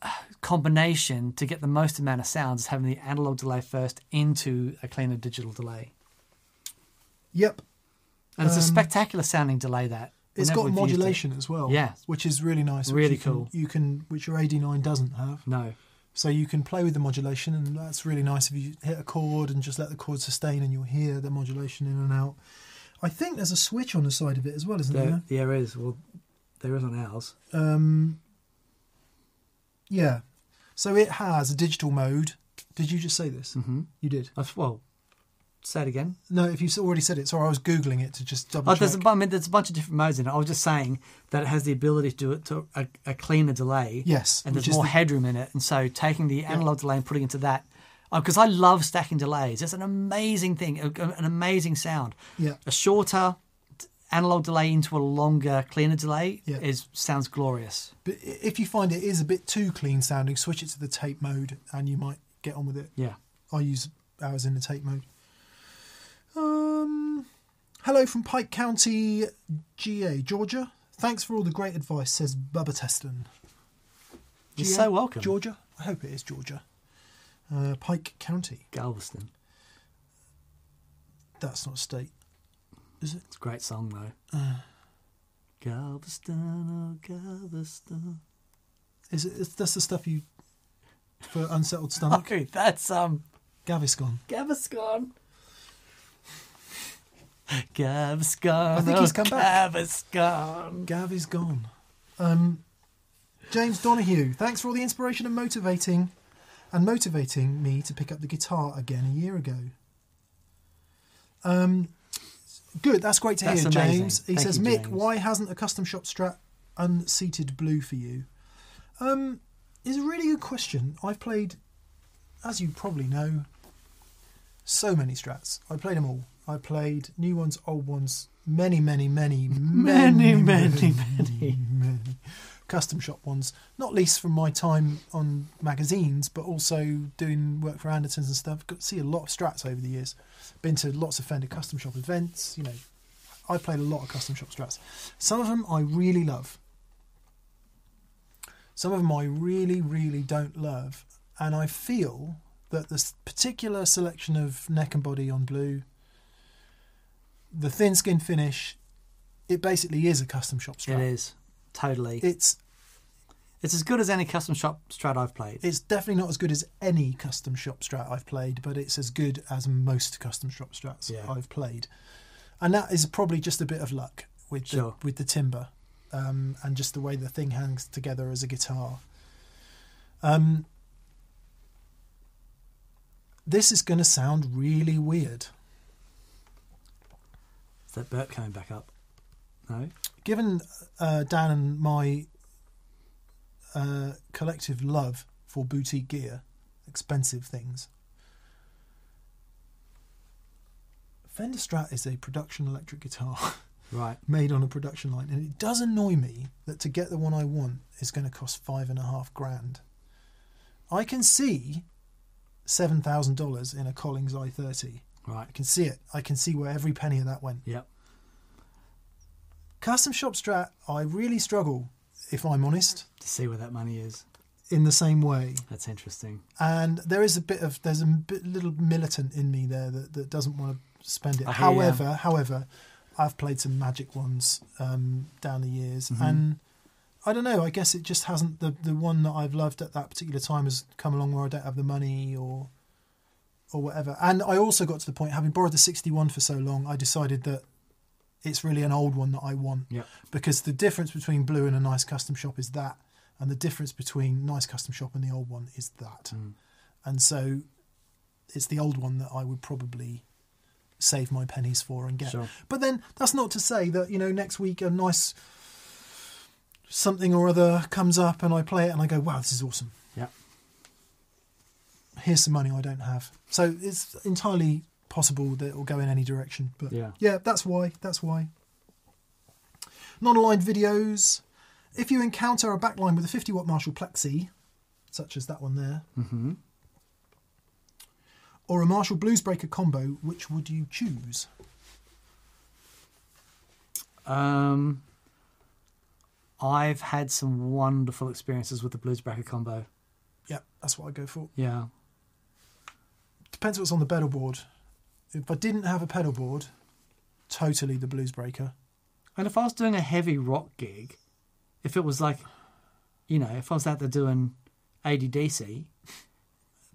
uh, combination to get the most amount of sounds is having the analog delay first into a cleaner digital delay. Yep. And it's a Um, spectacular sounding delay that. it's got we've it. modulation as well. Yeah. Which is really nice. Really you can- cool. you can which your AD9 doesn't have. No. So you can play with the modulation and that's really nice if you hit a chord and just let the chord sustain and you'll hear the modulation in and out. I think there's a switch on the side of it as well, isn't There, there? there is. Well, there is on ours. Um, yeah. So it has a digital mode. Did you just say this? Mm-hmm. You did. That's, well, Say it again. No, if you've already said it, sorry, I was googling it to just double Oh, check. there's a, I mean, there's a bunch of different modes in it. I was just saying that it has the ability to do it to a, a cleaner delay. Yes, and there's more the- headroom in it, and so taking the analog delay and putting it into that, because I love stacking delays. It's an amazing thing, an amazing sound. Yeah. a shorter analog delay into a longer, cleaner delay Yeah. is sounds glorious. But if you find it is a bit too clean sounding, switch it to the tape mode, and you might get on with it. Yeah. I use ours in the tape mode. Um, hello from Pike County, GA, Georgia. Thanks for all the great advice, says Bubba Teston. You're GA, so welcome. Georgia. I hope it is Georgia. Uh, Pike County. Galveston. That's not a state, is it? It's a great song though. Uh. Galveston, oh Galveston. Is it? Is, that's the stuff you for unsettled stomach. (laughs) Okay, that's um Gaviscon. Gaviscon. (laughs) Gaviscon. I think he's oh, come back. Gaviscon. Gav is gone. Um, James Donahue, thanks for all the inspiration and motivating, and motivating me to pick up the guitar again a year ago. Um, good, that's great to That's hear, amazing. James. He Thank says, you, Mick, James. why hasn't a custom shop strat unseated blue for you? Um, is a really good question. I've played, as you probably know, so many strats. I played them all. I played new ones, old ones, many, many, many, (laughs) Many, many, many, many, many custom shop ones. Not least from my time on magazines, but also doing work for Andertons and stuff. Got to see a lot of strats over the years. Been to lots of Fender custom shop events. You know, I played a lot of custom shop strats. Some of them I really love. Some of them I really, really don't love, and I feel that this particular selection of neck and body on blue, the thin skin finish, it basically is a custom shop It strat. is. Totally. It's it's as good as any custom shop strat I've played. it's definitely not as good as any custom shop strat I've played, but it's as good as most custom shop strats Yeah. I've played, and that is probably just a bit of luck with Sure. the, with the timber, um, and just the way the thing hangs together as a guitar. Um, this is going to sound really weird. Is that Bert coming back up? No? given uh, Dan and my uh, collective love for boutique gear, expensive things, Fender Strat is a production electric guitar (laughs) Right. made on a production line, and it does annoy me that to get the one I want is going to cost five and a half grand. I can see seven thousand dollars in a Collings i thirty. Right. I can see it. I can see where every penny of that went. Yep. Custom shop strat, I really struggle, if I'm honest, To see where that money is. in the same way. That's interesting. And there is a bit of there's a bit, little militant in me there that, that doesn't want to spend it. I hear ya. However, however, I've played some magic ones um, down the years, Mm-hmm. and I don't know. I guess it just hasn't the the one that I've loved at that particular time has come along where I don't have the money or or whatever. And I also got to the point, having borrowed the 61 for so long, I decided that it's really an old one that I want Yep. because the difference between blue and a nice custom shop is that, and the difference between nice custom shop and the old one is that. Mm. And so it's the old one that I would probably save my pennies for and get. Sure. But then that's not to say that, you know, next week a nice something or other comes up and I play it and I go, wow, this is awesome. Yeah. Here's some money I don't have. So it's entirely possible that it will go in any direction. But Yeah. yeah, that's why. That's why. Non-aligned videos. If you encounter a backline with a 50 watt Marshall Plexi, such as that one there, Mm-hmm. or a Marshall Bluesbreaker combo, which would you choose? Um, I've had some wonderful experiences with the Bluesbreaker combo. Yeah, that's what I go for. Yeah. Depends what's on the pedal board. If I didn't have a pedal board, totally the Blues Breaker. And if I was doing a heavy rock gig, if it was like, you know, if I was out there doing AC/DC,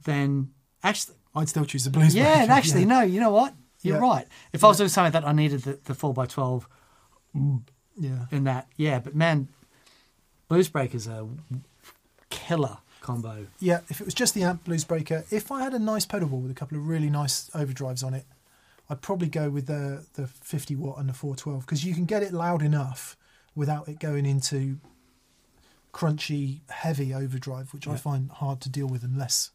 then actually, I'd still choose the Bluesbreaker. yeah, and actually, no, you know what? You're Yeah. right. If I was doing something that I needed the, the 4x12 Yeah. in that, yeah, but man, Blues Breakers are killer combo. Yeah, if it was just the amp Bluesbreaker, if I had a nice pedal with a couple of really nice overdrives on it, I'd probably go with the the 50 watt and the 412 because you can get it loud enough without it going into crunchy, heavy overdrive, which I find hard to deal with unless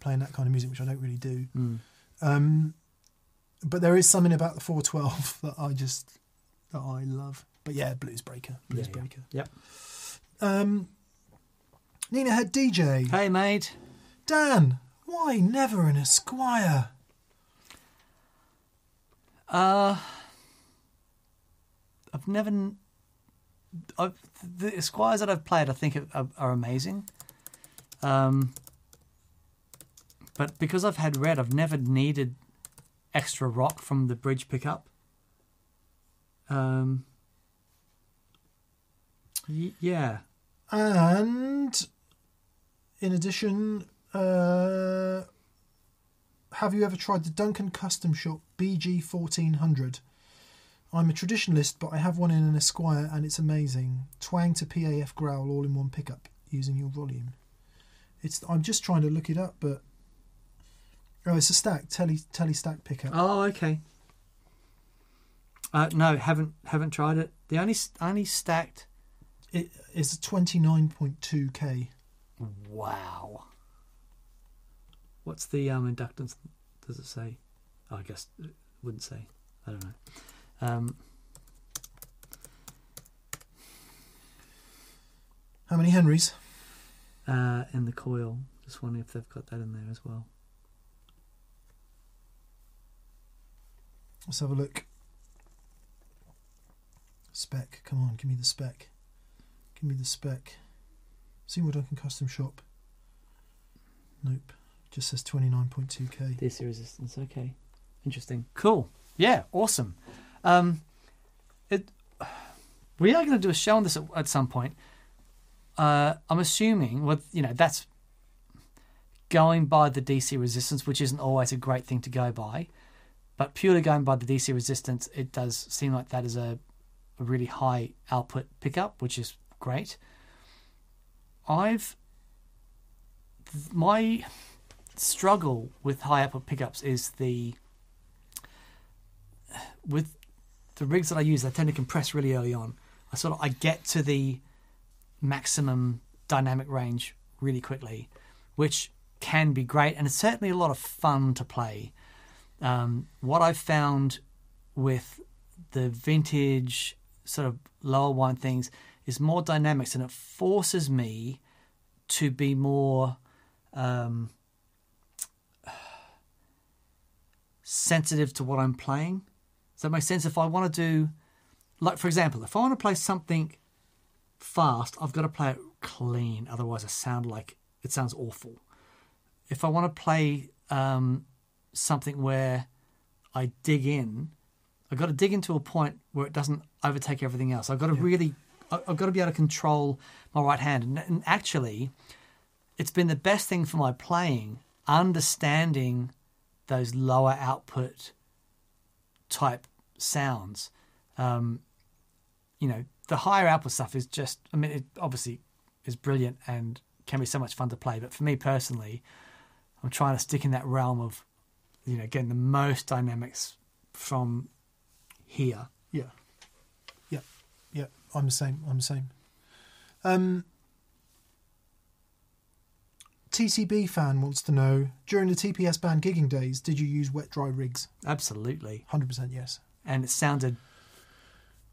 playing that kind of music, which I don't really do. Mm. Um, but there is something about the 412 (laughs) that I just that I love. But yeah, Blues Breaker, Blues Yeah, yeah. Yep. Um, Nina Head DJ. Hey, mate. Dan, why never an Esquire? Uh, I've never. I've, the squires that I've played, I think, are, are, are amazing. Um, but because I've had red, I've never needed extra rock from the bridge pickup. Um, y- yeah. And in addition, uh, have you ever tried the Duncan Custom Shop BG1400? I'm a traditionalist, but I have one in an Esquire and it's amazing. Twang to PAF growl all in one pickup using your volume. It's I'm just trying to look it up, but oh, it's a stack tele tele stack pickup. Oh, okay. Uh, no, haven't haven't tried it. The only only stacked. It is a 29.2k. Wow. What's the um, inductance? Does it say? Oh, I guess it wouldn't say. I don't know. Um, How many Henrys? uh, in the coil. Just wondering if they've got that in there as well. Let's have a look. Spec. Come on, give me the spec. Give me the spec. Seymour Duncan Custom Shop. Nope. Just says 29.2k. DC resistance. Okay. Interesting. Cool. Yeah. Awesome. Um, it. We are going to do a show on this at, at some point. Uh, I'm assuming, well, you know, that's going by the DC resistance, which isn't always a great thing to go by. But purely going by the DC resistance, it does seem like that is a, a really high output pickup, which is great. I've my struggle with high output pickups is the with the rigs that I use, they tend to compress really early on. I sort of I get to the maximum dynamic range really quickly, which can be great and it's certainly a lot of fun to play. Um, what I've found with the vintage sort of lower one things is more dynamics and it forces me to be more um, sensitive to what I'm playing. Does that make sense? If I want to do, like for example, if I want to play something fast, I've got to play it clean. Otherwise, I sound like it sounds awful. If I want to play um, something where I dig in, I've got to dig into a point where it doesn't overtake everything else. I've got to really, I- I've got to be able to control my right hand. And, and actually, it's been the best thing for my playing, understanding those lower output type sounds. Um, you know, the higher output stuff is just, I mean, it obviously is brilliant and can be so much fun to play. But for me personally, I'm trying to stick in that realm of, you know, getting the most dynamics from here. Yeah. Yeah. I'm the same. I'm the same. Um, TCB fan wants to know during the TPS band gigging days, did you use wet dry rigs? Absolutely. 100% yes. And it sounded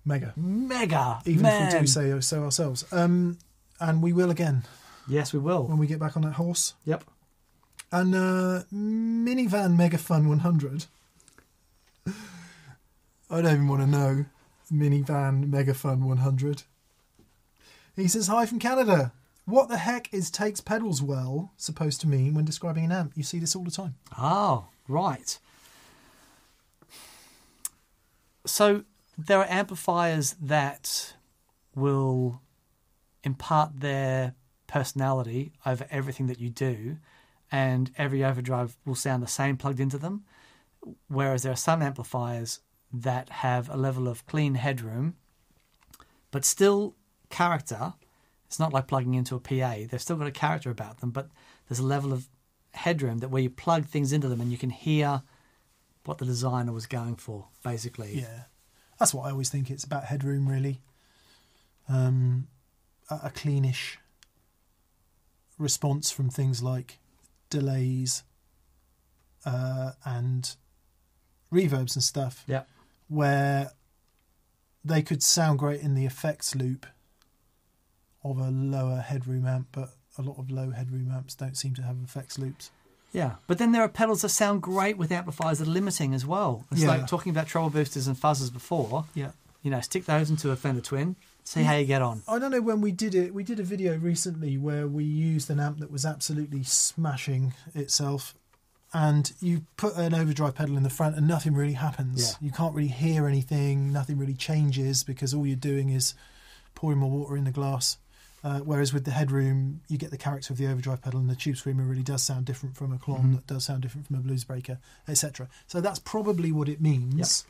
Mega. mega. Even Man. if we do say so ourselves. Um, and we will again Yes, we will. when we get back on that horse. Yep. And uh, minivan mega fun 100. (laughs) I don't even want to know. Minivan mega fun 100. He says hi from Canada. What the heck is takes pedals well supposed to mean when describing an amp? You see this all the time. Oh, right. So there are amplifiers that will impart their personality over everything that you do, and every overdrive will sound the same plugged into them. Whereas there are some amplifiers that have a level of clean headroom, but still character. It's not like plugging into a PA. They've still got a character about them, but there's a level of headroom that where you plug things into them and you can hear what the designer was going for, basically. Yeah, that's what I always think. It's about headroom, really. Um, a, cleanish response from things like delays uh, and reverbs and stuff, Yep. Where they could sound great in the effects loop of a lower headroom amp, but a lot of low headroom amps don't seem to have effects loops. Yeah, but then there are pedals that sound great with amplifiers that are limiting as well. It's Yeah. like talking about treble boosters and fuzzers before. Yeah. You know, stick those into a Fender Twin, see how you get on. I don't know when we did it. We did a video recently where we used an amp that was absolutely smashing itself, and you put an overdrive pedal in the front, and nothing really happens. Yeah. You can't really hear anything. Nothing really changes because all you're doing is pouring more water in the glass. Uh, whereas with the headroom, you get the character of the overdrive pedal, and the tube screamer really does sound different from a clone Mhm. that does sound different from a blues breaker, etc. So that's probably what it means.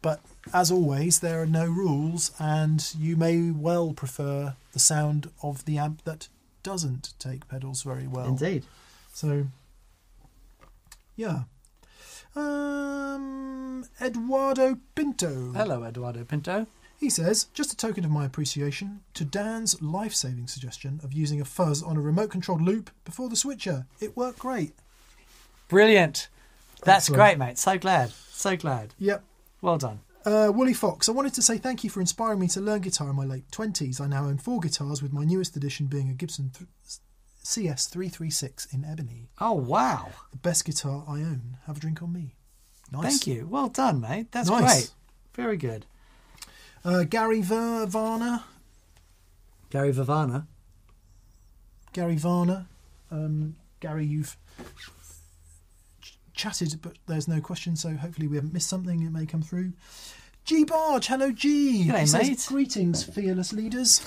But as always, there are no rules, and you may well prefer the sound of the amp that doesn't take pedals very well. Indeed. So, yeah. Um, Eduardo Pinto. Hello, Eduardo Pinto. He says, just a token of my appreciation to Dan's life saving suggestion of using a fuzz on a remote controlled loop before the switcher. It worked great. Brilliant. That's Excellent. great, mate. So glad. So glad. Yep. Well done. Uh, Wooly Fox, I wanted to say thank you for inspiring me to learn guitar in my late 20s. I now own four guitars, with my newest addition being a Gibson th- CS336 in ebony. Oh, wow. The best guitar I own. Have a drink on me. Nice. Thank you. Well done, mate. That's Nice. great. Very good. Uh, Gary Ver- Varner. Gary Vivana. Gary Varner. Um, Gary, you've ch- chatted, but there's no question, so hopefully we haven't missed something. It may come through. G Barge, hello G. G'day, He says. Greetings, fearless leaders.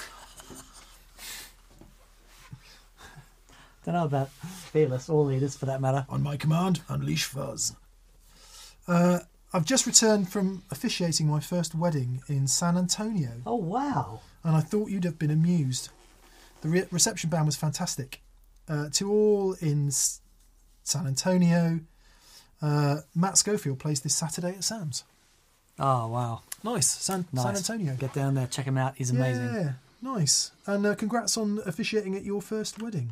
Don't know about fearless or leaders for that matter. On my command, unleash fuzz. Uh, I've just returned from officiating my first wedding in San Antonio, Oh, wow. and I thought you'd have been amused. The re- reception band was fantastic. Uh, to all in S- San Antonio, uh, Matt Schofield plays this Saturday at Sam's. Oh, wow. Nice, San, Nice. San Antonio. Get down there, check him out. He's amazing. Yeah, nice. And uh, congrats on officiating at your first wedding.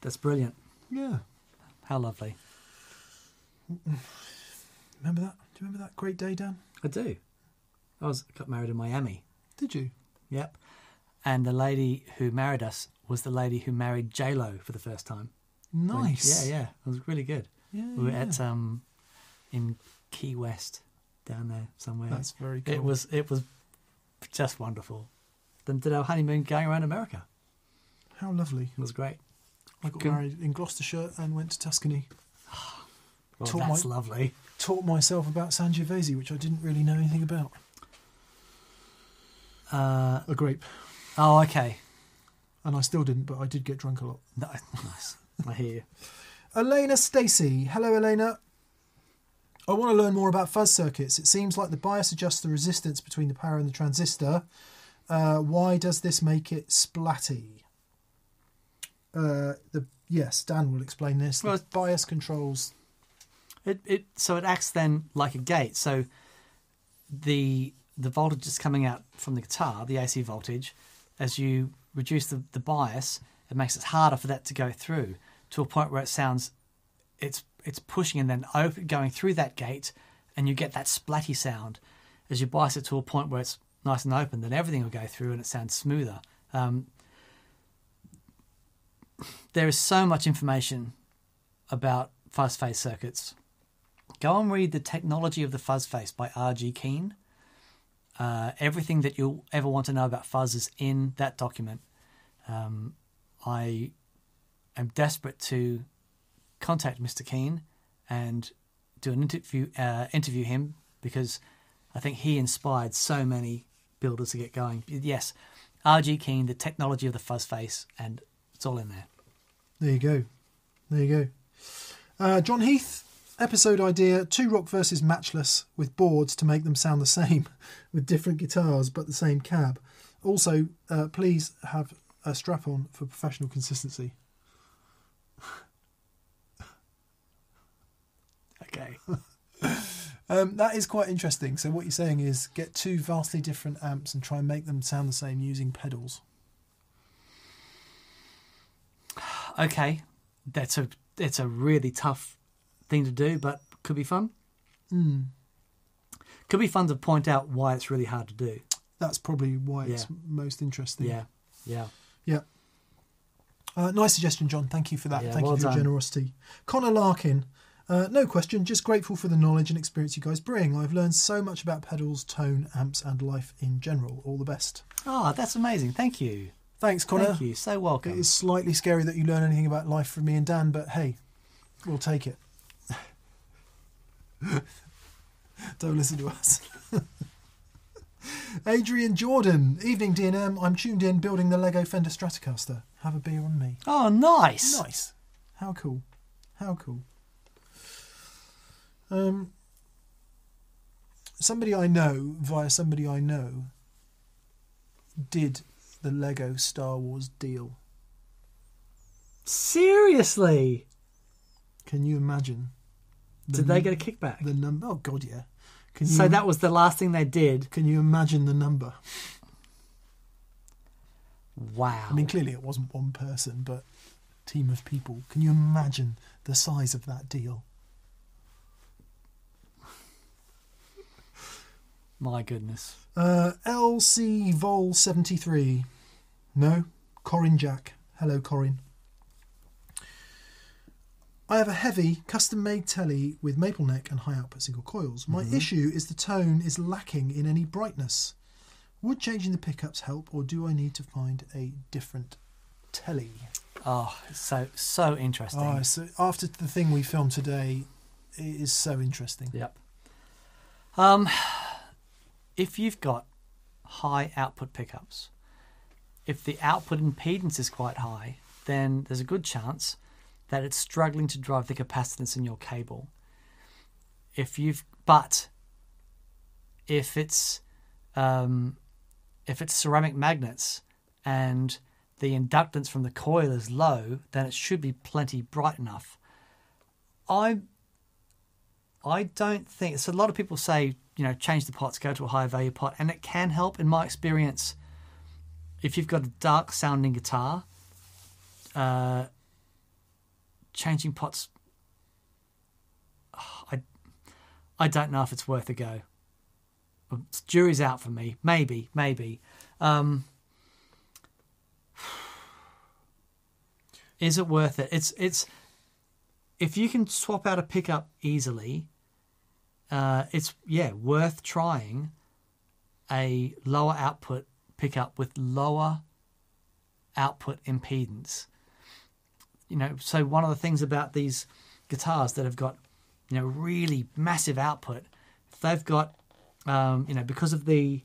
That's brilliant. Yeah. How lovely. Remember that? Do you remember that great day, Dan? I do. I was got married in Miami. Did you? Yep. And the lady who married us was the lady who married J Lo for the first time. When- Nice. yeah, yeah. It was really good. Yeah, We were yeah. at um in Key West down there somewhere. That's very cool. It was it was just wonderful. Then did our honeymoon going around America. How lovely. It was great. I got Good. married in Gloucestershire and went to Tuscany. Well, Taught that's my- lovely. Taught myself about Sangiovese, which I didn't really know anything about. Uh, A grape. oh, okay. And I still didn't, but I did get drunk a lot. No, nice. I hear you. Elena Stacey. Hello, Elena. I want to learn more about fuzz circuits. It seems like the bias adjusts the resistance between the power and the transistor. Uh, why does this make it splatty? Uh, the yes, Dan will explain this. Well, bias controls. It it so it acts then like a gate. So the the voltage is coming out from the guitar, the AC voltage. As you reduce the, the bias, it makes it harder for that to go through to a point where it sounds it's it's pushing and then open, going through that gate, and you get that splatty sound. As you bias it to a point where it's nice and open, then everything will go through and it sounds smoother. Um, there is so much information about Fuzz Face circuits. Go and read The Technology of the Fuzz Face by R.G. Keen. Uh, everything that you'll ever want to know about fuzz is in that document. Um, I am desperate to contact Mr. Keen and do an interview, uh, interview him because I think he inspired so many builders to get going. Yes, R.G. Keen, The Technology of the Fuzz Face, and it's all in there. There you go. There you go. Uh, John Heath, episode idea Two Rock versus Matchless with boards to make them sound the same (laughs) with different guitars but the same cab. Also, uh, please have a strap on for professional consistency. (laughs) Okay. (laughs) Um, that is quite interesting. So what you're saying is get two vastly different amps and try and make them sound the same using pedals. Okay, that's a that's a really tough thing to do, but could be fun. Mm. Could be fun to point out why it's really hard to do. That's probably why it's most interesting. Yeah, yeah. Yeah. Uh, nice suggestion, John. Thank you for that. Yeah, Thank well you for your generosity. Connor Larkin. Uh, no question, just grateful for the knowledge and experience you guys bring. I've learned so much about pedals, tone, amps, and life in general. All the best. Oh, that's amazing. Thank you. Thanks, Connor. Thank you. So welcome. It is slightly scary that you learn anything about life from me and Dan, but hey, we'll take it. (laughs) Don't listen to us. (laughs) Adrian Jordan, evening DNM. I'm tuned in building the Lego Fender Stratocaster. Have a beer on me. Oh, nice. Nice. How cool. How cool. Um, somebody I know, via somebody I know, did the Lego Star Wars deal. Seriously? Can you imagine? the Did they get a kickback? the number? Oh God, yeah. Can you, so that was the last thing they did. Can you imagine the number? Wow. I mean, clearly it wasn't one person, but team of people. Can you imagine the size of that deal? My goodness. Uh, LC Vol 73. No. Corin Jack. Hello, Corin. I have a heavy, custom made telly with maple neck and high output single coils. My issue is the tone is lacking in any brightness. Would changing the pickups help, or do I need to find a different telly? Oh, so so interesting. Oh, so after the thing we filmed today, it is so interesting. Yep. Um, if you've got high output pickups, if the output impedance is quite high, then there's a good chance that it's struggling to drive the capacitance in your cable. If you've, but if it's um, if it's ceramic magnets and the inductance from the coil is low, then it should be plenty bright enough. I I don't think so. A lot of people say, you know, change the pots, go to a higher value pot, and it can help. In my experience, if you've got a dark sounding guitar, uh, changing pots, I, I don't know if it's worth a go. Jury's out for me. Maybe, maybe. Um, (sighs) is it worth it? It's it's if you can swap out a pickup easily, uh, it's yeah worth trying a lower output pickup with lower output impedance. You know, so one of the things about these guitars that have got you know really massive output, they've got um, you know because of the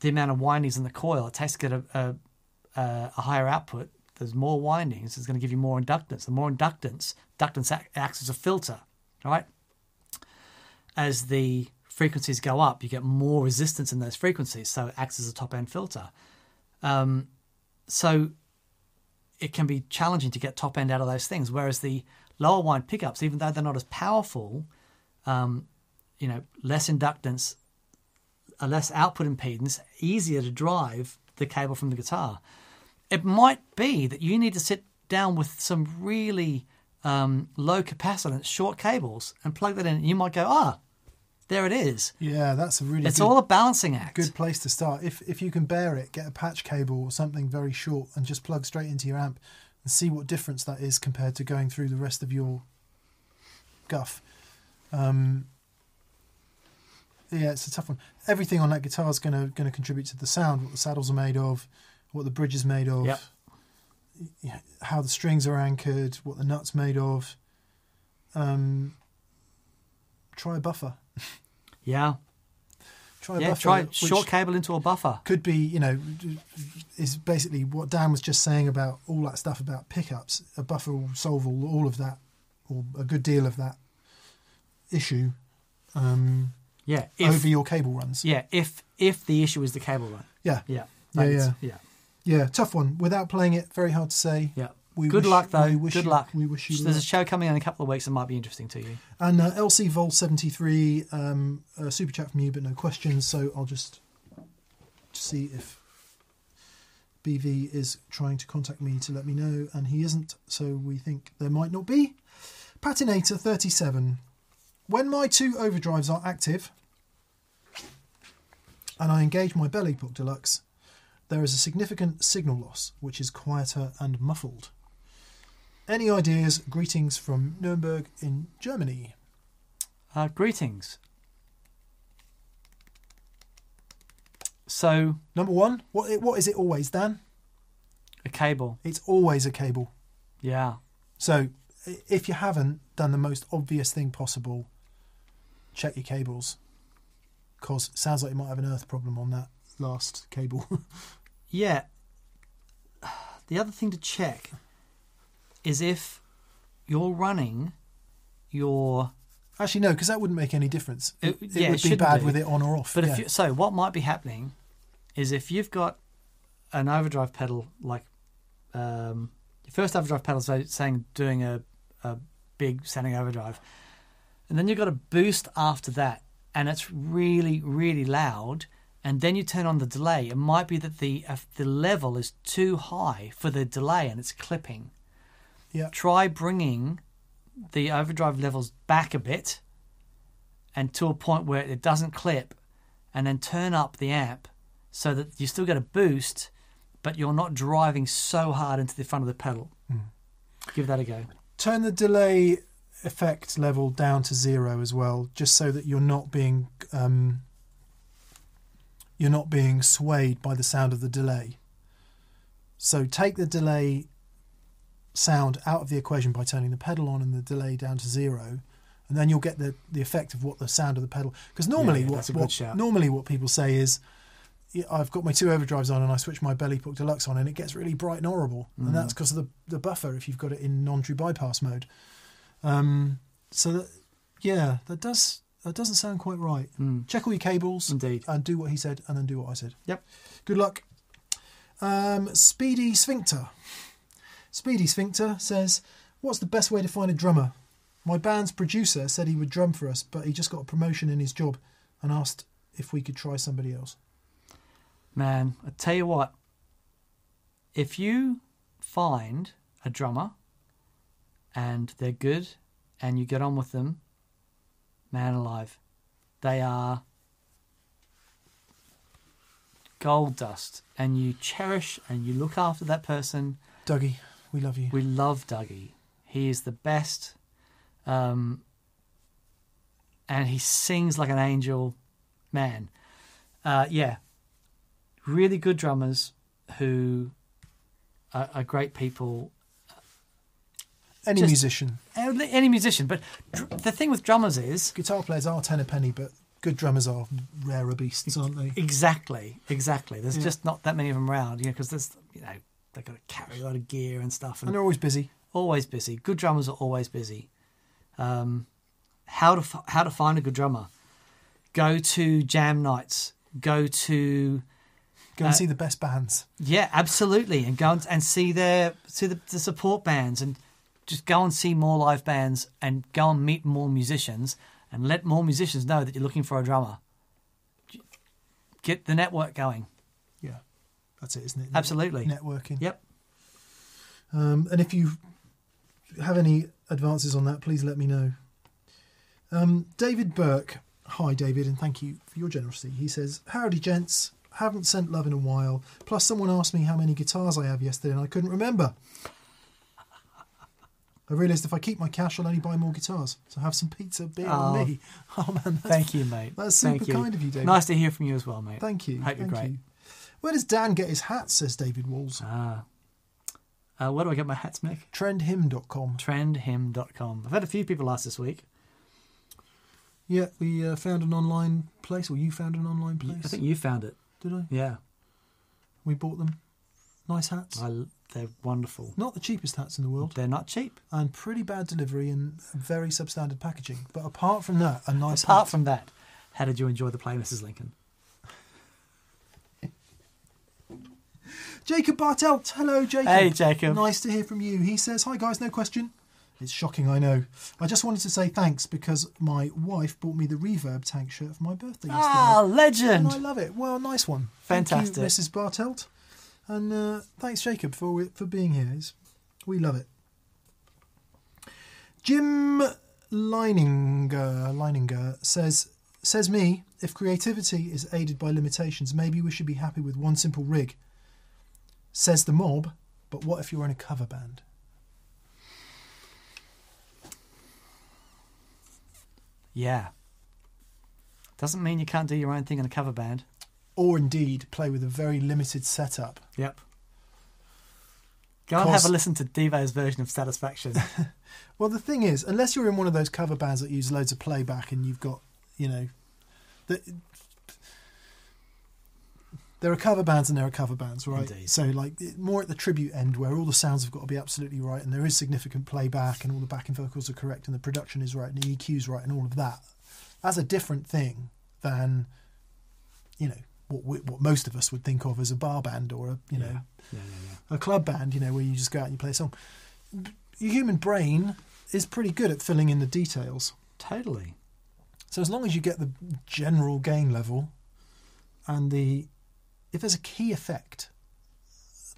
the amount of windings in the coil, it takes to get a, a, a a higher output. There's more windings. It's going to give you more inductance. The more inductance, inductance acts as a filter, right? As the frequencies go up, you get more resistance in those frequencies, so it acts as a top end filter. Um, so it can be challenging to get top end out of those things. Whereas the lower wind pickups, even though they're not as powerful, um, you know, less inductance, a less output impedance, easier to drive the cable from the guitar. It might be that you need to sit down with some really um, low capacitance short cables and plug that in. You might go, ah, there it is. Yeah, that's a really It's good, all a balancing act. good place to start. If if you can bear it, get a patch cable or something very short and just plug straight into your amp and see what difference that is compared to going through the rest of your guff. Um, yeah, it's a tough one. Everything on that guitar is gonna gonna contribute to the sound. What the saddles are made of, what the bridge is made of, Yep. how the strings are anchored, what the nuts made of. Um, try a buffer. (laughs) Yeah. Try a Yeah, try short cable into a buffer. could be, you know, is basically what Dan was just saying about all that stuff about pickups. A buffer will solve all, all of that, or a good deal of that issue um, Yeah. If, over your cable runs. yeah, if if the issue is the cable run. Yeah, Yeah. Yeah, yeah. Yeah. yeah, tough one. Without playing it, very hard to say. Yeah. We Good wish- luck, though. we wish Good you- luck. We wish you There's a show coming in a couple of weeks that might be interesting to you. And uh, LC Vol seventy three, um, a super chat from you, but no questions. So I'll just see if BV is trying to contact me to let me know, and he isn't. So we think there might not be. Patinator thirty seven. When my two overdrives are active, and I engage my Belle Epoch Deluxe, there is a significant signal loss, which is quieter and muffled. Any ideas? Greetings from Nuremberg in Germany. Uh, greetings. So, Number one, what what is it always, Dan? a cable. It's always a cable. Yeah. So if you haven't done the most obvious thing possible, check your cables. Cause it sounds like you might have an earth problem on that last cable. (laughs) Yeah. The other thing to check is if you're running your. Actually, no, because that wouldn't make any difference. It- It, yeah, it would be bad do. with it on or off. But yeah. if you, so, what might be happening is if you've got an overdrive pedal, like um, your first overdrive pedal, so saying doing a, a big sounding overdrive, and then you've got a boost after that, and it's really, really loud, and then you turn on the delay. It might be that the if the level is too high for the delay and it's clipping. Yeah. Try bringing the overdrive levels back a bit, and to a point where it doesn't clip, and then turn up the amp so that you still get a boost, but you're not driving so hard into the front of the pedal. Give that a go. Turn the delay effect level down to zero as well, just so that you're not being um, you're not being swayed by the sound of the delay. So take the delay sound out of the equation by turning the pedal on and the delay down to zero, and then you'll get the, the effect of what the sound of the pedal. Because normally, yeah, what, that's a good what normally what people say is, I've got my two overdrives on and I switch my Belle Epoch Deluxe on and it gets really bright and horrible, Mm. and that's because of the the buffer if you've got it in non-true bypass mode. Um, so that, yeah, that does that doesn't sound quite right. Mm. Check all your cables Indeed. and do what he said, and then do what I said. Yep. Good luck. Um, Speedy Sphincter. Speedy Sphincter says, "What's the best way to find a drummer? My band's producer said he would drum for us, but he just got a promotion in his job and asked if we could try somebody else." Man, I tell you what, if you find a drummer and they're good and you get on with them, man alive, they are gold dust. And you cherish and you look after that person. Dougie, we love you. We love Dougie. He is the best. Um, and he sings like an angel. Man. Uh, yeah. Really good drummers who are, are great people. Any just- musician, Any any musician. But dr- the thing with drummers is. guitar players are ten a penny, but good drummers are rarer beasts, aren't they? Exactly, exactly. There's just not that many of them around, you know, because there's, you know, they've got to carry a lot of gear and stuff. And they're always busy. always busy. Good drummers are always busy. Um, how to f- how to find a good drummer? Go to jam nights. Go to Go and Uh, see the best bands. yeah, absolutely, and go and, and see their see the, the support bands, and just go and see more live bands, and go and meet more musicians, and let more musicians know that you're looking for a drummer. Get the network going. That's it, isn't it? Absolutely. Networking. Yep. Um, and if you have any advances on that, please let me know. Um, David Burke. Hi, David, and thank you for your generosity. He says, Howdy, gents. Haven't sent love in a while. Plus, someone asked me how many guitars I have yesterday, and I couldn't remember. I realised if I keep my cash, I'll only buy more guitars. So have some pizza, beer, Oh. and me. (laughs) Oh, man. Thank you, mate. that's Thank super you. kind of you, David. Nice to hear from you as well, mate. Thank you. Hope you're thank great. you. Where does Dan get his hats, says David Walls? Ah. Uh, where do I get my hats, Mick? Trendhim.com. Trendhim.com. I've had a few people ask this week. Yeah, we uh, found an online place, or you found an online place. I think you found it. Did I? Yeah. We bought them. Nice hats. I, they're wonderful. Not the cheapest hats in the world, They're not cheap. and pretty bad delivery and very substandard packaging. But apart from that, a nice Apart hat. from that, how did you enjoy the play, Mrs. Lincoln? Jacob Bartelt. Hello, Jacob. Hey, Jacob. Nice to hear from you. He says, Hi, guys, no question. It's shocking, I know. I just wanted to say thanks because my wife bought me the Reverb tank shirt for my birthday yesterday. Ah, and legend. I love it. Well, nice one. Fantastic. Thank you, Mrs. Bartelt. And uh, thanks, Jacob, for for being here. It's, we love it. Jim Leininger, Leininger says, says me, if creativity is aided by limitations, maybe we should be happy with one simple rig. Says the mob, but what if you're in a cover band? Yeah. Doesn't mean you can't do your own thing in a cover band. Or indeed play with a very limited setup. Yep. Go and have a listen to Devo's version of Satisfaction. (laughs) Well, the thing is, unless you're in one of those cover bands that use loads of playback and you've got, you know, the, there are cover bands and there are cover bands, right? Indeed. So, like, more at the tribute end where all the sounds have got to be absolutely right and there is significant playback and all the backing vocals are correct and the production is right and the EQ's right and all of that. That's a different thing than, you know, what we, what most of us would think of as a bar band or a, you know, yeah, yeah, yeah. a club band, you know, where you just go out and you play a song. Your human brain is pretty good at filling in the details. Totally. So as long as you get the general gain level and the if there's a key effect,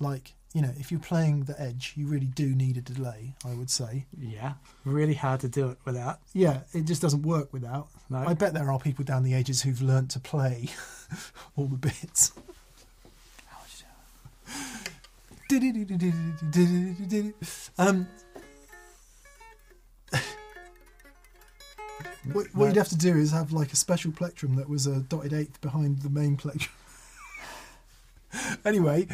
like you know, if you're playing the edge, you really do need a delay. I would say, Yeah. Really hard to do it without. yeah, it just doesn't work without. No. I bet there are people down the ages who've learnt to play (laughs) all the bits. How would you do it? Um, (laughs) what, what you'd have to do is have like a special plectrum that was a dotted eighth behind the main plectrum. (laughs) anyway,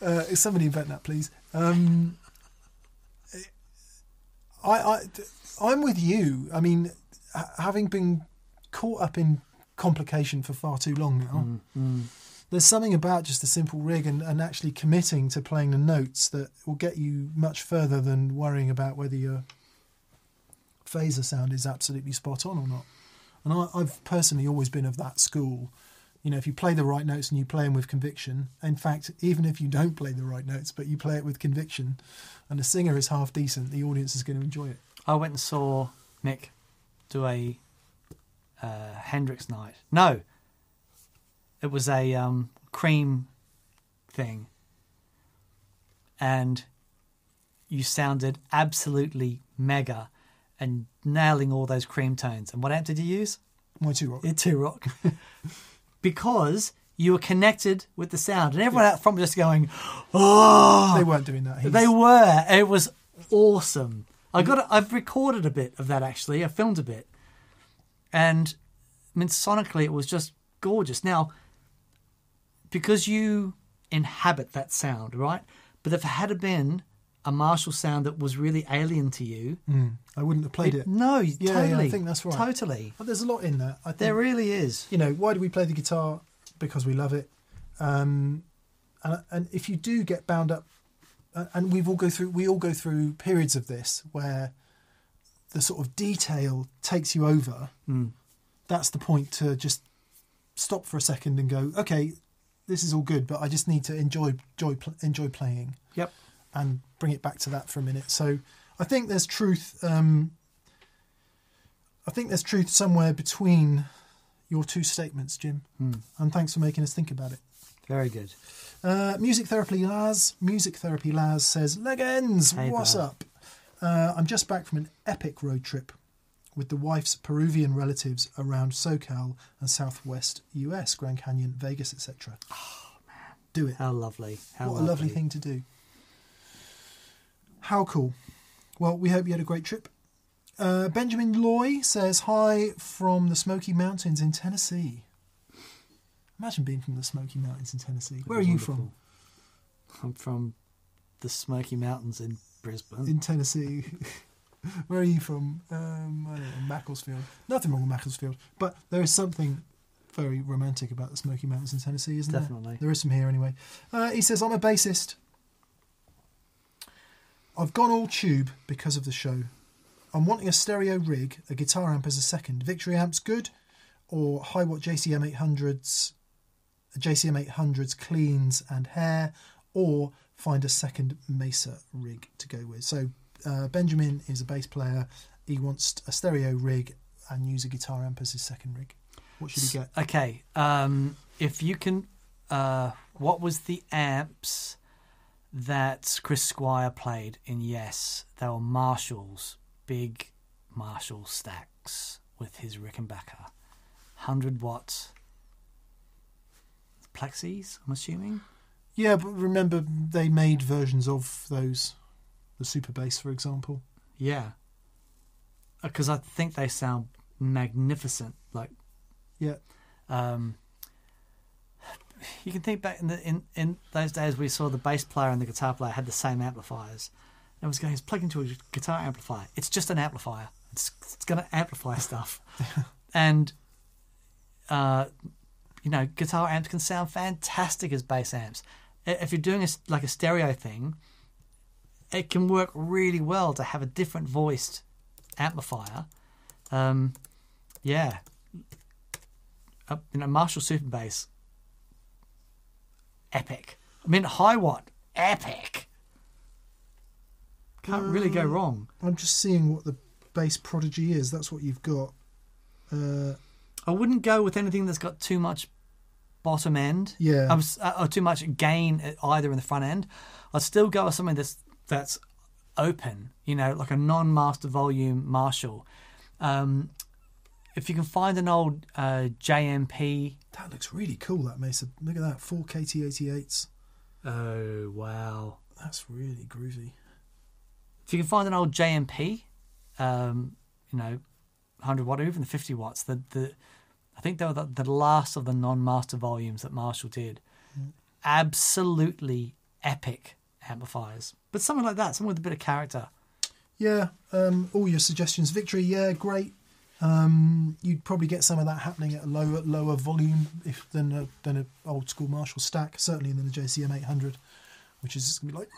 uh, somebody invent that, please. Um, I, I, I'm with you. I mean, ha- having been caught up in complication for far too long now, Mm, there's something about just a simple rig and, and actually committing to playing the notes that will get you much further than worrying about whether your phaser sound is absolutely spot on or not. And I, I've personally always been of that school. You know, if you play the right notes and you play them with conviction, in fact, even if you don't play the right notes, but you play it with conviction, and the singer is half decent, the audience is going to enjoy it. I went and saw Mick do a uh, Hendrix night. No, it was a um, cream thing, and you sounded absolutely mega and nailing all those cream tones. And what amp did you use? My Two-Rock. It Two-Rock, (laughs) because you were connected with the sound, and everyone out front was just going, "Oh!" They ah. weren't doing that. He's- They were. It was awesome. I got. I've recorded a bit of that actually. I filmed a bit, and I mean sonically it was just gorgeous. Now, because you inhabit that sound, right? But if it had been a Marshall sound that was really alien to you, Mm, I wouldn't have played it. no, yeah, totally, I think that's right. Totally, But there's a lot in there. I think there really is. you know, why do we play the guitar? Because we love it. Um, and, and if you do get bound up, uh, and we've all go through, we all go through periods of this where the sort of detail takes you over. Mm. That's the point to just stop for a second and go, okay, this is all good, but I just need to enjoy enjoy enjoy playing Yep. and bring it back to that for a minute. So I think there's truth. Um, I think there's truth somewhere between your two statements, Jim. Hmm. And thanks for making us think about it. Very good. Uh, Music Therapy Laz, Music Therapy Laz says, Legends, Hey, what's up? Uh, I'm just back from an epic road trip with the wife's Peruvian relatives around SoCal and Southwest US, Grand Canyon, Vegas, etc. Oh man, do it! How lovely. How what a lovely thing to do. How cool. Well, we hope you had a great trip. Uh, Benjamin Loy says hi from the Smoky Mountains in Tennessee. Imagine being from the Smoky Mountains in Tennessee. Where are you from? I'm from the Smoky Mountains in Brisbane. In Tennessee. (laughs) Where are you from? Um, I don't know, Macclesfield. Nothing wrong with Macclesfield, but there is something very romantic about the Smoky Mountains in Tennessee, isn't Definitely. there? There is some here anyway. Uh, he says, I'm a bassist. I've gone all tube because of the show. I'm wanting a stereo rig, a guitar amp as a second. Victory amps good, or Hiwatt JCM 800s, JCM 800s cleans and hair, or find a second Mesa rig to go with. So uh, Benjamin is a bass player. He wants a stereo rig and use a guitar amp as his second rig. What should he get? Okay, um, if you can, uh, what was the amps that Chris Squire played in Yes? They were Marshalls, big Marshall stacks with his Rickenbacker, hundred watt Plexis, I'm assuming. Yeah, but remember they made versions of those, the super bass, for example. Yeah, because I think they sound magnificent. Like Yeah, um, you can think back in the in, in those days we saw the bass player and the guitar player had the same amplifiers. And it was going, it's plugged into a guitar amplifier. It's just an amplifier. It's, it's going to amplify stuff. (laughs) and, uh, you know, guitar amps can sound fantastic as bass amps. If you're doing a, like a stereo thing, it can work really well to have a different voiced amplifier. Um, yeah, uh, you know, Marshall Super Bass, epic. I mean, Hiwatt, epic. Can't really go wrong. I'm just seeing what the bass prodigy is. That's what you've got. Uh, I wouldn't go with anything that's got too much bottom end. Yeah. Uh, or too much gain either in the front end. I'd still go with something that's that's open. You know, like a non-master volume Marshall. Um, if you can find an old uh, JMP. that looks really cool. That Mesa. Look at that. Four KT88s. Oh wow! That's really groovy. If you can find an old JMP, um, you know, 100 watt or even the 50 watts, the, the I think they were the, the last of the non-master volumes that Marshall did. Absolutely epic amplifiers, but something like that, something with a bit of character. Yeah. Um, all your suggestions. Victory. Yeah, great. Um, you'd probably get some of that happening at a lower lower volume if than a, than a old school Marshall stack. Certainly than a JCM 800, which is gonna be like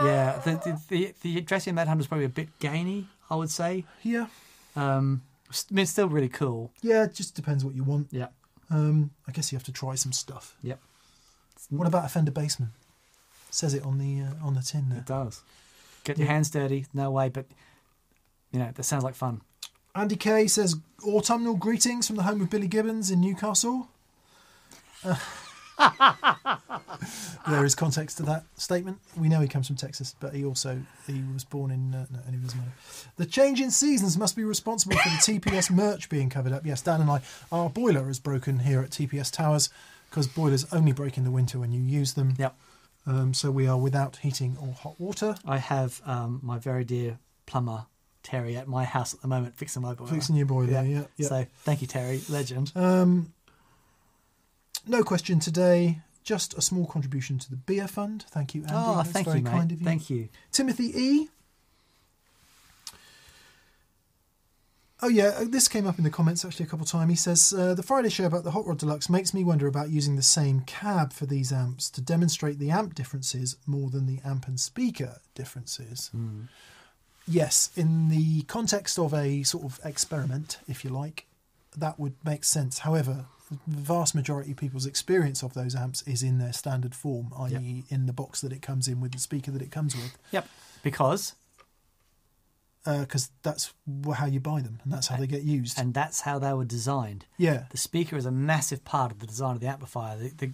Yeah, the the the, the Dressium 800 is probably a bit gainy, I would say. yeah, Um, I mean, it's still really cool. yeah. It just depends what you want. Yeah. Um, I guess you have to try some stuff. Yep. What about a Fender Bassman? says it on the uh, on the tin there. It does. Get your Yeah. hands dirty, no way, but you know that sounds like fun. Andy Kay says autumnal greetings from the home of Billy Gibbons in Newcastle. Uh, (laughs) there is context to that statement. We know he comes from Texas, but he also he was born in. Uh, no, anyway, doesn't matter. The change in seasons must be responsible for the (laughs) TPS merch being covered up. Yes, Dan and I, our boiler is broken here at TPS Towers because boilers only break in the winter when you use them. Yep. Um, so we are without heating or hot water. I have um, my very dear plumber Terry at my house at the moment fixing my boiler. Fixing your boiler, yeah, yeah. yeah. So thank you, Terry, legend. Um, no question today. Just a small contribution to the beer fund. Thank you, Andy. oh, That's thank very you, mate. kind of you. Thank you. Timothy E. Oh yeah, this came up in the comments actually a couple of times. He says uh, the Friday show about the Hot Rod Deluxe makes me wonder about using the same cab for these amps to demonstrate the amp differences more than the amp and speaker differences. Yes, in the context of a sort of experiment, if you like, that would make sense. However, the vast majority of people's experience of those amps is in their standard form, i.e., in the box that it comes in with the speaker that it comes with Yep. Because, uh, because that's how you buy them and that's how they get used. and that's how they were designed. yeah, The speaker is a massive part of the design of the amplifier. The, the,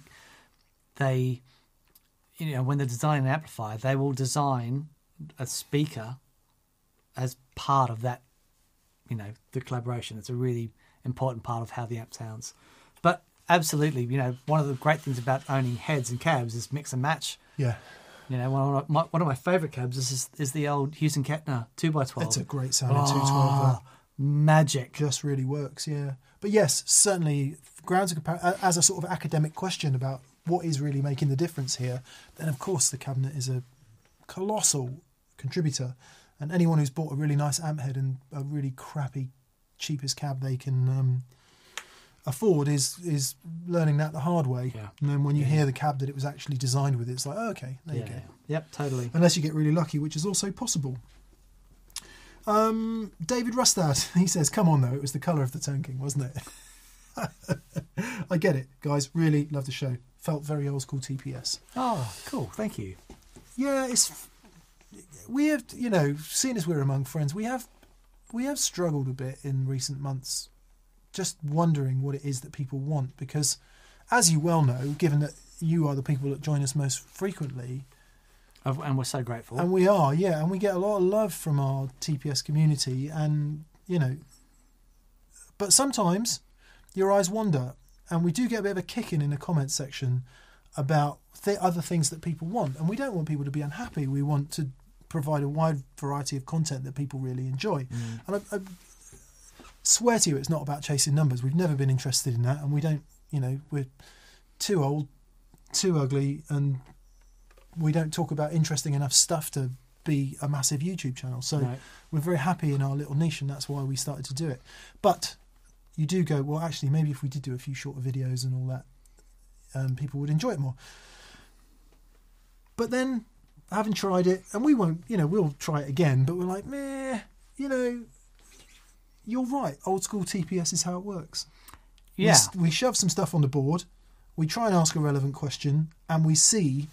they, you know, when they're designing an amplifier, they will design a speaker as part of that, you know, the collaboration. It's a really important part of how the amp sounds. But absolutely, you know, one of the great things about owning heads and cabs is mix and match. yeah, You know, one of my, one of my favourite cabs is is the old Hughes & Kettner two x twelve. it's a great sounding 212. That ah, uh, magic. just really works. Yeah, but yes, certainly grounds of compar- as a sort of academic question about what is really making the difference here. Then of course the cabinet is a colossal contributor, and anyone who's bought a really nice amp head and a really crappy cheapest cab they can um, afford is is learning that the hard way. Yeah. And then when you Yeah. hear the cab that it was actually designed with, it's like, oh, okay, there yeah, you go. yeah. Yep, totally. Unless you get really lucky, which is also possible. Um, David Rustad, (laughs) he says, "Come on, though, it was the colour of the Tone King, wasn't it?" (laughs) I get it, guys. Really love the show. felt very old school TPS. Oh, cool. Thank you. Yeah, it's we have you know, seeing as we're among friends, we have we have struggled a bit in recent months, just wondering what it is that people want because, as you well know, given that you are the people that join us most frequently, And we're so grateful. and we are, yeah, and we get a lot of love from our TPS community, and you know, but sometimes your eyes wander, and we do get a bit of a kicking in the comments section about th- other things that people want, and we don't want people to be unhappy. We want to provide a wide variety of content that people really enjoy, Mm. and I, I swear to you, it's not about chasing numbers. We've never been interested in that, and we don't, you know, we're too old, too ugly, and we don't talk about interesting enough stuff to be a massive YouTube channel. So No. we're very happy in our little niche, and that's why we started to do it. But you do go, well, actually, maybe if we did do a few shorter videos and all that, um, people would enjoy it more. But then, having tried it, and we won't, you know, we'll try it again, but we're like, meh, you know, you're right. Old school TPS is how it works. Yeah. s- we shove some stuff on the board, we try and ask a relevant question, and we see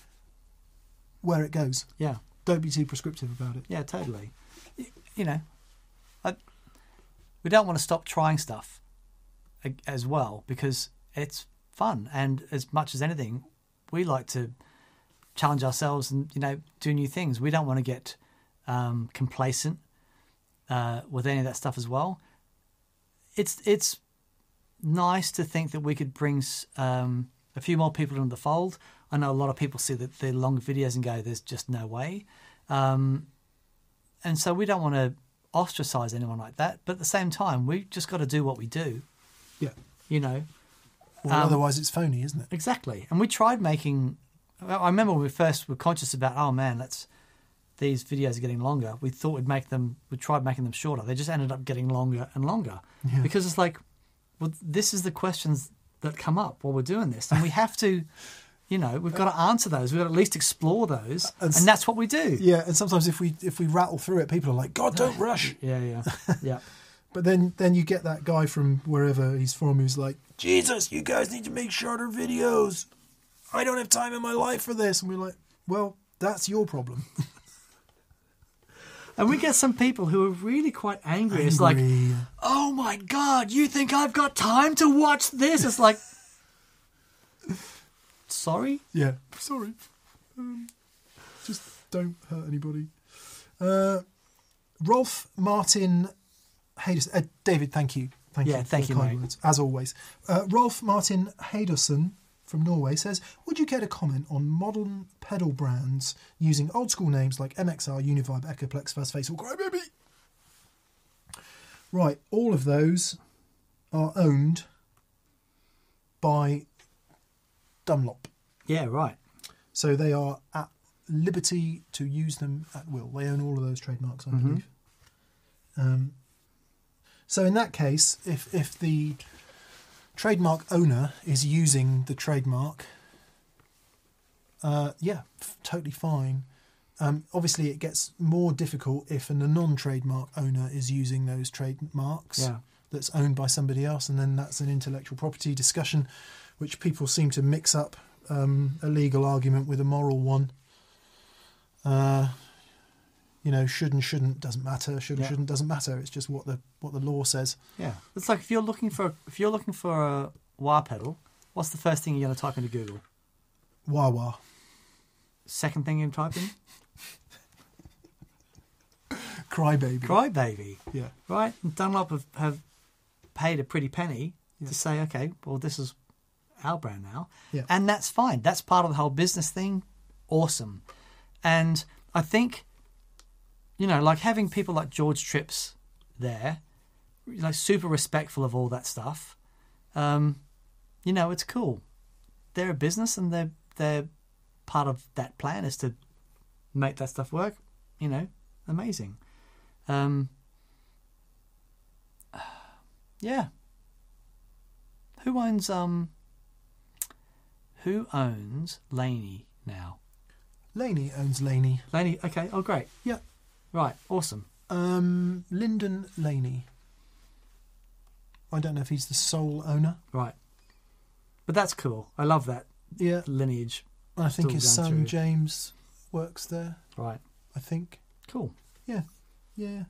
where it goes. Yeah. Don't be too prescriptive about it. Yeah, totally. Y- You know, I, we don't want to stop trying stuff as well because it's fun. And as much as anything, we like to challenge ourselves and, you know, do new things. We don't want to get um, complacent uh, with any of that stuff as well. It's, it's nice to think that we could bring um, a few more people into the fold. I know a lot of people see that the long videos and go, "There's just no way," um, and so we don't want to ostracize anyone like that. But at the same time, we've just got to do what we do. Yeah. You know Well, Um, otherwise, it's phony, isn't it? exactly. And we tried making. I remember when we first were conscious about, oh man, that's these videos are getting longer. We thought we'd make them. We tried making them shorter. They just ended up getting longer and longer Yeah. because it's like, well, this is the questions that come up while we're doing this, and we have to. (laughs) You know, we've got to answer those. We've got to at least explore those, And and, that's what we do. Yeah, and sometimes if we if we rattle through it, people are like, "God, don't (sighs) rush." Yeah, yeah, (laughs) yeah. But then then you get that guy from wherever he's from who's like, "Jesus, you guys need to make shorter videos. I don't have time in my life for this." And we're like, "Well, that's your problem." (laughs) And we get some people who are really quite angry. It's like, oh my god, you think I've got time to watch this? It's like, (laughs) sorry. yeah, sorry, um, just don't hurt anybody. Uh, Rolf Martin Haydos, uh, David, thank you, thank Yeah, you, thank you, kind words, as always. Uh, Rolf Martin Hayderson from Norway says, "Would you care to comment on modern pedal brands using old school names like MXR, Univibe, Echoplex, Fuzz Face, or Crybaby?" Right, all of those are owned by Dunlop. Yeah, right. So they are at liberty to use them at will. They own all of those trademarks, I believe. Um, so in that case, if if the trademark owner is using the trademark, uh, yeah, f- totally fine. Um, obviously, it gets more difficult if a non-trademark owner is using those trademarks Yeah. that's owned by somebody else, and then that's an intellectual property discussion, which people seem to mix up um, a legal argument with a moral one. Uh, you know, should and shouldn't doesn't matter. Should and Yeah. shouldn't doesn't matter. It's just what the what the law says. Yeah. It's like if you're looking for if you're looking for a wah pedal, what's the first thing you're going to type into Google? Wah wah. Second thing you type in? Crybaby. Crybaby. yeah. Right? And Dunlop have, have paid a pretty penny Yeah. to say, okay, well, this is our brand now. Yeah. And that's fine. That's part of the whole business thing. Awesome. And I think, you know, like having people like George Tripps there, like super respectful of all that stuff. Um, you know, it's cool. They're a business and they're they're part of that plan is to make that stuff work. You know, amazing. Um, (sighs) yeah. Who owns um? Who owns Laney now? Laney owns Laney. Laney. Okay. Oh, great. Yeah. Right. Awesome. Um, Lyndon Laney. I don't know if he's the sole owner. Right. But that's cool. I love that Yeah, lineage. I think Still his going son through. James works there. Right. I think. Cool. Yeah. Yeah.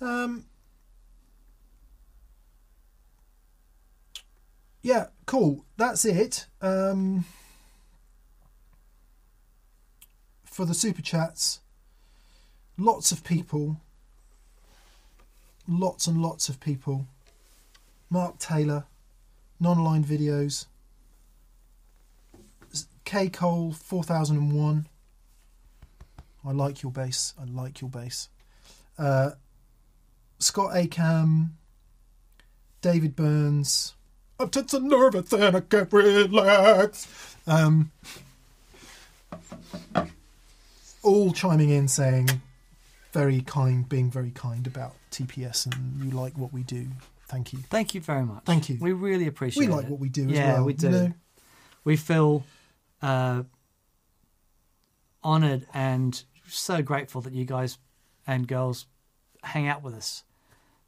Um. Yeah, cool. That's it. Um, for the super chats, lots of people, lots and lots of people. Mark Taylor, non-line videos. K Cole four thousand and one. I like your bass. I like your bass. Uh, Scott Acam, David Burns. I'm tense and nervous and I can't relax. Um, all chiming in saying very kind, being very kind about TPS and you like what we do. Thank you. Thank you very much. Thank you. We really appreciate We like it. what we do as Yeah, well. we you do. know? we feel uh, honored and so grateful that you guys and girls hang out with us.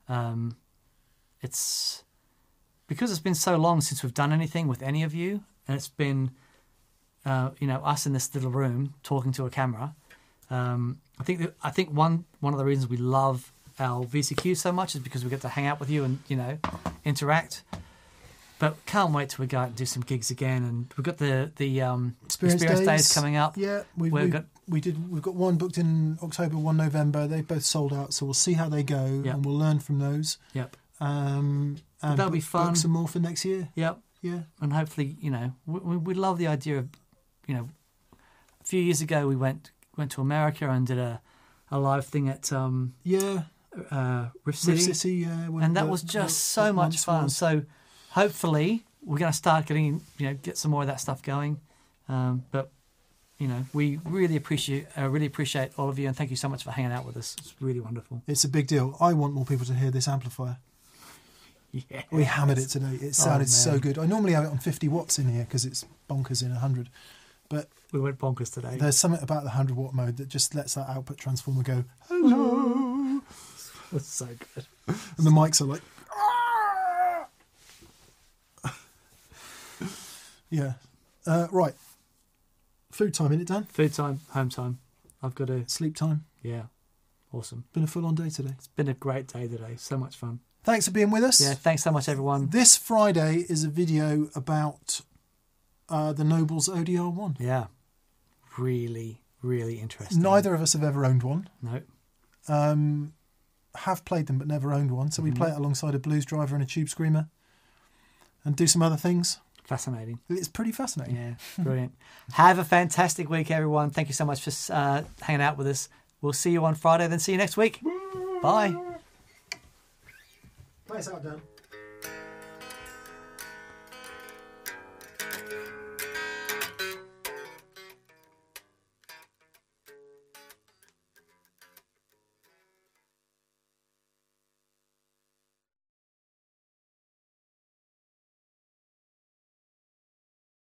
Um, it's because it's been so long since we've done anything with any of you, and it's been uh, you know us in this little room talking to a camera. Um, I think that, I think one one of the reasons we love our VCQ so much is because we get to hang out with you and you know interact. But can't wait till we go out and do some gigs again. And we've got the the um, Experience experience, days. days. coming up. Yeah, we, We've we, got- we did. We've got one booked in October, one November. They both sold out, so we'll see how they go, Yep. and we'll learn from those. Yep, Um, and That'll be book- book some more for next year. yep. Yeah, And hopefully, you know, we, we, we love the idea of, you know, a few years ago we went went to America and did a, a live thing at um, yeah. uh, Rift City, City, yeah, and that the- was just the- so much fun. was. So hopefully we're going to start getting you know get some more of that stuff going. Um, but you know we really appreciate uh, really appreciate all of you and thank you so much for hanging out with us. It's really wonderful. It's a big deal. I want more people to hear this amplifier. Yeah, We hammered it today. It sounded so Oh, man. good. I normally have it on 50 watts in here because it's bonkers in 100. But We went bonkers today. there's something about the 100 watt mode that just lets that output transformer go, hello. (laughs) That's so good. And the mics are like, (laughs) yeah. Uh, right. Food time, in it, Dan? Food time, home time. I've got to Sleep time. yeah, awesome. Been a full on day today. It's been a great day today. So much fun. Thanks for being with us. Yeah, thanks so much, everyone. This Friday is a video about uh, the Nobels ODR1. Yeah, really, really interesting. Neither of us have ever owned one. No. Um, have played them but never owned one. So we Mhm. play it alongside a blues driver and a tube screamer and do some other things. Fascinating. It's pretty fascinating. Yeah, (laughs) brilliant. Have a fantastic week, everyone. Thank you so much for uh, hanging out with us. We'll see you on Friday, then see you next week. Bye. Play us out, Dan.